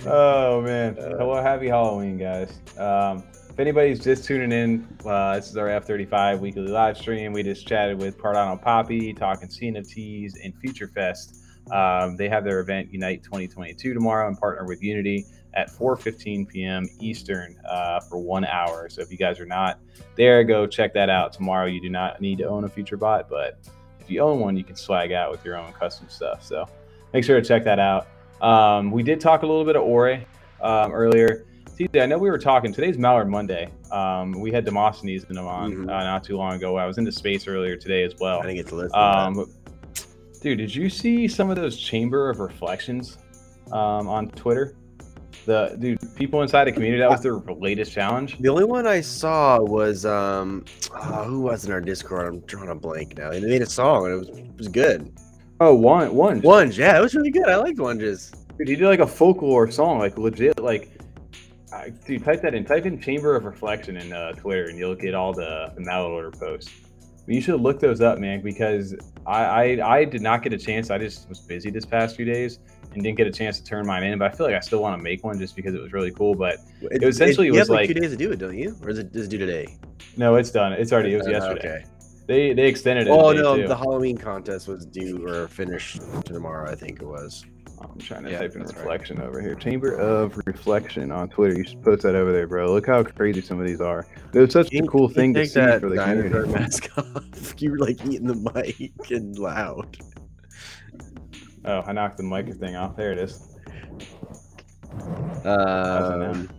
[SPEAKER 1] oh man!
[SPEAKER 3] Uh,
[SPEAKER 1] Hello, happy Halloween, guys. Um, if anybody's just tuning in, uh, this is our F35 weekly live stream. We just chatted with Cardano Papi, talking CNFTs and Future Fest. Um, they have their event Unite 2022 tomorrow and partner with Unity at 4:15 p.m. Eastern uh, for one hour. So if you guys are not there, go check that out tomorrow. You do not need to own a Future Bot, but if you own one, you can swag out with your own custom stuff. So make sure to check that out. Um, we did talk a little bit of Ore um, earlier. TJ, I know we were talking. Today's Mallard Monday. Um, we had Demosthenes in them on
[SPEAKER 3] Mhm.
[SPEAKER 1] uh, not too long ago. I was into space earlier today as well.
[SPEAKER 3] I didn't get to listen.
[SPEAKER 1] Um, dude, did you see some of those Chamber of Reflections um, on Twitter? The dude, people inside the community, that was their latest challenge.
[SPEAKER 3] The only one I saw was um, oh, who was in our Discord? I'm drawing a blank now. They made a song and it was it was good.
[SPEAKER 1] Oh, one, one,
[SPEAKER 3] one. Yeah, it was really good. I liked Ones.
[SPEAKER 1] Dude, he did like a folklore song, like legit, like. I, dude, type that in. Type in Chamber of Reflection in uh, Twitter, and you'll get all the the order posts. But you should look those up, man, because I, I I did not get a chance. I just was busy this past few days and didn't get a chance to turn mine in. But I feel like I still want to make one just because it was really cool. But
[SPEAKER 3] It,
[SPEAKER 1] essentially
[SPEAKER 3] you
[SPEAKER 1] was
[SPEAKER 3] have like, two days to do it, don't you? Or is it is it due today?
[SPEAKER 1] no, it's done. It's already. It was
[SPEAKER 3] Uh,
[SPEAKER 1] yesterday.
[SPEAKER 3] Okay.
[SPEAKER 1] They they extended it.
[SPEAKER 3] Oh no,
[SPEAKER 1] too.
[SPEAKER 3] the Halloween contest was due or finished tomorrow. I think it was.
[SPEAKER 1] I'm trying to
[SPEAKER 2] Yeah,
[SPEAKER 1] type in
[SPEAKER 2] that's right.
[SPEAKER 1] reflection over here. Chamber of Reflection on Twitter. You should post that over there, bro. Look how crazy some of these are. It was such a cool thing to see for the
[SPEAKER 3] dinosaur
[SPEAKER 1] community.
[SPEAKER 3] mask off. You were like eating the mic and loud.
[SPEAKER 1] Oh, I knocked the mic thing off. There it is. How's it now?
[SPEAKER 3] Um,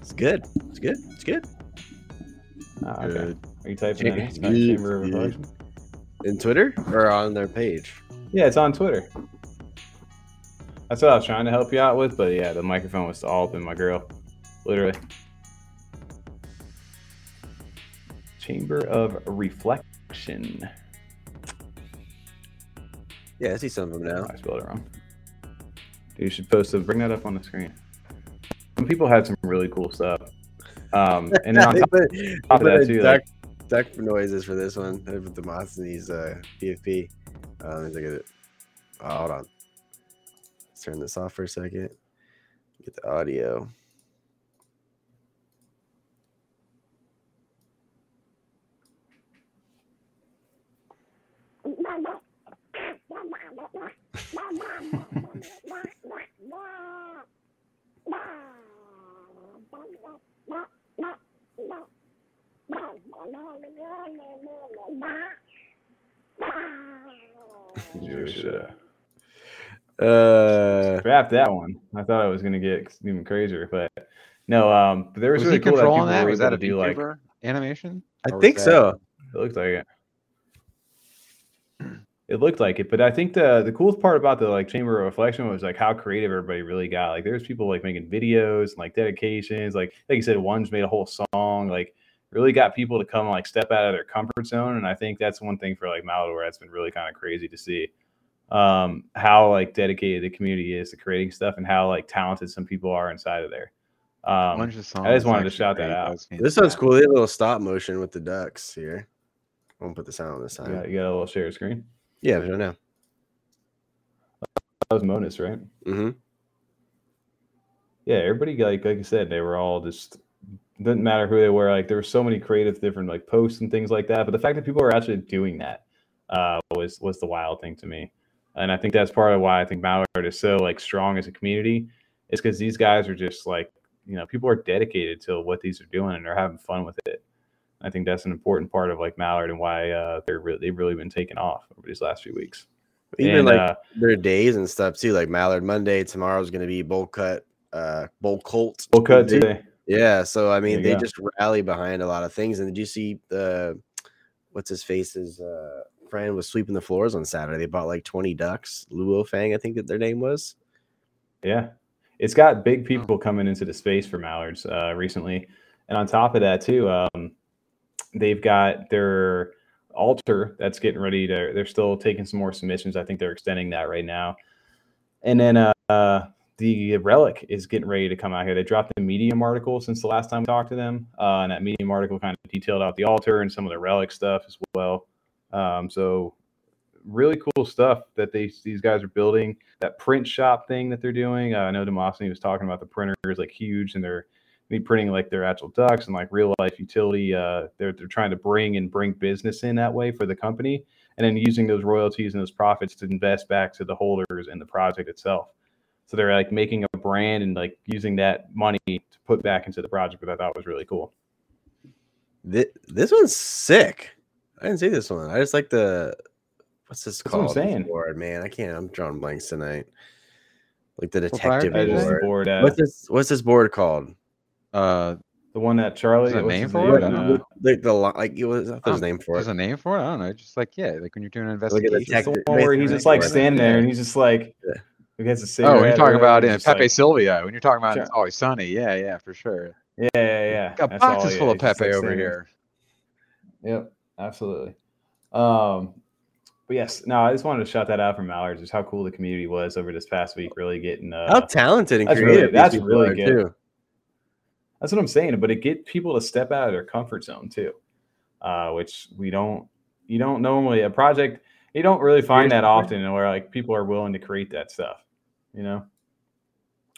[SPEAKER 3] it's good. It's good. It's good.
[SPEAKER 1] Oh, okay.
[SPEAKER 3] Good.
[SPEAKER 1] Are you typing that in?
[SPEAKER 3] It's good,
[SPEAKER 1] Chamber of. Reflection?
[SPEAKER 3] In Twitter or on their page?
[SPEAKER 1] Yeah, it's on Twitter. That's what I was trying to help you out with, but yeah, the microphone was all up in my grill. Literally. Chamber of Reflection.
[SPEAKER 3] Yeah, I see some of them now.
[SPEAKER 1] I spelled it wrong. You should post it. Bring that up on the screen. Some people had some really cool stuff. Um, and then on top,
[SPEAKER 3] put-
[SPEAKER 1] top of that too,
[SPEAKER 3] duck,
[SPEAKER 1] like,
[SPEAKER 3] duck noises for this one. They put the Demosthenes uh, PFP. Uh, let me at it. Oh, hold on. Let's turn this off for a second. Get the audio.
[SPEAKER 1] You uh,
[SPEAKER 3] Uh,
[SPEAKER 1] wrap that one. I thought it was gonna get even crazier, but no. Um, but there was,
[SPEAKER 2] Was,
[SPEAKER 1] really
[SPEAKER 2] he
[SPEAKER 1] cool that people
[SPEAKER 2] that?
[SPEAKER 1] were
[SPEAKER 2] Was that a
[SPEAKER 1] to do like
[SPEAKER 2] animation?
[SPEAKER 3] I think
[SPEAKER 2] that-
[SPEAKER 3] so.
[SPEAKER 1] It looked like it. It looked like it, but I think the the coolest part about the like chamber of reflection was like how creative everybody really got. Like there's people like making videos and like dedications, like like you said, one's made a whole song, like really got people to come like step out of their comfort zone. And I think that's one thing for like Malador that's been really kind of crazy to see. Um, how like dedicated the community is to creating stuff and how like talented some people are inside of there. Um,
[SPEAKER 2] Bunch of songs
[SPEAKER 1] I just wanted to
[SPEAKER 2] actually
[SPEAKER 1] shout that out.
[SPEAKER 3] This
[SPEAKER 2] sounds
[SPEAKER 3] cool. They have a little stop motion with the ducks here. I won't put the sound on this
[SPEAKER 1] you
[SPEAKER 3] time.
[SPEAKER 1] got, you got a little share screen.
[SPEAKER 3] Yeah, I don't know.
[SPEAKER 1] That was Monas, right?
[SPEAKER 3] Mm-hmm.
[SPEAKER 1] yeah, everybody like like I said, they were all just didn't matter who they were. Like there were so many creative different like posts and things like that. But the fact that people were actually doing that uh, was was the wild thing to me. And I think that's part of why I think Mallard is so like strong as a community, is because these guys are just like you know people are dedicated to what these are doing and they're having fun with it. I think that's an important part of like Mallard and why uh, they're really they've really been taking off over these last few weeks.
[SPEAKER 3] Even
[SPEAKER 1] And,
[SPEAKER 3] like
[SPEAKER 1] uh,
[SPEAKER 3] their days and stuff too. Like Mallard Monday, tomorrow's gonna be Bowl Cut, uh, Bowl Colt.
[SPEAKER 1] we'll cut today.
[SPEAKER 3] Yeah, so I mean, they
[SPEAKER 1] go.
[SPEAKER 3] just rally behind a lot of things. And did you see the what's his face's uh, friend was sweeping the floors on Saturday? They bought like twenty ducks. Luo Fang, I think that their name was.
[SPEAKER 1] Yeah, it's got big people coming into the space for Mallards uh, recently, and on top of that too, um, they've got their altar that's getting ready to. They're still taking some more submissions. I think they're extending that right now, and then uh, the relic is getting ready to come out here. They dropped the Medium article since the last time we talked to them, uh, and that Medium article kind of detailed out the altar and some of the relic stuff as well. Um, so really cool stuff that they these guys are building. That print shop thing that they're doing. Uh, I know Demosthenes was talking about the printer is like huge, and they're be printing like their actual ducks and like real life utility. Uh, they're they're trying to bring and bring business in that way for the company, and then using those royalties and those profits to invest back to the holders and the project itself. So they're like making a brand and like using that money to put back into the project, which I thought was really cool.
[SPEAKER 3] This, this one's sick. I didn't see this one. I just like the what's this
[SPEAKER 1] That's what I'm
[SPEAKER 3] called?
[SPEAKER 1] saying.
[SPEAKER 3] Board, man. I can't. I'm drawing blanks tonight. Like the detective
[SPEAKER 2] page
[SPEAKER 1] I
[SPEAKER 2] is
[SPEAKER 1] just
[SPEAKER 2] it?
[SPEAKER 3] board.
[SPEAKER 1] board. Uh,
[SPEAKER 3] What's this? What's this board called?
[SPEAKER 2] Uh,
[SPEAKER 1] the one that Charlie.
[SPEAKER 2] Is a name for it? I don't know.
[SPEAKER 3] Like the like it was. I thought there was a
[SPEAKER 2] Oh,
[SPEAKER 3] name for
[SPEAKER 2] there's
[SPEAKER 3] it.
[SPEAKER 2] a name for it. I don't know. Just like yeah, like when you're doing an
[SPEAKER 3] Look at
[SPEAKER 2] investigation.
[SPEAKER 1] It's the one where he's just like
[SPEAKER 3] for
[SPEAKER 1] standing there and he's just like,
[SPEAKER 3] Yeah.
[SPEAKER 1] he has a
[SPEAKER 2] Oh,
[SPEAKER 1] cigarette.
[SPEAKER 2] when you're talking about
[SPEAKER 1] he's
[SPEAKER 2] in Pepe
[SPEAKER 1] like-
[SPEAKER 2] Silvia. When you're talking about
[SPEAKER 1] Sure.
[SPEAKER 2] it's always sunny. Yeah, yeah, for sure.
[SPEAKER 1] Yeah, yeah, yeah.
[SPEAKER 2] Got
[SPEAKER 1] That's all,
[SPEAKER 2] boxes
[SPEAKER 1] yeah,
[SPEAKER 2] full of Pepe
[SPEAKER 1] like,
[SPEAKER 2] over
[SPEAKER 1] standing
[SPEAKER 2] here.
[SPEAKER 1] Yep, absolutely. Um, but yes, no, I just wanted to shout that out from Mallards, just how cool the community was over this past week. Really getting uh,
[SPEAKER 3] How talented and
[SPEAKER 1] that's really-
[SPEAKER 3] creative. these
[SPEAKER 1] that's really good.
[SPEAKER 3] too.
[SPEAKER 1] That's what I'm saying. But it get people to step out of their comfort zone too, uh, which we don't. You don't normally a project. You don't really find that often, where like people are willing to create that stuff. You know.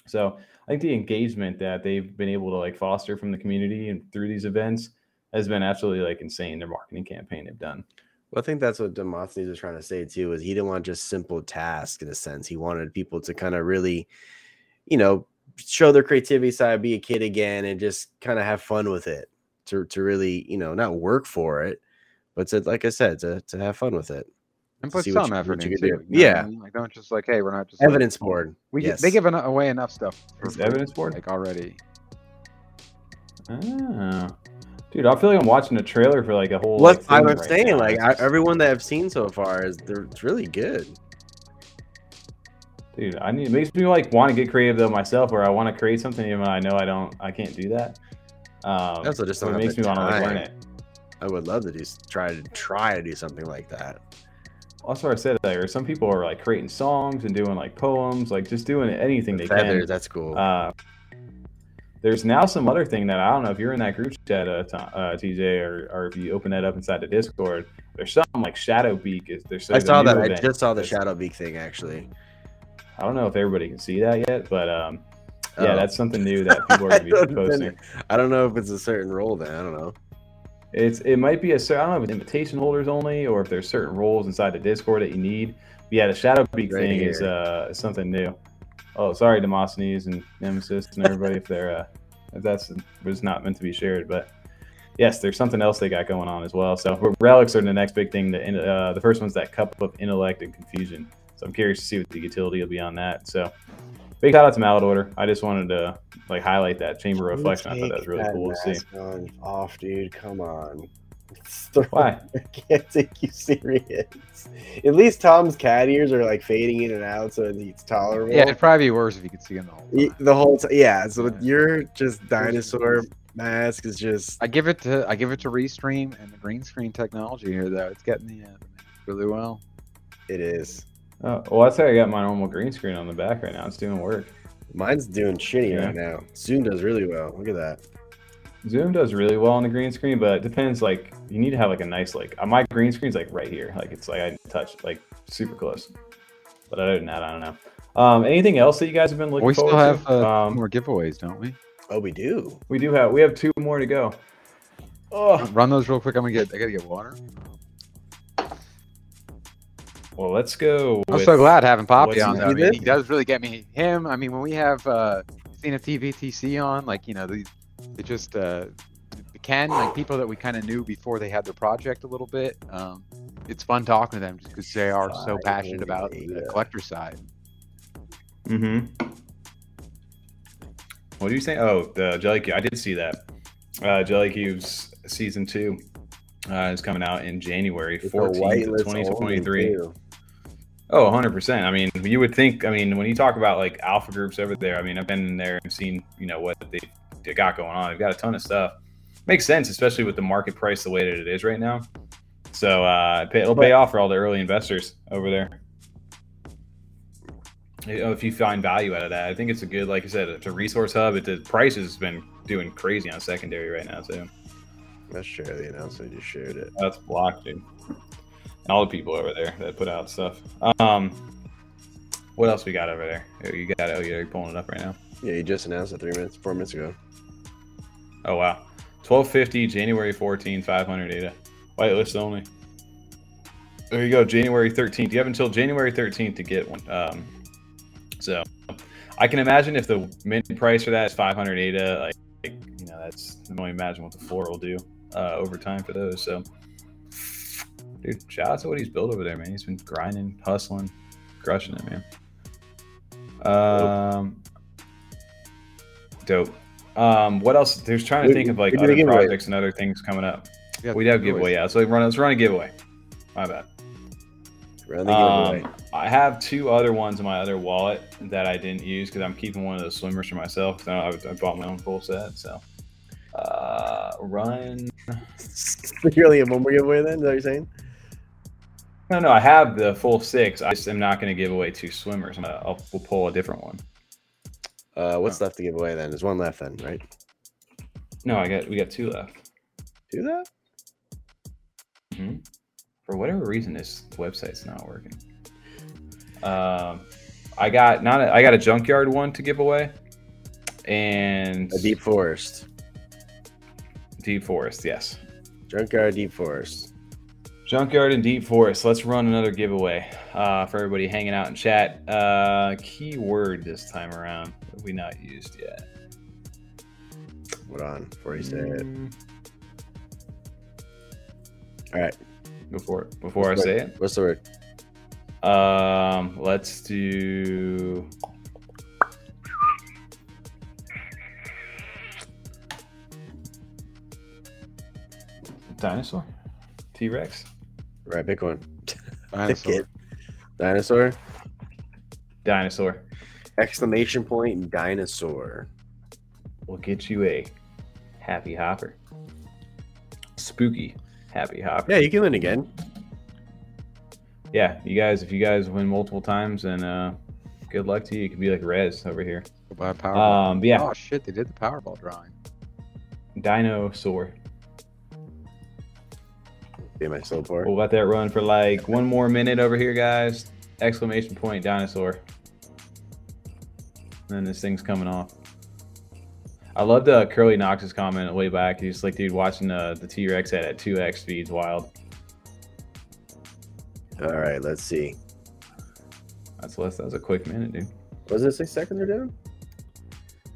[SPEAKER 1] So I think the engagement that they've been able to like foster from the community and through these events has been absolutely like insane. Their marketing campaign they've done.
[SPEAKER 3] Well, I think that's what Demosthenes was trying to say too. Is he didn't want just simple tasks in a sense. He wanted people to kind of really, you know, show their creativity side, be a kid again, and just kind of have fun with it. To to really, you know, not work for it, but to like I said, to to have fun with it.
[SPEAKER 2] And put some
[SPEAKER 3] you-
[SPEAKER 2] effort into it. you know what I
[SPEAKER 3] Yeah.
[SPEAKER 2] mean? Like don't just like, hey, we're not just like-
[SPEAKER 3] Evidence board.
[SPEAKER 2] We
[SPEAKER 3] yes.
[SPEAKER 2] they give eno- away enough stuff for
[SPEAKER 1] It's
[SPEAKER 2] free,
[SPEAKER 1] evidence board?
[SPEAKER 2] like already.
[SPEAKER 1] Ah. Dude, I feel like I'm watching a trailer for like a whole.
[SPEAKER 3] What
[SPEAKER 1] like,
[SPEAKER 3] I'm
[SPEAKER 1] right
[SPEAKER 3] saying,
[SPEAKER 1] now.
[SPEAKER 3] like I, everyone that I've seen so far is they're it's really good.
[SPEAKER 1] Dude, I need. It makes me like want to get creative though myself, where I want to create something even though I know I don't, I can't do that. Um,
[SPEAKER 3] Also, just don't
[SPEAKER 1] it makes me want to like learn it.
[SPEAKER 3] I would love to do try to try to do something like that.
[SPEAKER 1] That's what I said. Or some people are like creating songs and doing like poems, like just doing anything they
[SPEAKER 3] Feathers,
[SPEAKER 1] can.
[SPEAKER 3] that's cool.
[SPEAKER 1] Uh, there's now some other thing that I don't know if you're in that group chat, uh, uh, TJ, or, or if you open that up inside the Discord. There's something like Shadow Beak. Is there's
[SPEAKER 3] I saw that. I just saw the Shadow Beak thing actually.
[SPEAKER 1] I don't know if everybody can see that yet, but um, yeah,
[SPEAKER 3] Oh.
[SPEAKER 1] that's something new that people are going to be posting.
[SPEAKER 3] I don't know if it's a certain role then. I don't know.
[SPEAKER 1] It's it might be a cer- I don't know if it's invitation holders only or if there's certain roles inside the Discord that you need. But yeah, the Shadow Beak
[SPEAKER 3] Right
[SPEAKER 1] thing is uh something new. Oh, sorry, Demosthenes and Nemesis and everybody if they're uh if that's was not meant to be shared, but yes, there's something else they got going on as well. So relics are the next big thing. The uh, the first one's that cup of intellect and confusion. So I'm curious to see what the utility will be on that. So big shout out to Mallard Order. I just wanted to like highlight that chamber of reflection. I thought that was really
[SPEAKER 3] Take
[SPEAKER 1] cool to see.
[SPEAKER 3] mask on- off, dude. Come on.
[SPEAKER 1] Why?
[SPEAKER 3] I can't take you serious. At least Tom's cat ears are like fading in and out, so it's tolerable.
[SPEAKER 2] Yeah, it'd probably be worse if you could see him the whole time.
[SPEAKER 3] the whole time. Yeah. So
[SPEAKER 2] Yeah.
[SPEAKER 3] your just dinosaur mask is just.
[SPEAKER 2] I give it to I give it to Restream and the green screen technology here though. It's getting the uh, really well.
[SPEAKER 3] It is.
[SPEAKER 1] Oh, well, that's how I got my normal green screen on the back right now. It's doing work.
[SPEAKER 3] Mine's doing shitty
[SPEAKER 1] Yeah.
[SPEAKER 3] right now. Zoom does really well. Look at that.
[SPEAKER 1] Zoom does really well on the green screen, but it depends. Like, you need to have like a nice like uh, my green screen's like right here. Like it's like I touch like super close. But other than that, I don't know. Um, anything else that you guys have been looking for?
[SPEAKER 2] we still have
[SPEAKER 1] to?
[SPEAKER 2] uh,
[SPEAKER 1] um,
[SPEAKER 2] more giveaways, don't we?
[SPEAKER 3] Oh, we do.
[SPEAKER 1] we do have we have two more to go. Oh,
[SPEAKER 2] Run those real quick. I'm gonna get I gotta get water.
[SPEAKER 1] Well, let's go.
[SPEAKER 2] I'm
[SPEAKER 1] with-
[SPEAKER 2] so glad having Papi
[SPEAKER 1] what's
[SPEAKER 2] on. Though. I mean, he does really get me. Him. I mean, when we have uh, seen a TVTC on, like you know, they, it just uh, Ken, like people that we kind of knew before they had their project a little bit. Um, it's fun talking to them just because they are so passionate about the collector side.
[SPEAKER 1] Mm-hmm. What do you say? Oh, the Jelly Cube. I did see that. Uh, Jelly Cube's season two uh, is coming out in January
[SPEAKER 3] It's a
[SPEAKER 1] 14th, of
[SPEAKER 3] whitelist only,
[SPEAKER 1] 2023.
[SPEAKER 3] too.
[SPEAKER 1] Oh, 100%. I mean, you would think, I mean, when you talk about like alpha groups over there, I mean, I've been in there and seen, you know, what they, they got going on. They've got a ton of stuff. Makes sense, especially with the market price the way that it is right now. So uh, it'll pay off for all the early investors over there. You know, if you find value out of that, I think it's a good, like I said, it's a resource hub. It, the price has been doing crazy on secondary right now, too.
[SPEAKER 3] Let's share the announcement. You just shared it.
[SPEAKER 1] That's blocked, dude. All the people over there that put out stuff. Um, what else we got over there? Oh, you got it. Oh, you're pulling it up right now.
[SPEAKER 3] Yeah, you just announced it three minutes, four minutes ago.
[SPEAKER 1] Oh wow, twelve fifty, January 14, five hundred ADA, whitelist only. There you go, January thirteenth. You have until January thirteenth to get one. Um, so I can imagine if the mint price for that is five hundred ADA, like, like you know, that's I can only imagine what the floor will do uh, over time for those. So, dude, shout out to what he's built over there, man. He's been grinding, hustling, crushing it, man. Um, dope. Um, what else? There's trying to
[SPEAKER 3] We-
[SPEAKER 1] think of like
[SPEAKER 3] we did a
[SPEAKER 1] other projects and other things coming up.
[SPEAKER 2] Yeah,
[SPEAKER 1] We have giveaway, yeah. So we run, let's run a giveaway. My bad.
[SPEAKER 3] Run the giveaway.
[SPEAKER 1] Um, I have two other ones in my other wallet that I didn't use because I'm keeping one of those swimmers for myself. So I, I bought my own full set. So uh, run.
[SPEAKER 3] you only have one more giveaway then? Is that what you're saying?
[SPEAKER 1] No, no, I have the full six. I just am not going to give away two swimmers. I'm gonna, I'll we'll pull a different one.
[SPEAKER 3] Uh, what's left to give away then? There's one left then, right?
[SPEAKER 1] No, I got we got two left.
[SPEAKER 3] Do that?
[SPEAKER 1] hmm For whatever reason, this website's not working. Um, I got not a, I got a junkyard one to give away, and
[SPEAKER 3] A deep forest.
[SPEAKER 1] Deep forest. Yes.
[SPEAKER 3] Junkyard deep forest.
[SPEAKER 1] Junkyard and Deep Forest. Let's run another giveaway uh, for everybody hanging out in chat. Uh, keyword this time around that we not used yet.
[SPEAKER 3] Hold on before you say it.
[SPEAKER 1] Mm,
[SPEAKER 3] All right.
[SPEAKER 1] Before before I
[SPEAKER 3] What's the
[SPEAKER 1] say it,
[SPEAKER 3] What's the word?
[SPEAKER 1] um, let's do. Dinosaur, T Rex,
[SPEAKER 3] Right, pick one.
[SPEAKER 2] Dinosaur.
[SPEAKER 3] Dinosaur.
[SPEAKER 1] dinosaur.
[SPEAKER 3] Exclamation point dinosaur.
[SPEAKER 1] We'll get you a happy hopper. Spooky happy hopper.
[SPEAKER 3] Yeah, you can win again.
[SPEAKER 1] Yeah, you guys, if you guys win multiple times, and uh, good luck to you. You could be like Rez over here.
[SPEAKER 2] Go buy Powerball.
[SPEAKER 1] Um, yeah,
[SPEAKER 2] Oh shit, they did the Powerball drawing.
[SPEAKER 1] dinosaur.
[SPEAKER 3] Be my slow.
[SPEAKER 1] We'll let that run for like one more minute over here, guys. Exclamation point dinosaur. And then this thing's coming off. I loved uh, Curly Knox's comment way back. He's like, dude, watching uh, the T Rex at at 2x speed's wild.
[SPEAKER 3] All right, let's see.
[SPEAKER 1] That's less. That was a quick minute, dude.
[SPEAKER 3] Was it six seconds or down?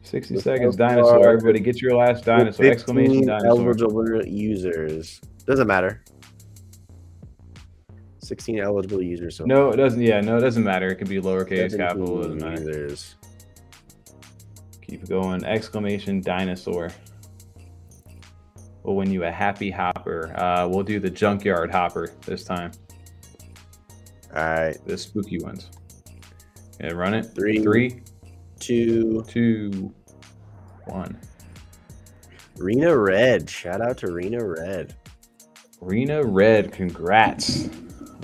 [SPEAKER 1] 60
[SPEAKER 3] The
[SPEAKER 1] seconds, dinosaur. Everybody get your last dinosaur. Exclamation dinosaur.
[SPEAKER 3] Eligible users. Doesn't matter. 16 eligible users. So
[SPEAKER 1] No, it doesn't. Yeah, no, it doesn't matter. It could be lowercase,
[SPEAKER 3] 17
[SPEAKER 1] capital. It doesn't matter.
[SPEAKER 3] users.
[SPEAKER 1] Keep going. Exclamation dinosaur. We'll win you a happy hopper. Uh, we'll do the junkyard hopper this time.
[SPEAKER 3] All right,
[SPEAKER 1] The spooky ones. Yeah, run it.
[SPEAKER 3] Three.
[SPEAKER 1] Three,
[SPEAKER 3] two.
[SPEAKER 1] two, one.
[SPEAKER 3] Rena Red. Shout out to Rena Red.
[SPEAKER 1] Rena Red, congrats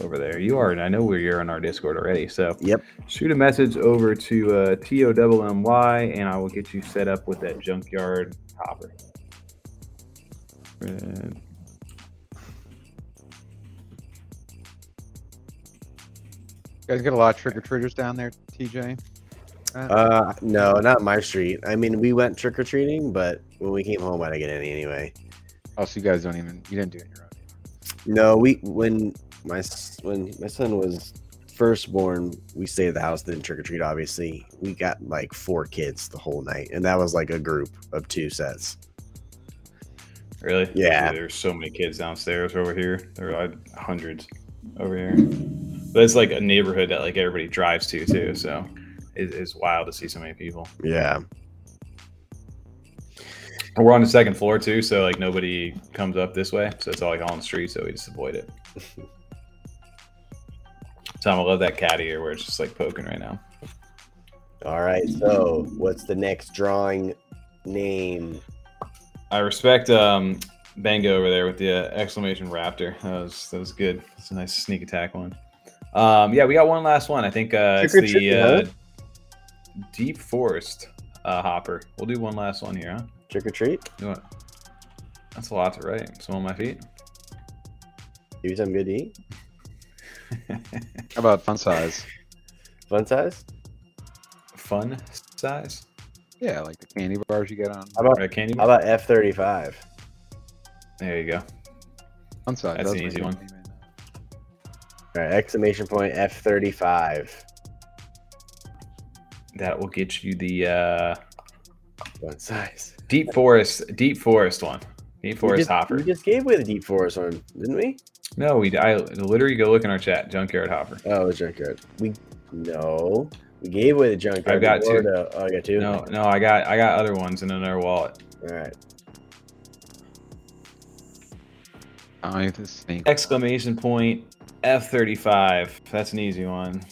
[SPEAKER 1] over there. You are, and I know where you're on our Discord already. So
[SPEAKER 3] Yep.
[SPEAKER 1] shoot a message over to uh, TOMMY and I will get you set up with that junkyard hopper. Red.
[SPEAKER 2] You guys get a lot of trick or treaters down there, TJ.
[SPEAKER 3] Uh, no, not my street. I mean, we went trick or treating, but when we came home, I didn't get any anyway.
[SPEAKER 2] oh, so you guys don't even you didn't do it on your own.
[SPEAKER 3] No, we when my when my son was first born, we stayed at the house, didn't trick or treat. Obviously, we got like four kids the whole night, and that was like a group of two sets.
[SPEAKER 1] Really?
[SPEAKER 3] Yeah.
[SPEAKER 1] There's so many kids downstairs over here. There are like hundreds over here. But it's like a neighborhood that like everybody drives to too. So it, it's wild to see so many people.
[SPEAKER 3] Yeah,
[SPEAKER 1] And We're on the second floor too, so like nobody comes up this way. So it's all like on the street, so we just avoid it. Tom, I love that cat ear where it's just like poking right now.
[SPEAKER 3] All right. So, what's the next drawing name?
[SPEAKER 1] I respect um Bango over there with the uh, exclamation raptor. That was that was good. It's a nice sneak attack one. Um, yeah, we got one last one. I think uh, it's the
[SPEAKER 3] treat,
[SPEAKER 1] uh,
[SPEAKER 3] huh?
[SPEAKER 1] deep forest uh, hopper. We'll do one last one here, huh?
[SPEAKER 3] Trick or treat?
[SPEAKER 1] You know? That's a lot to write. Some on my feet.
[SPEAKER 3] Give you something good to eat.
[SPEAKER 2] How about fun size?
[SPEAKER 3] Fun size?
[SPEAKER 1] Fun size.
[SPEAKER 2] Yeah, like the candy bars you get on
[SPEAKER 3] How about
[SPEAKER 1] Right, candy.
[SPEAKER 3] how about F thirty five?
[SPEAKER 1] There you go.
[SPEAKER 2] fun size.
[SPEAKER 1] That's
[SPEAKER 2] Those
[SPEAKER 1] an easy
[SPEAKER 2] good.
[SPEAKER 1] one.
[SPEAKER 3] All right. Exclamation point F thirty five.
[SPEAKER 1] That will get you the uh,
[SPEAKER 3] Fun size.
[SPEAKER 1] deep forest. Deep forest one. Deep
[SPEAKER 3] We
[SPEAKER 1] forest
[SPEAKER 3] just,
[SPEAKER 1] hopper.
[SPEAKER 3] We just gave away the deep forest one, didn't we?
[SPEAKER 1] No, we. I literally go look in our chat. Junkyard hopper.
[SPEAKER 3] Oh, it was junkyard. We no, we gave away the junkyard.
[SPEAKER 1] I've got
[SPEAKER 3] before
[SPEAKER 1] two.
[SPEAKER 3] the- oh, I got two.
[SPEAKER 1] No, no, I got I got other ones in another wallet.
[SPEAKER 3] All right.
[SPEAKER 2] Oh, the snake.
[SPEAKER 1] Exclamation point F thirty five. That's an easy one.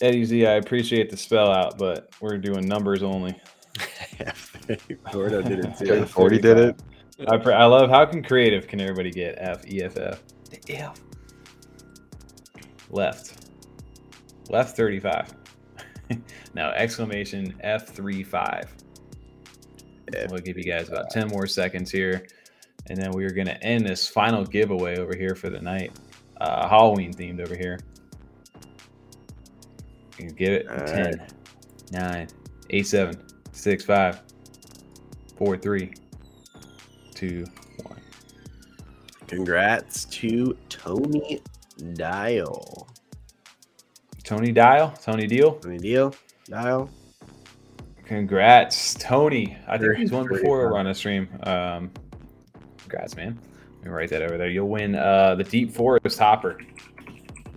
[SPEAKER 1] Eddie Z, I appreciate the spell out, but we're doing numbers only.
[SPEAKER 3] Gordo did it too.
[SPEAKER 2] 40 did it.
[SPEAKER 1] I, pr- I love how can creative can everybody get F E F F. F. Left. Left thirty five. now exclamation F three five. We'll give you guys about 10 more seconds here. And then we are going to end this final giveaway over here for the night. Uh, Halloween themed over here. You can get it.
[SPEAKER 3] All
[SPEAKER 1] 10, 9, 8, 7, 6, 5, 4, 3, 2, 1.
[SPEAKER 3] Congrats to Tony Dial.
[SPEAKER 1] Tony Dial, Tony Deal.
[SPEAKER 3] Tony Deal, Dial.
[SPEAKER 1] Congrats, Tony. I think he's won before
[SPEAKER 3] proud.
[SPEAKER 1] on a stream. Um, congrats, man. Let me write that over there. You'll win uh, the Deep Forest Hopper.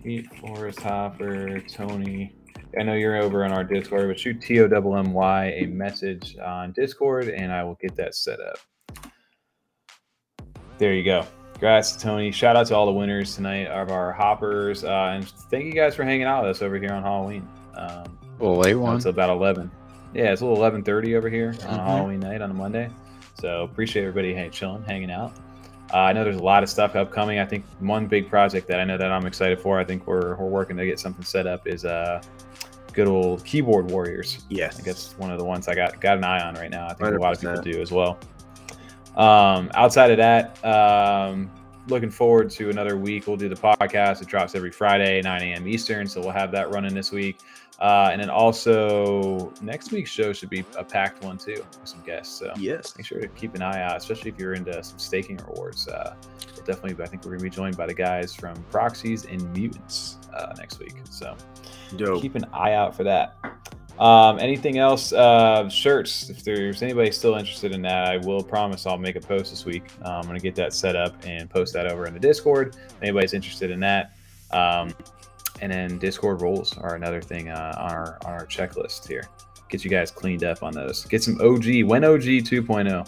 [SPEAKER 1] Deep Forest Hopper, Tony. I know you're over on our Discord, but shoot T O M M Y a message on Discord, and I will get that set up. There you go. Congrats, Tony. Shout out to all the winners tonight of our hoppers, uh, and thank you guys for hanging out with us over here on Halloween. Um,
[SPEAKER 2] A little late one.
[SPEAKER 1] It's about eleven. Yeah, it's a little eleven thirty over here on a
[SPEAKER 2] Mhm.
[SPEAKER 1] Halloween night on a Monday. So appreciate everybody hang, chilling, hanging out. Uh, I know there's a lot of stuff upcoming. I think one big project that I know that I'm excited for. I think we're we're working to get something set up. Is uh, good old keyboard warriors. I
[SPEAKER 3] Yes.
[SPEAKER 1] think that's one of the ones I got got an eye on right now. I think a lot of people do as well. Um, outside of that, um, looking forward to another week. We'll do the podcast. It drops every Friday, 9 a.m. Eastern. So we'll have that running this week. Uh, and then also next week's show should be a packed one too with some guests. So
[SPEAKER 3] Yes.
[SPEAKER 1] make sure to keep an eye out, especially if you're into some staking rewards. Uh, we'll definitely, I think we're gonna be joined by the guys from Proxies and Mutants uh, next week. So
[SPEAKER 3] Dope.
[SPEAKER 1] keep an eye out for that. Um, anything else? Uh, shirts. If there's anybody still interested in that, I will promise I'll make a post this week. Um, I'm gonna get that set up and post that over in the Discord. If anybody's interested in that. Um, and then Discord roles are another thing uh, on our on our checklist here. Get you guys cleaned up on those. Get some OG. When OG 2.0.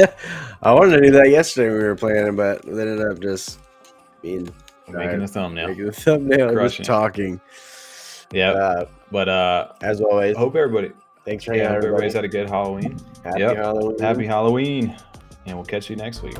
[SPEAKER 3] I wanted to do that yesterday when we were playing, but it ended up just being
[SPEAKER 1] Making the thumbnail.
[SPEAKER 3] making the thumbnail,
[SPEAKER 1] Crushing.
[SPEAKER 3] just talking.
[SPEAKER 1] Yeah.
[SPEAKER 3] Uh,
[SPEAKER 1] But uh,
[SPEAKER 3] as always,
[SPEAKER 1] hope everybody.
[SPEAKER 3] thanks for
[SPEAKER 1] Yeah, hope
[SPEAKER 3] out,
[SPEAKER 1] everybody's had a good Halloween.
[SPEAKER 3] Happy
[SPEAKER 1] Yep.
[SPEAKER 3] Halloween.
[SPEAKER 1] Happy Halloween, and we'll catch you next week.